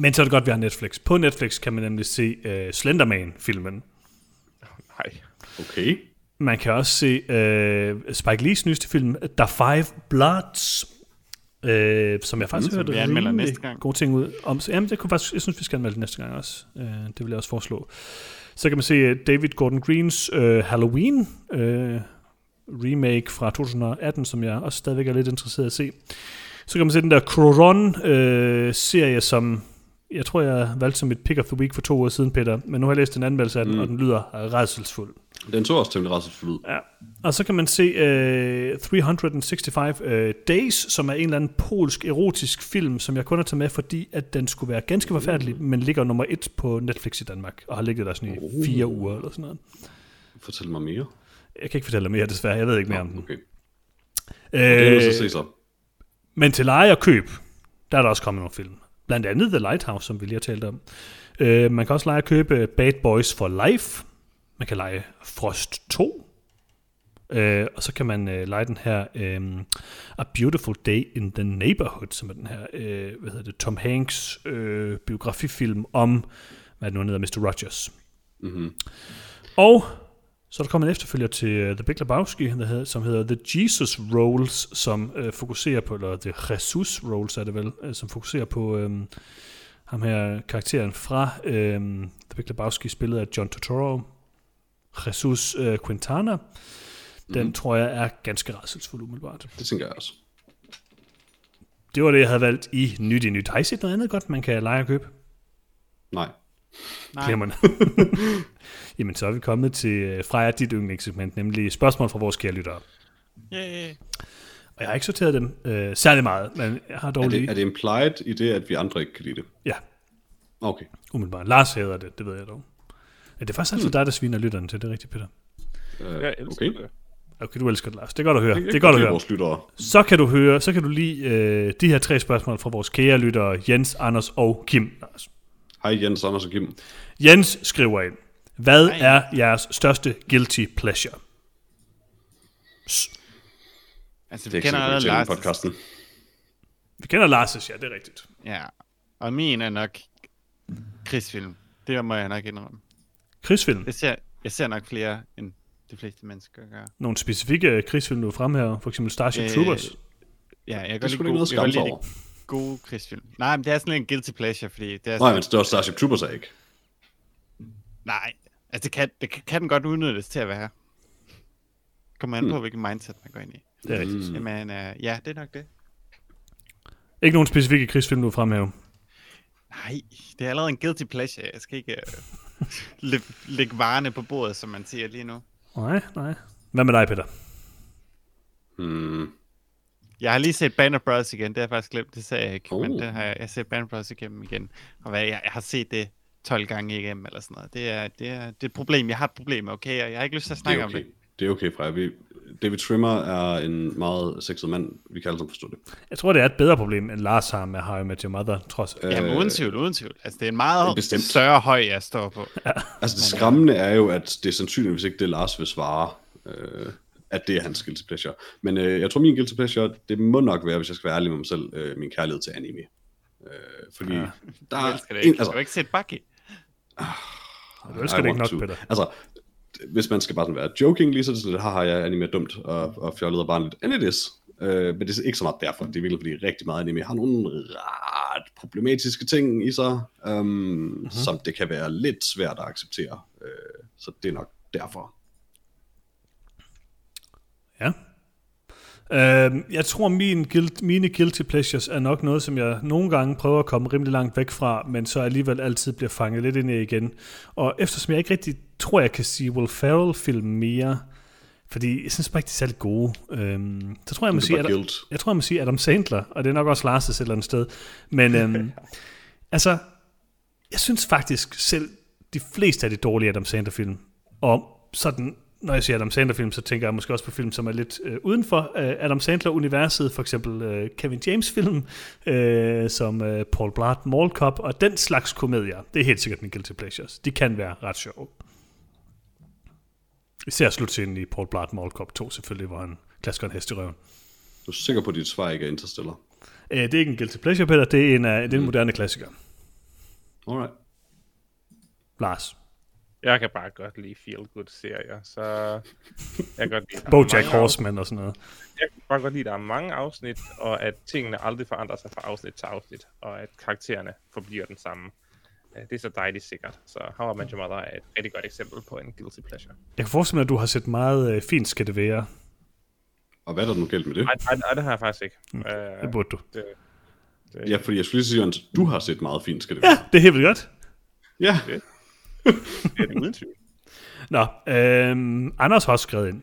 Speaker 1: Men så er det godt, at vi har Netflix. På Netflix kan man nemlig se uh, Slenderman-filmen.
Speaker 4: Nej.
Speaker 2: Okay.
Speaker 1: Man kan også se uh, Spike Lees nyeste film, The Five Bloods, uh, som jeg faktisk
Speaker 3: som
Speaker 1: hørte rimelig
Speaker 3: næste gang.
Speaker 1: gode ting ud om. Så, jamen, det kunne faktisk, jeg synes, vi skal anmelde det næste gang også. Uh, det vil jeg også foreslå. Så kan man se øh, David Gordon Greens uh, Halloween uh, remake fra 2018, som jeg også stadigvæk er lidt interesseret i at se. Så kan man se den der Croron-serie, som jeg tror, jeg valgte som et pick of the week for to uger siden, Peter. Men nu har jeg læst en anmeldelse af den, mm. og den lyder redselsfuld.
Speaker 2: Den så også temmelig rædselsfuld ud.
Speaker 1: Ja. Og så kan man se uh, 365 uh, Days, som er en eller anden polsk erotisk film, som jeg kun har taget med, fordi at den skulle være ganske forfærdelig, men ligger nummer et på Netflix i Danmark, og har ligget der sådan i fire uger eller sådan noget.
Speaker 2: Fortæl mig mere.
Speaker 1: Jeg kan ikke fortælle dig mere, desværre. Jeg ved ikke mere om den.
Speaker 2: Okay. Det er
Speaker 1: Øh,
Speaker 2: så se så.
Speaker 1: men til leje og køb, der er der også kommet nogle film. Blandt andet The Lighthouse, som vi lige har talt om. Øh, man kan også lege og købe Bad Boys for Life. Man kan lege Frost 2. Øh, og så kan man øh, lege den her øh, A Beautiful Day in the Neighborhood, som er den her øh, hvad hedder det, Tom Hanks øh, biografifilm om, hvad det nu, hedder, Mr. Rogers.
Speaker 2: Mm-hmm.
Speaker 1: Og så er der kommet en efterfølger til uh, The Big Lebowski, der hedder, som hedder The Jesus Rolls, som uh, fokuserer på, eller The Jesus Rolls er det vel, uh, som fokuserer på um, ham her karakteren fra um, The Big Lebowski, spillet af John Turturro, Jesus uh, Quintana. Den mm. tror jeg er ganske rædselsfuld umiddelbart.
Speaker 2: Det tænker jeg også.
Speaker 1: Det var det, jeg havde valgt i Nyt i Nyt. Har I set noget andet godt, man kan lege og købe?
Speaker 2: Nej.
Speaker 3: Nej.
Speaker 1: Jamen, så er vi kommet til uh, Freja, dit yndlingssegment, nemlig spørgsmål fra vores kære lyttere.
Speaker 3: Yeah.
Speaker 1: Og jeg har ikke sorteret dem øh, særlig meget, men jeg har dog
Speaker 2: Er
Speaker 1: lige...
Speaker 2: det, er det implied i det, at vi andre ikke kan lide det?
Speaker 1: Ja,
Speaker 2: Okay.
Speaker 1: umiddelbart. Lars hader det, det ved jeg dog. Ja, det er faktisk altid
Speaker 2: Hmm.
Speaker 1: dig, der sviner lytterne til, det er rigtigt, Peter.
Speaker 2: Uh,
Speaker 4: Jeg elsker
Speaker 2: okay.
Speaker 4: det.
Speaker 1: Okay, du elsker det, Lars. Det er godt at høre.
Speaker 2: Jeg-
Speaker 1: Det er
Speaker 2: jeg
Speaker 1: godt at høre.
Speaker 2: Vores lyttere.
Speaker 1: Så kan du høre, så kan du lige øh, de her tre spørgsmål fra vores kære lyttere, Jens, Anders og Kim. Lars.
Speaker 2: Hej Jens, Anders og Kim.
Speaker 1: Jens skriver ind, hvad
Speaker 3: Hej.
Speaker 1: er jeres største guilty pleasure? S-
Speaker 3: Altså,
Speaker 2: Det
Speaker 3: vi
Speaker 2: er
Speaker 3: kender allerede Lars.
Speaker 2: podcasten.
Speaker 1: Vi kender Lars' ja, det er rigtigt.
Speaker 3: Ja. Og min er nok krigsfilm. Det må jeg nok indrømme.
Speaker 1: Krigsfilm.
Speaker 3: Jeg ser, jeg ser nok flere, end de fleste mennesker gør.
Speaker 1: Nogle specifikke krigsfilm, du fremhæver, for eksempel Starship
Speaker 3: Øh,
Speaker 1: Troopers.
Speaker 3: Ja, jeg kan lide
Speaker 2: noget
Speaker 3: jeg kan
Speaker 2: skam sig
Speaker 3: lide
Speaker 2: over.
Speaker 3: de gode krigsfilm. Nej, men det er sådan lidt en guilty pleasure, fordi det er
Speaker 2: Nej,
Speaker 3: sådan,
Speaker 2: men Starship Troopers er ikke.
Speaker 3: nej, altså det kan, det kan, kan den godt udnyttes til at være. Kommer an på, hvilken mindset man går ind i.
Speaker 1: Det er rigtigt.
Speaker 2: Mm.
Speaker 3: Jamen, uh, ja, det er nok det.
Speaker 1: Ikke nogen specifikke krigsfilm, du fremhæver.
Speaker 3: Nej, det er allerede en guilty pleasure. Jeg skal ikke uh, lægge, lægge varerne på bordet, som man siger lige nu.
Speaker 1: Nej, nej. Hvad med dig, Peter?
Speaker 2: Hmm.
Speaker 3: Jeg har lige set Band of Brothers igen, det har jeg faktisk glemt, det sagde jeg ikke, oh. men det har jeg, jeg har set Band of Brothers igennem igen, og hvad, jeg, jeg har set det 12 gange igennem, eller sådan noget. Det er, det er, det er et problem, jeg har et problem, okay, og jeg har ikke lyst til at
Speaker 2: Det
Speaker 3: snakke
Speaker 2: er
Speaker 3: om
Speaker 2: okay.
Speaker 3: det.
Speaker 2: Det er okay, Freja. Vi, David Trimmer er en meget sexet mand. Vi kan alle sammen forstå det.
Speaker 1: Jeg tror, det er et bedre problem, end Lars har med How I Met Your Mother, trods alt.
Speaker 3: Jamen, uden tvivl, uden tvivl. Altså, det er en meget
Speaker 2: Bestemt.
Speaker 3: større høj, jeg står på.
Speaker 2: Altså det skræmmende er jo, at det er sandsynligvis ikke det, Lars vil svare, øh, at det er hans guilty pleasure. Men øh, jeg tror, min guilty pleasure, det må nok være, hvis jeg skal være ærlig med mig selv, øh, min kærlighed til anime. Øh, fordi ja, der
Speaker 3: Jeg
Speaker 2: er...
Speaker 3: elsker det
Speaker 2: en-
Speaker 3: ikke.
Speaker 2: altså,
Speaker 3: Du ikke set Bucky?
Speaker 1: Du elsker
Speaker 2: I
Speaker 1: det ikke nok,
Speaker 2: to.
Speaker 1: Peter.
Speaker 2: Altså, hvis man skal bare sådan være joking, lige så er det sådan, lidt, haha, jeg er anime dumt og, og fjollet og barnligt. And it is. Øh, men det er ikke så meget derfor. Det er virkelig, fordi rigtig meget anime har nogle ret problematiske ting i sig, um, mm-hmm. som det kan være lidt svært at acceptere. Øh, så det er nok derfor.
Speaker 1: Ja. Uh, jeg tror, min guilt, mine guilty pleasures er nok noget, som jeg nogle gange prøver at komme rimelig langt væk fra, men så alligevel altid bliver fanget lidt ind i igen. Og eftersom jeg ikke rigtig tror, jeg kan sige Will Ferrell-film mere, fordi jeg synes bare ikke, de er særlig gode, øhm, så tror jeg, må sige, Adam,
Speaker 2: guilt.
Speaker 1: jeg tror, jeg må sige Adam Sandler, og det er nok også Lars' et eller andet sted. Men øhm, altså, jeg synes faktisk selv, de fleste af de dårlige Adam Sandler-film, og sådan når jeg siger Adam Sandler-film, så tænker jeg måske også på film, som er lidt øh, uden for øh, Adam Sandler-universet, for eksempel øh, Kevin James-film, øh, som øh, Paul Blart Mall Cop, og den slags komedier. Det er helt sikkert min guilty pleasures. De kan være ret sjove. Især slutscenen i Paul Blart Mall Cop 2, selvfølgelig, hvor han klasker en hest i røven.
Speaker 2: Du er sikker på, at dit svar ikke er Interstellar?
Speaker 1: Øh, det er ikke en guilty pleasure, Peter. Det er en, uh, det er en moderne klassiker.
Speaker 2: Alright.
Speaker 1: Lars.
Speaker 4: Jeg kan bare godt lide feel-good-serier, så jeg kan godt lide,
Speaker 1: Bojack Horseman og sådan noget.
Speaker 4: Jeg kan bare godt lide, at der er mange afsnit, og at tingene aldrig forandrer sig fra afsnit til afsnit, og at karaktererne forbliver den samme. Det er så dejligt sikkert. Så How I Met Your Mother er et rigtig godt eksempel på en guilty pleasure.
Speaker 1: Jeg kan forestille mig, at du har set meget øh, fint skal det være.
Speaker 2: Og hvad er der nu galt med det?
Speaker 4: Nej, nej, nej, det har jeg faktisk ikke. Mm.
Speaker 1: Det
Speaker 4: Øh,
Speaker 1: burde du.
Speaker 4: det, det,
Speaker 2: Ja, fordi jeg skulle lige sige, Jørgens, du har set meget fint, skal det være.
Speaker 1: Ja, det er helt vildt godt.
Speaker 2: Ja.
Speaker 4: det er det uden tvivl.
Speaker 1: Nå, øhm, Anders har også skrevet ind.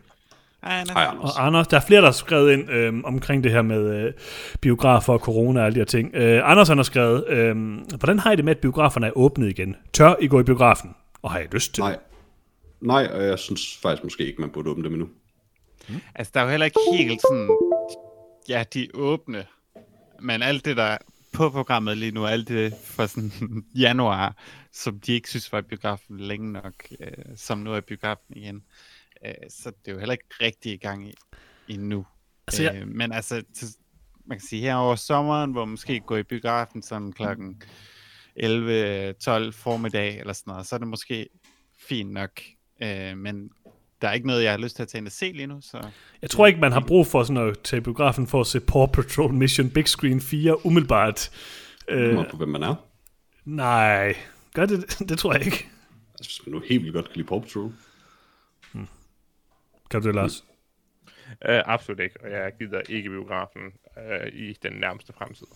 Speaker 3: Nej.
Speaker 2: Hej, Anders.
Speaker 1: Og Anders, der er flere, der har skrevet ind øhm, omkring det her med øh, biografer og corona og alle de her ting. Øh, Anders han har skrevet, øhm, hvordan har I det med, at biograferne er åbnet igen? Tør I gå i biografen? Og har I lyst til
Speaker 2: Nej.
Speaker 1: det?
Speaker 2: Nej, og jeg synes faktisk måske ikke, man burde åbne dem endnu.
Speaker 3: Altså, der er jo heller ikke helt sådan... Ja, de åbne. Men alt det, der er på programmet lige nu, alt det fra sådan januar, som de ikke synes var i biografen længe nok, øh, som nu er i biografen igen. Øh, så det er jo heller ikke rigtig i gang i, endnu.
Speaker 1: Altså, jeg-
Speaker 3: øh, men altså, til, man kan sige her over sommeren, hvor man måske går i biografen sådan klokken 11-12 formiddag eller sådan noget, så er det måske fint nok. Øh, men der er ikke noget, jeg har lyst til at tage ind og se lige nu, så...
Speaker 1: Jeg tror ikke, man har brug for sådan at tage biografen for at se Paw Patrol Mission Big Screen 4 umiddelbart.
Speaker 2: Det
Speaker 1: Øh,
Speaker 2: kommer på, hvem man er.
Speaker 1: nej, gør det? Det tror jeg ikke.
Speaker 2: Altså, hvis man nu helt vildt godt kan lide Paw Patrol.
Speaker 1: Kan du det, Lars?
Speaker 4: Uh, absolut ikke, og jeg gider ikke biografen uh, i den nærmeste fremtid.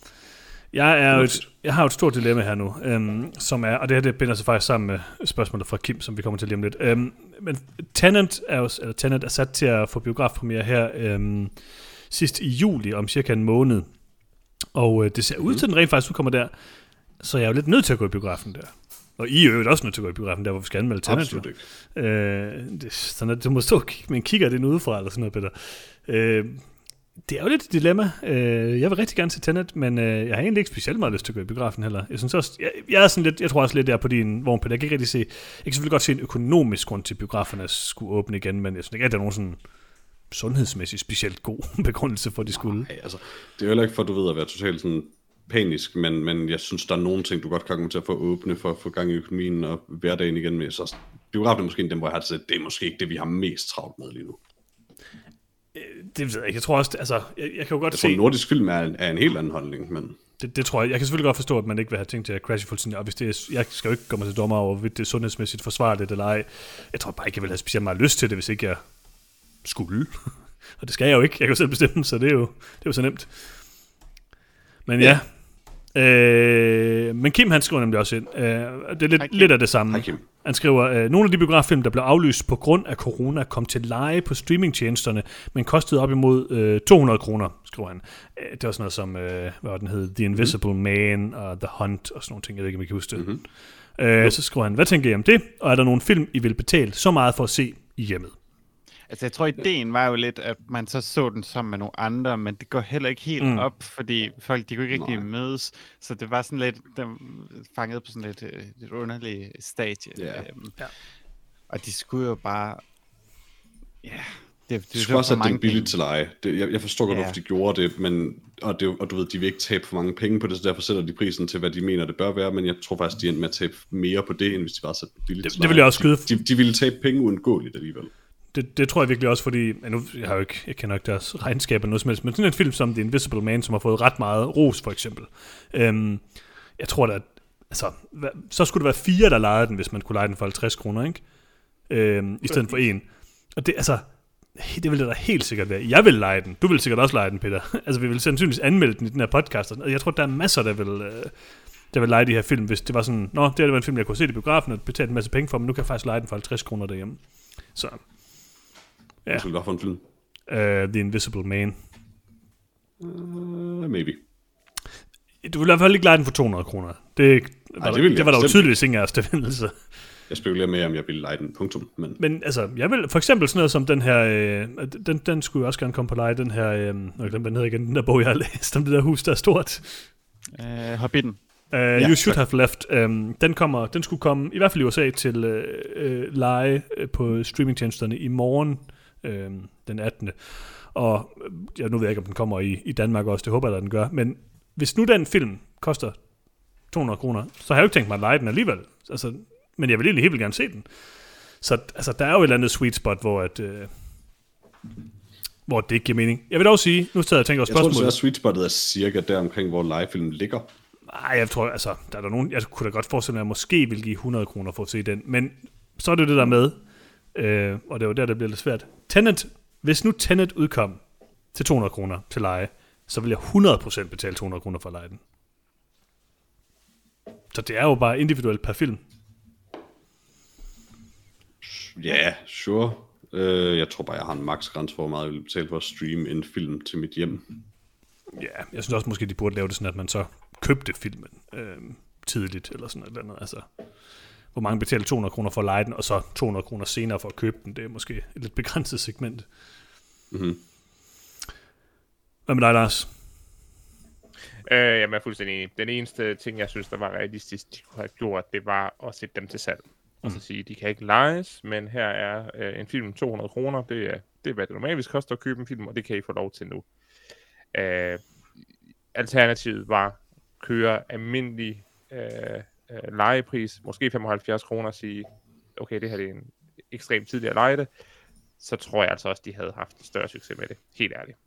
Speaker 1: Jeg, er jo et, jeg har jo et stort dilemma her nu, øhm, som er, og det her det binder sig faktisk sammen med spørgsmålet fra Kim, som vi kommer til lige om lidt. Øhm, men Tenant er, jo, eller Tenant er sat til at få biografpremiere her øhm, sidst i juli, om cirka en måned. Og øh, det ser ud til, at den rent faktisk udkommer der, så jeg er jo lidt nødt til at gå i biografen der. Og I er jo også nødt til at gå i biografen der, hvor vi skal anmelde Tenant.
Speaker 2: Absolut ikke.
Speaker 1: Øh, det, sådan at du må stå og kigge med en kigger den udefra, eller sådan noget, Peter. Øh, det er jo lidt et dilemma. Øh, jeg vil rigtig gerne se Tenet, men øh, jeg har egentlig ikke specielt meget lyst til at gå i biografen heller. Jeg synes også, jeg, jeg er sådan lidt, jeg tror også lidt, jeg er på din vogn, Peter. Jeg kan ikke rigtig se, jeg kan selvfølgelig godt se en økonomisk grund til, at biograferne skulle åbne igen, men jeg synes ikke, at der er nogen sådan sundhedsmæssigt specielt god begrundelse for, at de skulle.
Speaker 2: Nej, altså, det er jo heller ikke for, du ved, at være totalt sådan panisk, men, men jeg synes, der er nogle ting, du godt kan komme til at få åbne for at få gang i økonomien og hverdagen igen med. Så biografen er måske en dem, hvor jeg har det, det er måske ikke det, vi har mest travlt med lige nu.
Speaker 1: Det ved jeg ikke. Jeg tror også, altså, jeg, jeg kan jo godt
Speaker 2: Jeg tror,
Speaker 1: se,
Speaker 2: nordisk film er en, er en helt anden holdning, men
Speaker 1: det, det, tror jeg. Jeg kan selvfølgelig godt forstå, at man ikke vil have tænkt til at crashe fuldstændig. Og hvis det er, jeg skal jo ikke gå mig til dommer over, hvorvidt det er sundhedsmæssigt forsvarligt eller ej. Jeg tror bare ikke, jeg vil have specielt meget lyst til det, hvis ikke jeg skulle. og det skal jeg jo ikke. Jeg kan jo selv bestemme, så det er jo, det er jo så nemt. Men ja. Øh, men Kim han skriver nemlig også ind. Øh, det er lidt,
Speaker 3: Kim.
Speaker 1: lidt af det samme.
Speaker 2: Kim.
Speaker 1: Han skriver, øh, nogle af de biograffilm, der blev aflyst på grund af corona, kom til leje på streamingtjenesterne, men kostede op imod øh, 200 kroner, skriver han. Øh, det var sådan noget som, øh, hvad var den hed, The Invisible mm. Man og The Hunt og sådan nogle ting, jeg ved ikke, om I kan huske det. Mm-hmm. Øh, så skriver han, hvad tænker I om det? Og er der nogle film, I vil betale så meget for at se i hjemmet?
Speaker 3: Altså, jeg tror, ideen var jo lidt, at man så så den sammen med nogle andre, men det går heller ikke helt
Speaker 1: Mm.
Speaker 3: op, fordi folk, de kunne ikke rigtig
Speaker 2: Nej.
Speaker 3: mødes, så det var sådan lidt, der fanget på sådan lidt, øh, lidt underlig stadie.
Speaker 2: Ja.
Speaker 3: Øhm,
Speaker 1: Ja.
Speaker 3: Og de skulle jo bare, ja, det, det,
Speaker 2: det skulle også
Speaker 3: for
Speaker 2: have det
Speaker 3: mange
Speaker 2: billigt
Speaker 3: penge.
Speaker 2: til leje. Det, jeg, jeg forstår godt,
Speaker 3: Ja.
Speaker 2: hvorfor de gjorde det, men, og, det, og du ved, de vil ikke tabe for mange penge på det, så derfor sætter de prisen til, hvad de mener, det bør være, men jeg tror faktisk, de endte med at tabe mere på det, end hvis de bare satte det billigt
Speaker 1: Det-
Speaker 2: til
Speaker 1: det vil
Speaker 2: leje.
Speaker 1: jeg også skyde.
Speaker 2: De, de, de ville tabe penge uundgåeligt alligevel.
Speaker 1: Det, det tror jeg virkelig også, fordi, ja, nu, jeg har jo ikke, jeg kender ikke deres regnskab eller noget som helst, men sådan en film som The Invisible Man, som har fået ret meget ros, for eksempel. Øhm, jeg tror da, altså, hvad, så skulle det være fire, der lejede den, hvis man kunne leje den for 50 kroner, ikke? Øhm, I stedet for en. Og det, altså, det ville da helt sikkert være. Jeg vil lege den. Du vil sikkert også lege den, Peter. altså, vi vil sandsynligvis anmelde den i den her podcast. Og jeg tror, der er masser, der vil, øh, der vil lege de her film, hvis det var sådan, nå, det her var en film, jeg kunne se i biografen og betale en masse penge for, men nu kan jeg faktisk lege den for 50 kroner derhjemme. Så, Ja.
Speaker 2: Skulle godt få en film.
Speaker 1: Uh, The Invisible Man.
Speaker 2: Uh, maybe.
Speaker 1: Du vil i hvert fald ikke lege den for 200 kroner. Det, var,
Speaker 2: det
Speaker 1: der,
Speaker 2: vil
Speaker 1: det
Speaker 2: jeg
Speaker 1: var der jo tydeligvis ingen af os, så.
Speaker 2: Jeg spekulerer med, om jeg ville lege den, punktum. Men
Speaker 1: Men altså, jeg vil for eksempel sådan noget som den her, øh, den, den skulle jo også gerne komme på leje, den her, øh, jeg glemte, hvad igen, den der bog, jeg har læst om det der hus, der er stort.
Speaker 3: Uh, Hobbiten.
Speaker 1: Uh, ja, you Should Have Left. Um, den, kommer, den skulle komme, i hvert fald i USA, til uh, uh, leje på streamingtjenesterne i morgen, uh, den 18. Og øh, ja, nu ved jeg ikke, om den kommer i, i Danmark også, det håber jeg, at den gør. Men hvis nu den film koster 200 kroner, så har jeg jo ikke tænkt mig at lege den alligevel. Altså, men jeg vil egentlig helt vildt gerne se den. Så altså, der er jo et eller andet sweet spot, hvor, at, øh, hvor det ikke giver mening. Jeg vil dog sige, nu sidder jeg tænker over
Speaker 2: jeg tror,
Speaker 1: spørgsmålet.
Speaker 2: at sweet spottet er cirka der omkring, hvor legefilmen ligger.
Speaker 1: Nej, jeg tror, altså, der er der nogen, jeg kunne da godt forestille mig, at jeg måske vil give 100 kroner for at se den, men så er det jo det der med, øh, og det er jo der, det bliver lidt svært. Tenet, hvis nu Tenet udkom til 200 kroner til leje, så vil jeg 100% betale 200 kroner for at leje den. Så det er jo bare individuelt per film.
Speaker 2: Ja, yeah, sure. Uh, jeg tror bare, jeg har en max grænse for, hvor meget jeg vil betale for at streame en film til mit hjem.
Speaker 1: Ja, jeg synes også måske, de burde lave det sådan, at man så købte filmen øh, tidligt, eller sådan noget andet. Altså, hvor mange betaler 200 kroner for at lege den, og så 200 kroner senere for at købe den. Det er måske et lidt begrænset segment.
Speaker 2: Mhm.
Speaker 1: Hvad med dig, Lars?
Speaker 4: Øh, jamen, jeg er fuldstændig enig. Den eneste ting, jeg synes, der var realistisk, de kunne have gjort, det var at sætte dem til salg. Og så sige, de kan ikke lejes, men her er øh, en film 200 kroner. Det er, det er, hvad det normalt koster at købe en film, og det kan I få lov til nu. Øh, alternativet var køre almindelig øh, øh, lejepris, måske 75 kroner, og sige, okay, det her det er en ekstremt tidligere leje det, så tror jeg altså også, de havde haft større succes med det. Helt ærligt.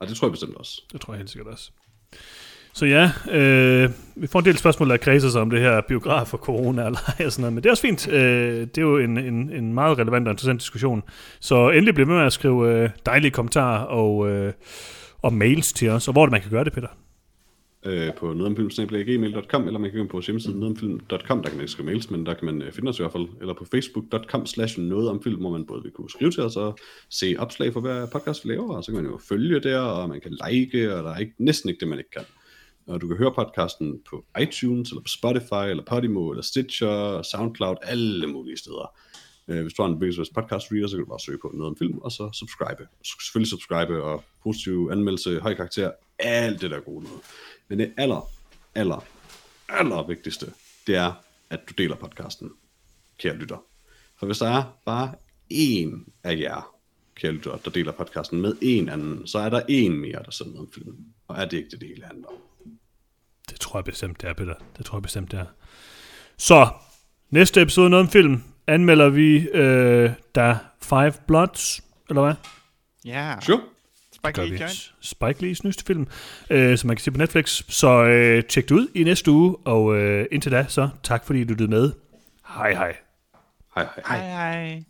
Speaker 2: Og det tror jeg bestemt også.
Speaker 1: Det tror jeg helt sikkert også. Så ja, øh, vi får en del spørgsmål, der kredser sig om det her biograf og corona og lege og sådan noget, men det er også fint. Øh, det er jo en, en, en meget relevant og interessant diskussion. Så endelig bliv med med at skrive øh, dejlige kommentarer og, øh, og mails til os. Og hvor er det, man kan gøre det, Peter?
Speaker 2: Øh, på nedomfilm.gmail.com, eller man kan gå på vores hjemmeside der kan man ikke skrive mails, men der kan man øh, finde os i hvert fald, eller på facebook.com slash noget hvor man både vil kunne skrive til os og se opslag for hver podcast, vi laver, og så kan man jo følge der, og man kan like, og der er ikke, næsten ikke det, man ikke kan. Og du kan høre podcasten på iTunes, eller på Spotify, eller Podimo, eller Stitcher, Soundcloud, alle mulige steder. Øh, hvis du har en Big podcast reader, så kan du bare søge på noget om film, og så subscribe. Selvfølgelig subscribe, og positiv anmeldelse, høj karakter, alt det der gode noget. Men det aller, aller, aller vigtigste, det er, at du deler podcasten, kære lytter. For hvis der er bare én af jer, kære lytter, der deler podcasten med en anden, så er der en mere, der sender noget om filmen. Og er det ikke det, det hele handler om?
Speaker 1: Det tror jeg bestemt, det er, Peter. Det tror jeg bestemt, det er. Så, næste episode noget om film, anmelder vi øh, der Five Bloods, eller hvad?
Speaker 3: Ja.
Speaker 2: Sure.
Speaker 3: Spike Lee joint.
Speaker 1: Spike Lee's nyeste film, øh, som man kan se på Netflix. Så øh, tjek det ud i næste uge, og øh, indtil da, så tak fordi du lyttede med. Hej hej.
Speaker 2: Hej hej.
Speaker 3: Hej hej.